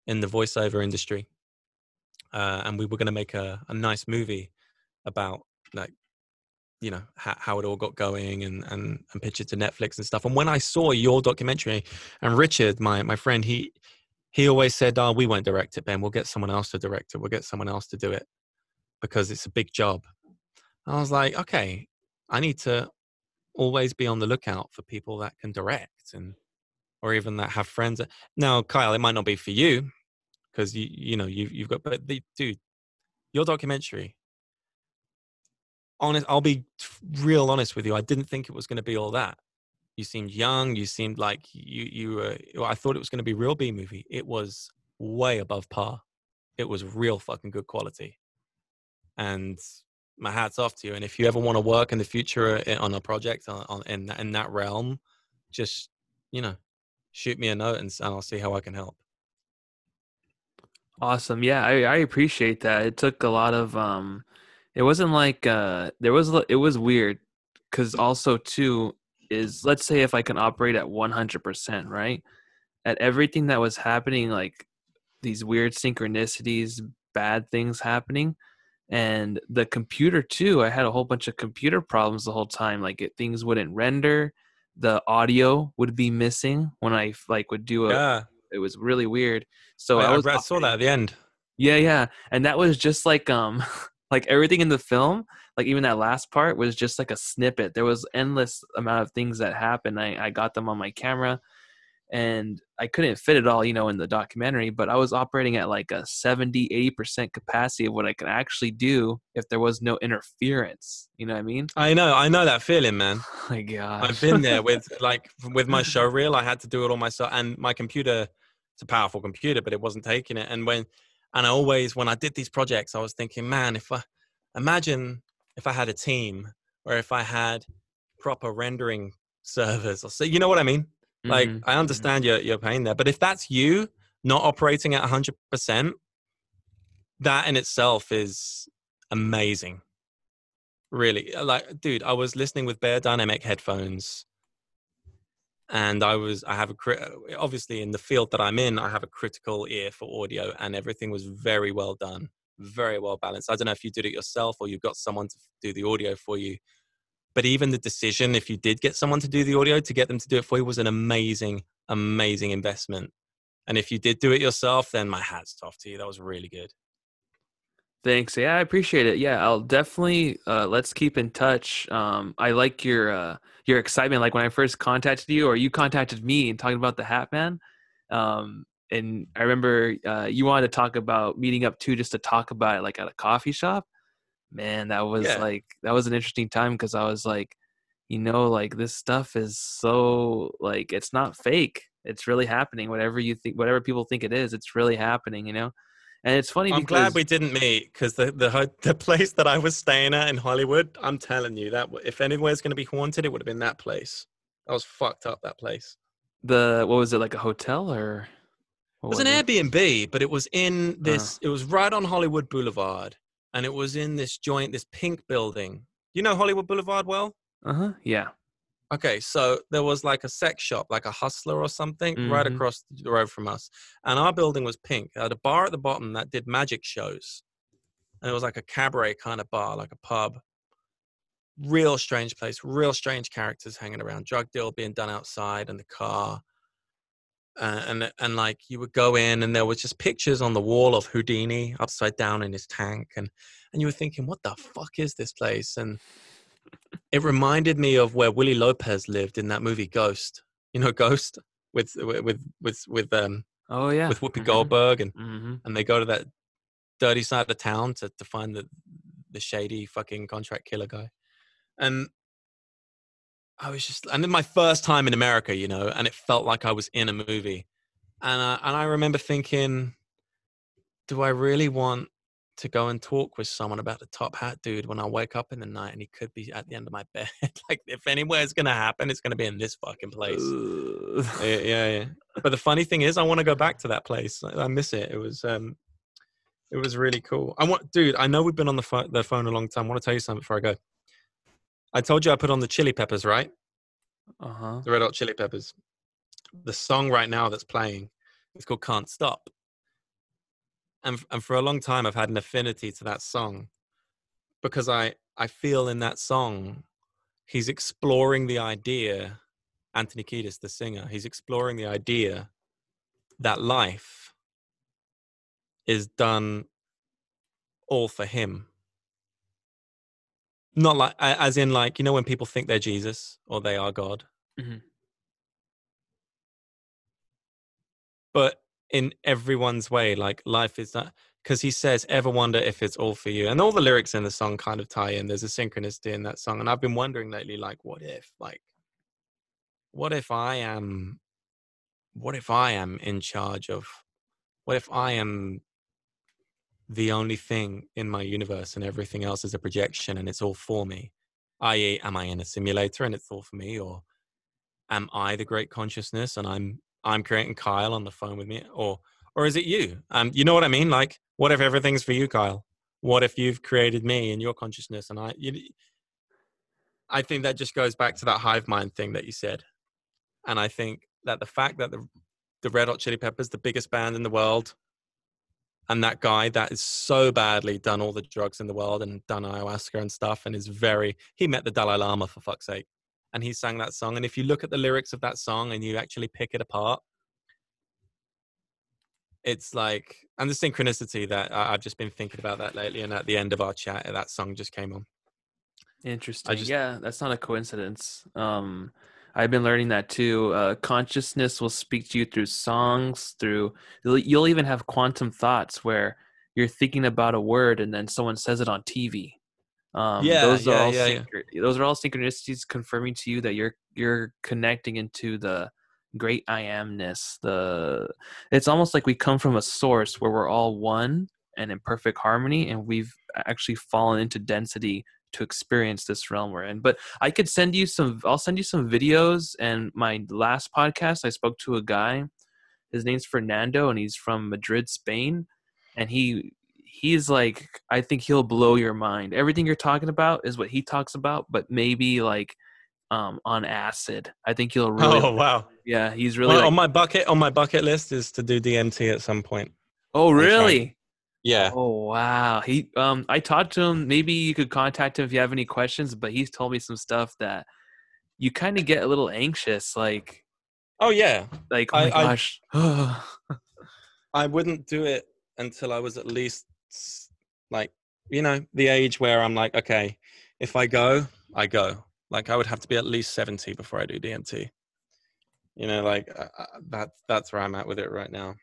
in the voiceover industry uh, and we were going to make a, a nice movie about like you know how, how it all got going and, and and pitch it to netflix and stuff. And when i saw your documentary and richard my my friend he he always said oh we won't direct it ben. We'll get someone else to direct it. We'll get someone else to do it because it's a big job. I was like okay i need to always be on the lookout for people that can direct and or even that have friends. Now kyle it might not be for you because you you know you you've got but the dude your documentary honest i'll be real honest with you i didn't think it was going to be all that. You seemed young you seemed like you you were i thought it was going to be real b movie. It was way above par. It was real fucking good quality. And my hat's off to you and if you ever want to work in the future uh, on a project on, on in, in that realm just you know shoot me a note and, and i'll see how i can help Awesome. Yeah, I, I appreciate that. It took a lot of um it wasn't like uh there was it was weird cuz also too is let's say if I can operate at 100%, right? At everything that was happening like these weird synchronicities, bad things happening and the computer too. I had a whole bunch of computer problems the whole time like it, things wouldn't render, the audio would be missing when I like would do a yeah it was really weird. So I, I, was, I saw that at the end. Yeah, yeah, and that was just like um, like everything in the film, like even that last part was just like a snippet. There was endless amount of things that happened. I I got them on my camera, and I couldn't fit it all, you know, in the documentary. But I was operating at like a 70, 80 percent capacity of what I could actually do if there was no interference. You know what I mean? I know, I know that feeling, man. Oh my God, I've been there with like with my show reel. I had to do it all myself, and my computer it's a powerful computer, but it wasn't taking it. And when, and I always, when I did these projects, I was thinking, man, if I imagine if I had a team or if I had proper rendering servers or so, you know what I mean? Like, mm-hmm. I mm-hmm. understand your, your pain there, but if that's you not operating at 100%, that in itself is amazing. Really, like, dude, I was listening with Beyerdynamic headphones and i was i have a uh, obviously in the field that i'm in i have a critical ear for audio and everything was very well done very well balanced. I don't know if you did it yourself or you've got someone to do the audio for you but even the decision if you did get someone to do the audio to get them to do it for you was an amazing amazing investment. And if you did do it yourself then my hat's off to you. That was really good Thanks. Yeah, I appreciate it. Yeah, I'll definitely uh, let's keep in touch. Um, I like your uh, your excitement. Like when I first contacted you, or you contacted me and talking about the Hat Man. Um, and I remember uh, you wanted to talk about meeting up too, just to talk about it, like at a coffee shop. Man, that was Yeah. like that was an interesting time because I was like, you know, like this stuff is so like it's not fake. It's really happening. Whatever you think, whatever people think it is, it's really happening. You know, and it's funny I'm because glad we didn't meet because the, the the place that I was staying at in Hollywood, I'm telling you that if anywhere's going to be haunted, it would have been that place. I was fucked up. That place. the what was it like a hotel or It what was an it? Airbnb, but it was in this. It was right on Hollywood Boulevard, and it was in this joint, this pink building. You know Hollywood Boulevard well? Uh-huh. Yeah. Okay, so there was like a sex shop, like a hustler or something, right Mhm. across the road from us. And our building was pink. It had a bar at the bottom that did magic shows. And it was like a cabaret kind of bar, like a pub. Real strange place, real strange characters hanging around, drug deal being done outside and the car. Uh, and and like you would go in and there was just pictures on the wall of Houdini upside down in his tank and and you were thinking what the fuck is this place and it reminded me of where Willie Lopez lived in that movie Ghost. You know Ghost with with with with um Oh yeah. with Whoopi Mhm. Goldberg and hmm and they go to that dirty side of the town to to find the the shady fucking contract killer guy. And I was just and then my first time in America, you know, and it felt like I was in a movie. And I, and I remember thinking do I really want to go and talk with someone about the top hat dude when I wake up in the night and he could be at the end of my bed. like if anywhere is gonna happen, it's gonna be in this fucking place. Yeah, yeah, yeah. But the funny thing is, I want to go back to that place. I I miss it. It was, um, it was really cool. I want, dude. I know we've been on the, pho- the phone a long time. I want to tell you something before I go. I told you I put on the Chili Peppers, right? uh-huh. The Red Hot Chili Peppers. The song right now that's playing it's called "Can't Stop," and and for a long time I've had an affinity to that song because I I feel in that song he's exploring the idea. Anthony Kiedis, the singer, he's exploring the idea that life is done all for him. Not like, as in, like, you know, when people think they're Jesus or they are God. Mhm. But in everyone's way, like, life is that. Because he says, ever wonder if it's all for you. And all the lyrics in the song kind of tie in. There's a synchronicity in that song. And I've been wondering lately, like, what if, like, what if I am, what if I am in charge of, what if I am the only thing in my universe and everything else is a projection and it's all for me? I.e., am I in a simulator and it's all for me? Or am I the great consciousness and I'm, I'm creating Kyle on the phone with me? Or, or is it you? Um, you know what I mean? Like, what if everything's for you, Kyle? What if you've created me in your consciousness and I, you, I think that just goes back to that hive mind thing that you said. And I think that the fact that the the Red Hot Chili Peppers, the biggest band in the world, and that guy that is so badly done all the drugs in the world and done ayahuasca and stuff, and is very he met the Dalai Lama for fuck's sake, and he sang that song. And if you look at the lyrics of that song and you actually pick it apart, it's like and the synchronicity that I- I've just been thinking about that lately. And at the end of our chat, that song just came on. Interesting. just- yeah, that's not a coincidence. Um, I've been learning that too. Uh, consciousness will speak to you through songs, through you'll, you'll even have quantum thoughts where you're thinking about a word and then someone says it on TV. Um, Yeah, those are yeah, all yeah, yeah. those are all synchronicities confirming to you that you're you're connecting into the great I amness. The it's almost like we come from a source where we're all one and in perfect harmony, and we've actually fallen into density to experience this realm we're in. But I could send you some. I'll send you some videos. And my last podcast, I spoke to a guy. His name's Fernando, and he's from Madrid, Spain. And he he's like, I think he'll blow your mind. Everything you're talking about is what he talks about, but maybe like um on acid. I think you'll really. oh wow! Yeah, he's really. Well, like, on my bucket on my bucket list is to do DMT at some point. oh, really? Yeah. Oh wow. He um I talked to him. Maybe you could contact him if you have any questions, but he's told me some stuff that you kind of get a little anxious, like Oh yeah. like oh my I- I- gosh. I wouldn't do it until I was at least Like, you know, the age where I'm like, okay, if I go, I go. Like, I would have to be at least 70 before I do DMT. You know, like uh, uh, that's that's where I'm at with it right now.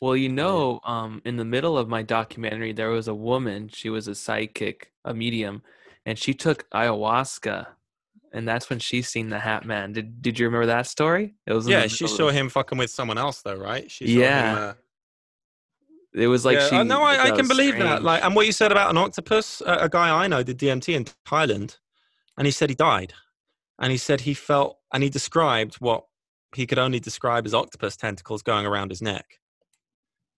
Well, you know, um, in the middle of my documentary, there was a woman. She was a psychic, a medium, and she took ayahuasca, and that's when she seen the Hat Man. Did Did you remember that story? It was yeah. She saw him fucking with someone else, though, right? She yeah. Him, uh... It was like yeah. she. Uh, no, I, I can believe strange. that. Like, and what you said about an octopus, a, a guy I know did DMT in Thailand, and he said he died, and he said he felt, and he described what he could only describe as octopus tentacles going around his neck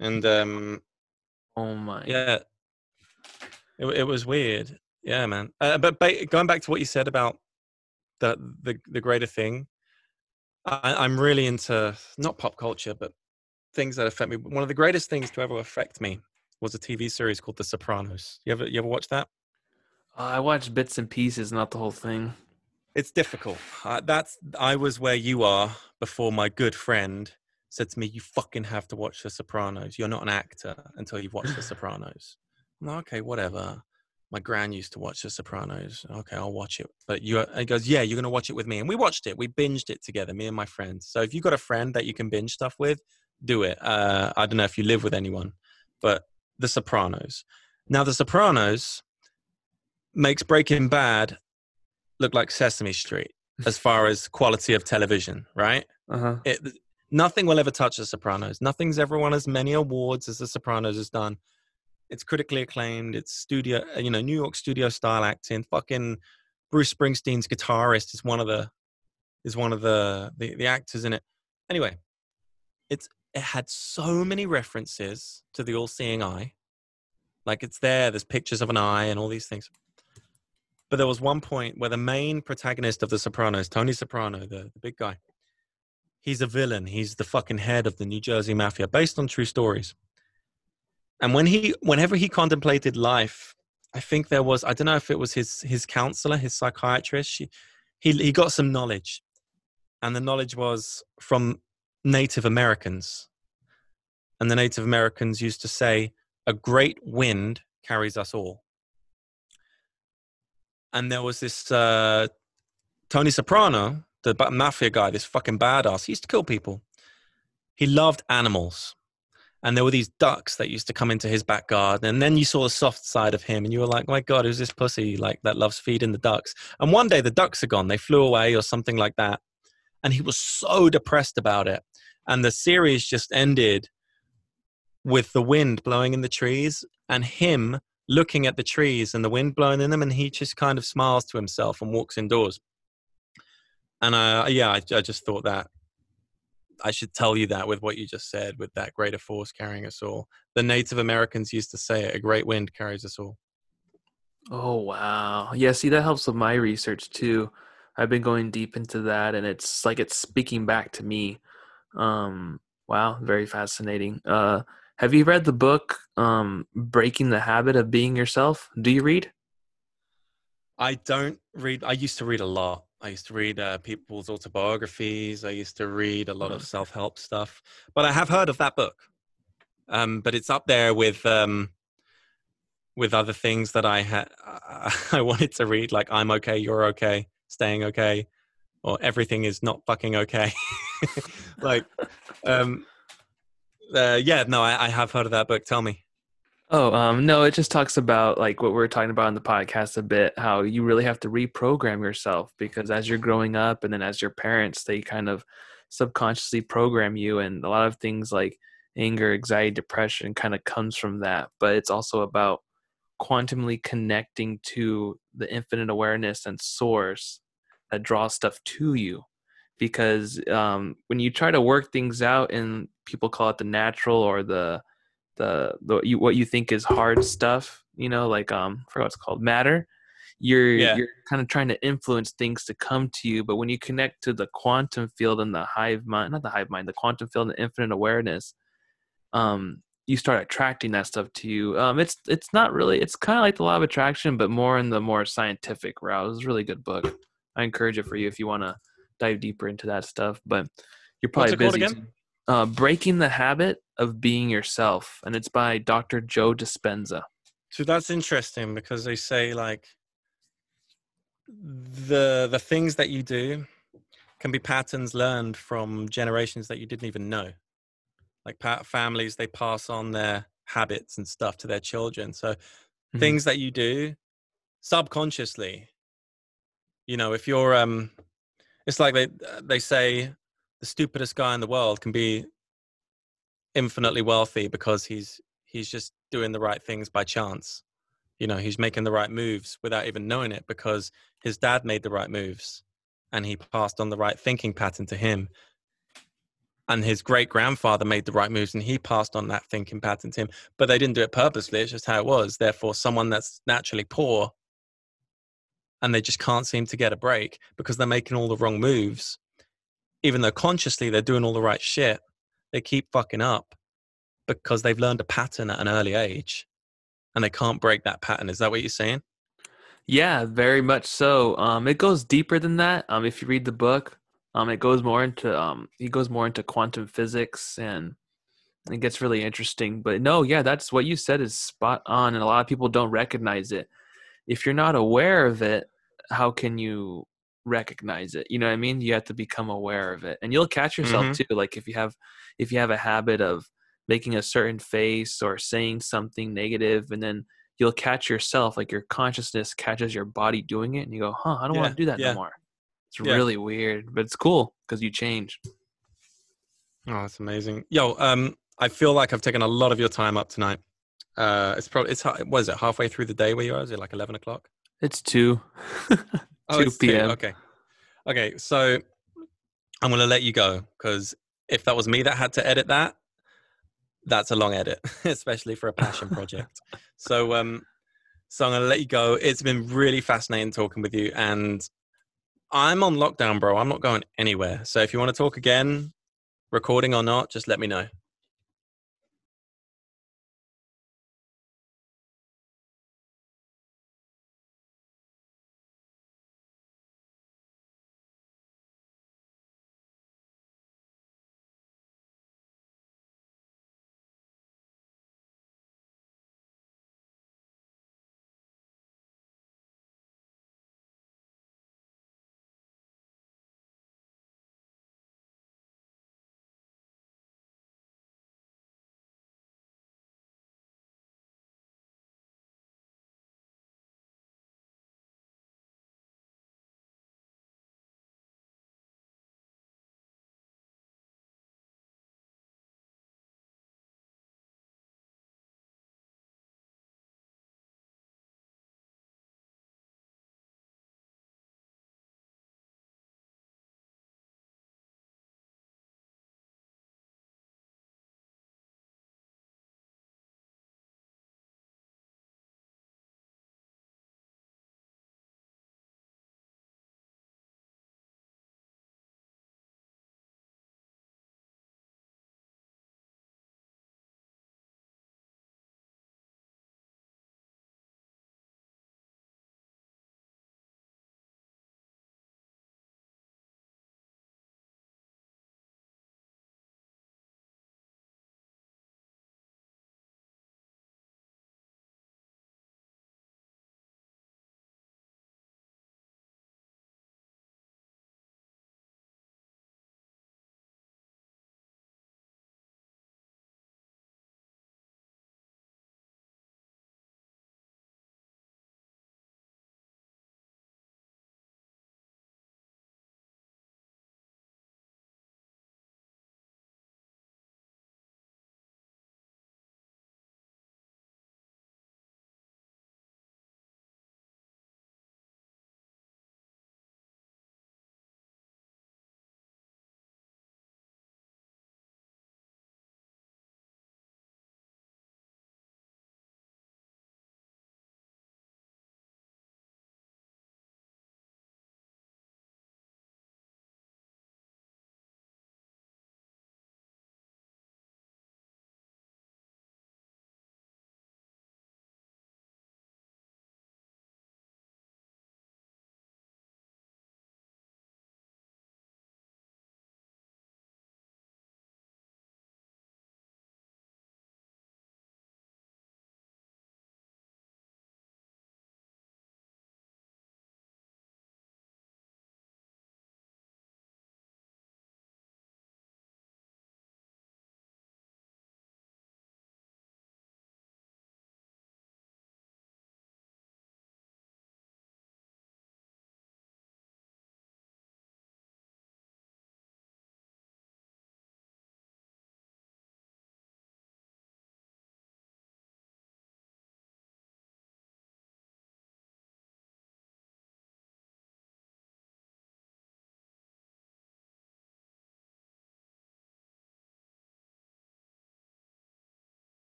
and um oh my yeah it, it was weird yeah man uh, but ba- going back to what you said about the the, the greater thing I, i'm really into not pop culture but things that affect me one of the greatest things to ever affect me was a tv series called the sopranos you ever you ever watch that uh, i watched bits and pieces not the whole thing it's difficult uh, that's i was where you are before my good friend said to me, "You fucking have to watch The Sopranos. You're not an actor until you've watched The Sopranos." I'm like, okay, whatever. My gran used to watch The Sopranos. Okay, I'll watch it. But you, he goes, yeah, you're gonna watch it with me, and we watched it. We binged it together, me and my friends. So if you've got a friend that you can binge stuff with, do it. Uh, I don't know if you live with anyone, but The Sopranos. Now, The Sopranos makes Breaking Bad look like Sesame Street as far as quality of television, right? Uh-huh. It, Nothing will ever touch The Sopranos. Nothing's ever won as many awards as The Sopranos has done. It's critically acclaimed. It's studio, uh, you know, New York studio style acting. Fucking Bruce Springsteen's guitarist is one of the is one of the the, the actors in it. Anyway, it's it had so many references to the all-seeing eye. Like it's there. There's pictures of an eye and all these things. But there was one point where the main protagonist of The Sopranos, Tony Soprano, the, the big guy, he's a villain. He's the fucking head of the New Jersey Mafia, based on true stories. And when he, whenever he contemplated life, I think there was, I don't know if it was his his counselor, his psychiatrist. she, he he got some knowledge, and the knowledge was from Native Americans. And the Native Americans used to say, "A great wind carries us all." And there was this uh, Tony Soprano, the mafia guy, this fucking badass, he used to kill people. He loved animals. And there were these ducks that used to come into his back garden. And then you saw the soft side of him and you were like, my God, who's this pussy like that loves feeding the ducks? And one day the ducks are gone. They flew away or something like that. And he was so depressed about it. And the series just ended with the wind blowing in the trees and him looking at the trees and the wind blowing in them. And he just kind of smiles to himself and walks indoors and yeah, I, I just thought that I should tell you that with what you just said, with that greater force carrying us all. The Native Americans used to say it, a great wind carries us all. Oh, wow. Yeah, see, that helps with my research too. I've been going deep into that and it's like it's speaking back to me. Um, wow, very fascinating. Uh, have you read the book, um, Breaking the Habit of Being Yourself? Do you read? I don't read. I used to read a lot. I used to read uh, people's autobiographies. I used to read a lot of self help stuff. But I have heard of that book. Um, but it's up there with um, with other things that I had I wanted to read, like "I'm okay, you're okay, staying okay," or "Everything is not fucking okay." like, um, uh, yeah, no, I, I have heard of that book. Tell me. Oh, um, no, it just talks about like what we are talking about in the podcast a bit, how you really have to reprogram yourself because as you're growing up and then as your parents, they kind of subconsciously program you and a lot of things like anger, anxiety, depression kind of comes from that. But it's also about quantumly connecting to the infinite awareness and source that draws stuff to you. Because um, when you try to work things out, and people call it the natural or the the the you, what you think is hard stuff you know like um for what's called matter you're yeah. you're kind of trying to influence things to come to you but when you connect to the quantum field and the hive mind not the hive mind the quantum field and infinite awareness um you start attracting that stuff to you um it's it's not really it's kind of like the law of attraction but more in the more scientific route it's a really good book i encourage it for you if you want to dive deeper into that stuff but you're probably busy uh, Breaking the Habit of Being Yourself, and it's by Dr. Joe Dispenza. So that's interesting because they say like the the things that you do can be patterns learned from generations that you didn't even know. Like families, they pass on their habits and stuff to their children. So mm-hmm. things that you do subconsciously, you know, if you're um, it's like they they say the stupidest guy in the world can be infinitely wealthy because he's he's just doing the right things by chance. You know, he's making the right moves without even knowing it because his dad made the right moves and he passed on the right thinking pattern to him. And his great grandfather made the right moves and he passed on that thinking pattern to him. But they didn't do it purposely, it's just how it was. Therefore, someone that's naturally poor and they just can't seem to get a break because they're making all the wrong moves, even though consciously they're doing all the right shit, they keep fucking up because they've learned a pattern at an early age and they can't break that pattern. Is that what you're saying? Yeah, very much so. Um, it goes deeper than that. Um, if you read the book, um, it goes more into um, he goes more into quantum physics and it gets really interesting. But no, yeah, that's what you said is spot on, and a lot of people don't recognize it. If you're not aware of it, how can you recognize it? You know what I mean? You have to become aware of it, and you'll catch yourself mm-hmm. too. Like if you have if you have a habit of making a certain face or saying something negative and then you'll catch yourself like your consciousness catches your body doing it and you go huh i don't yeah, want to do that yeah. no more it's yeah. really weird but it's cool because you change oh that's amazing yo um i feel like i've taken a lot of your time up tonight uh it's probably it's was it halfway through the day where you are is it like 11 o'clock it's 2 2 p.m okay okay so i'm gonna let you go because if that was me that had to edit that that's a long edit, especially for a passion project. so, um, so I'm gonna let you go. It's been really fascinating talking with you, and I'm on lockdown, bro. I'm not going anywhere. So if you want to talk again, recording or not, just let me know.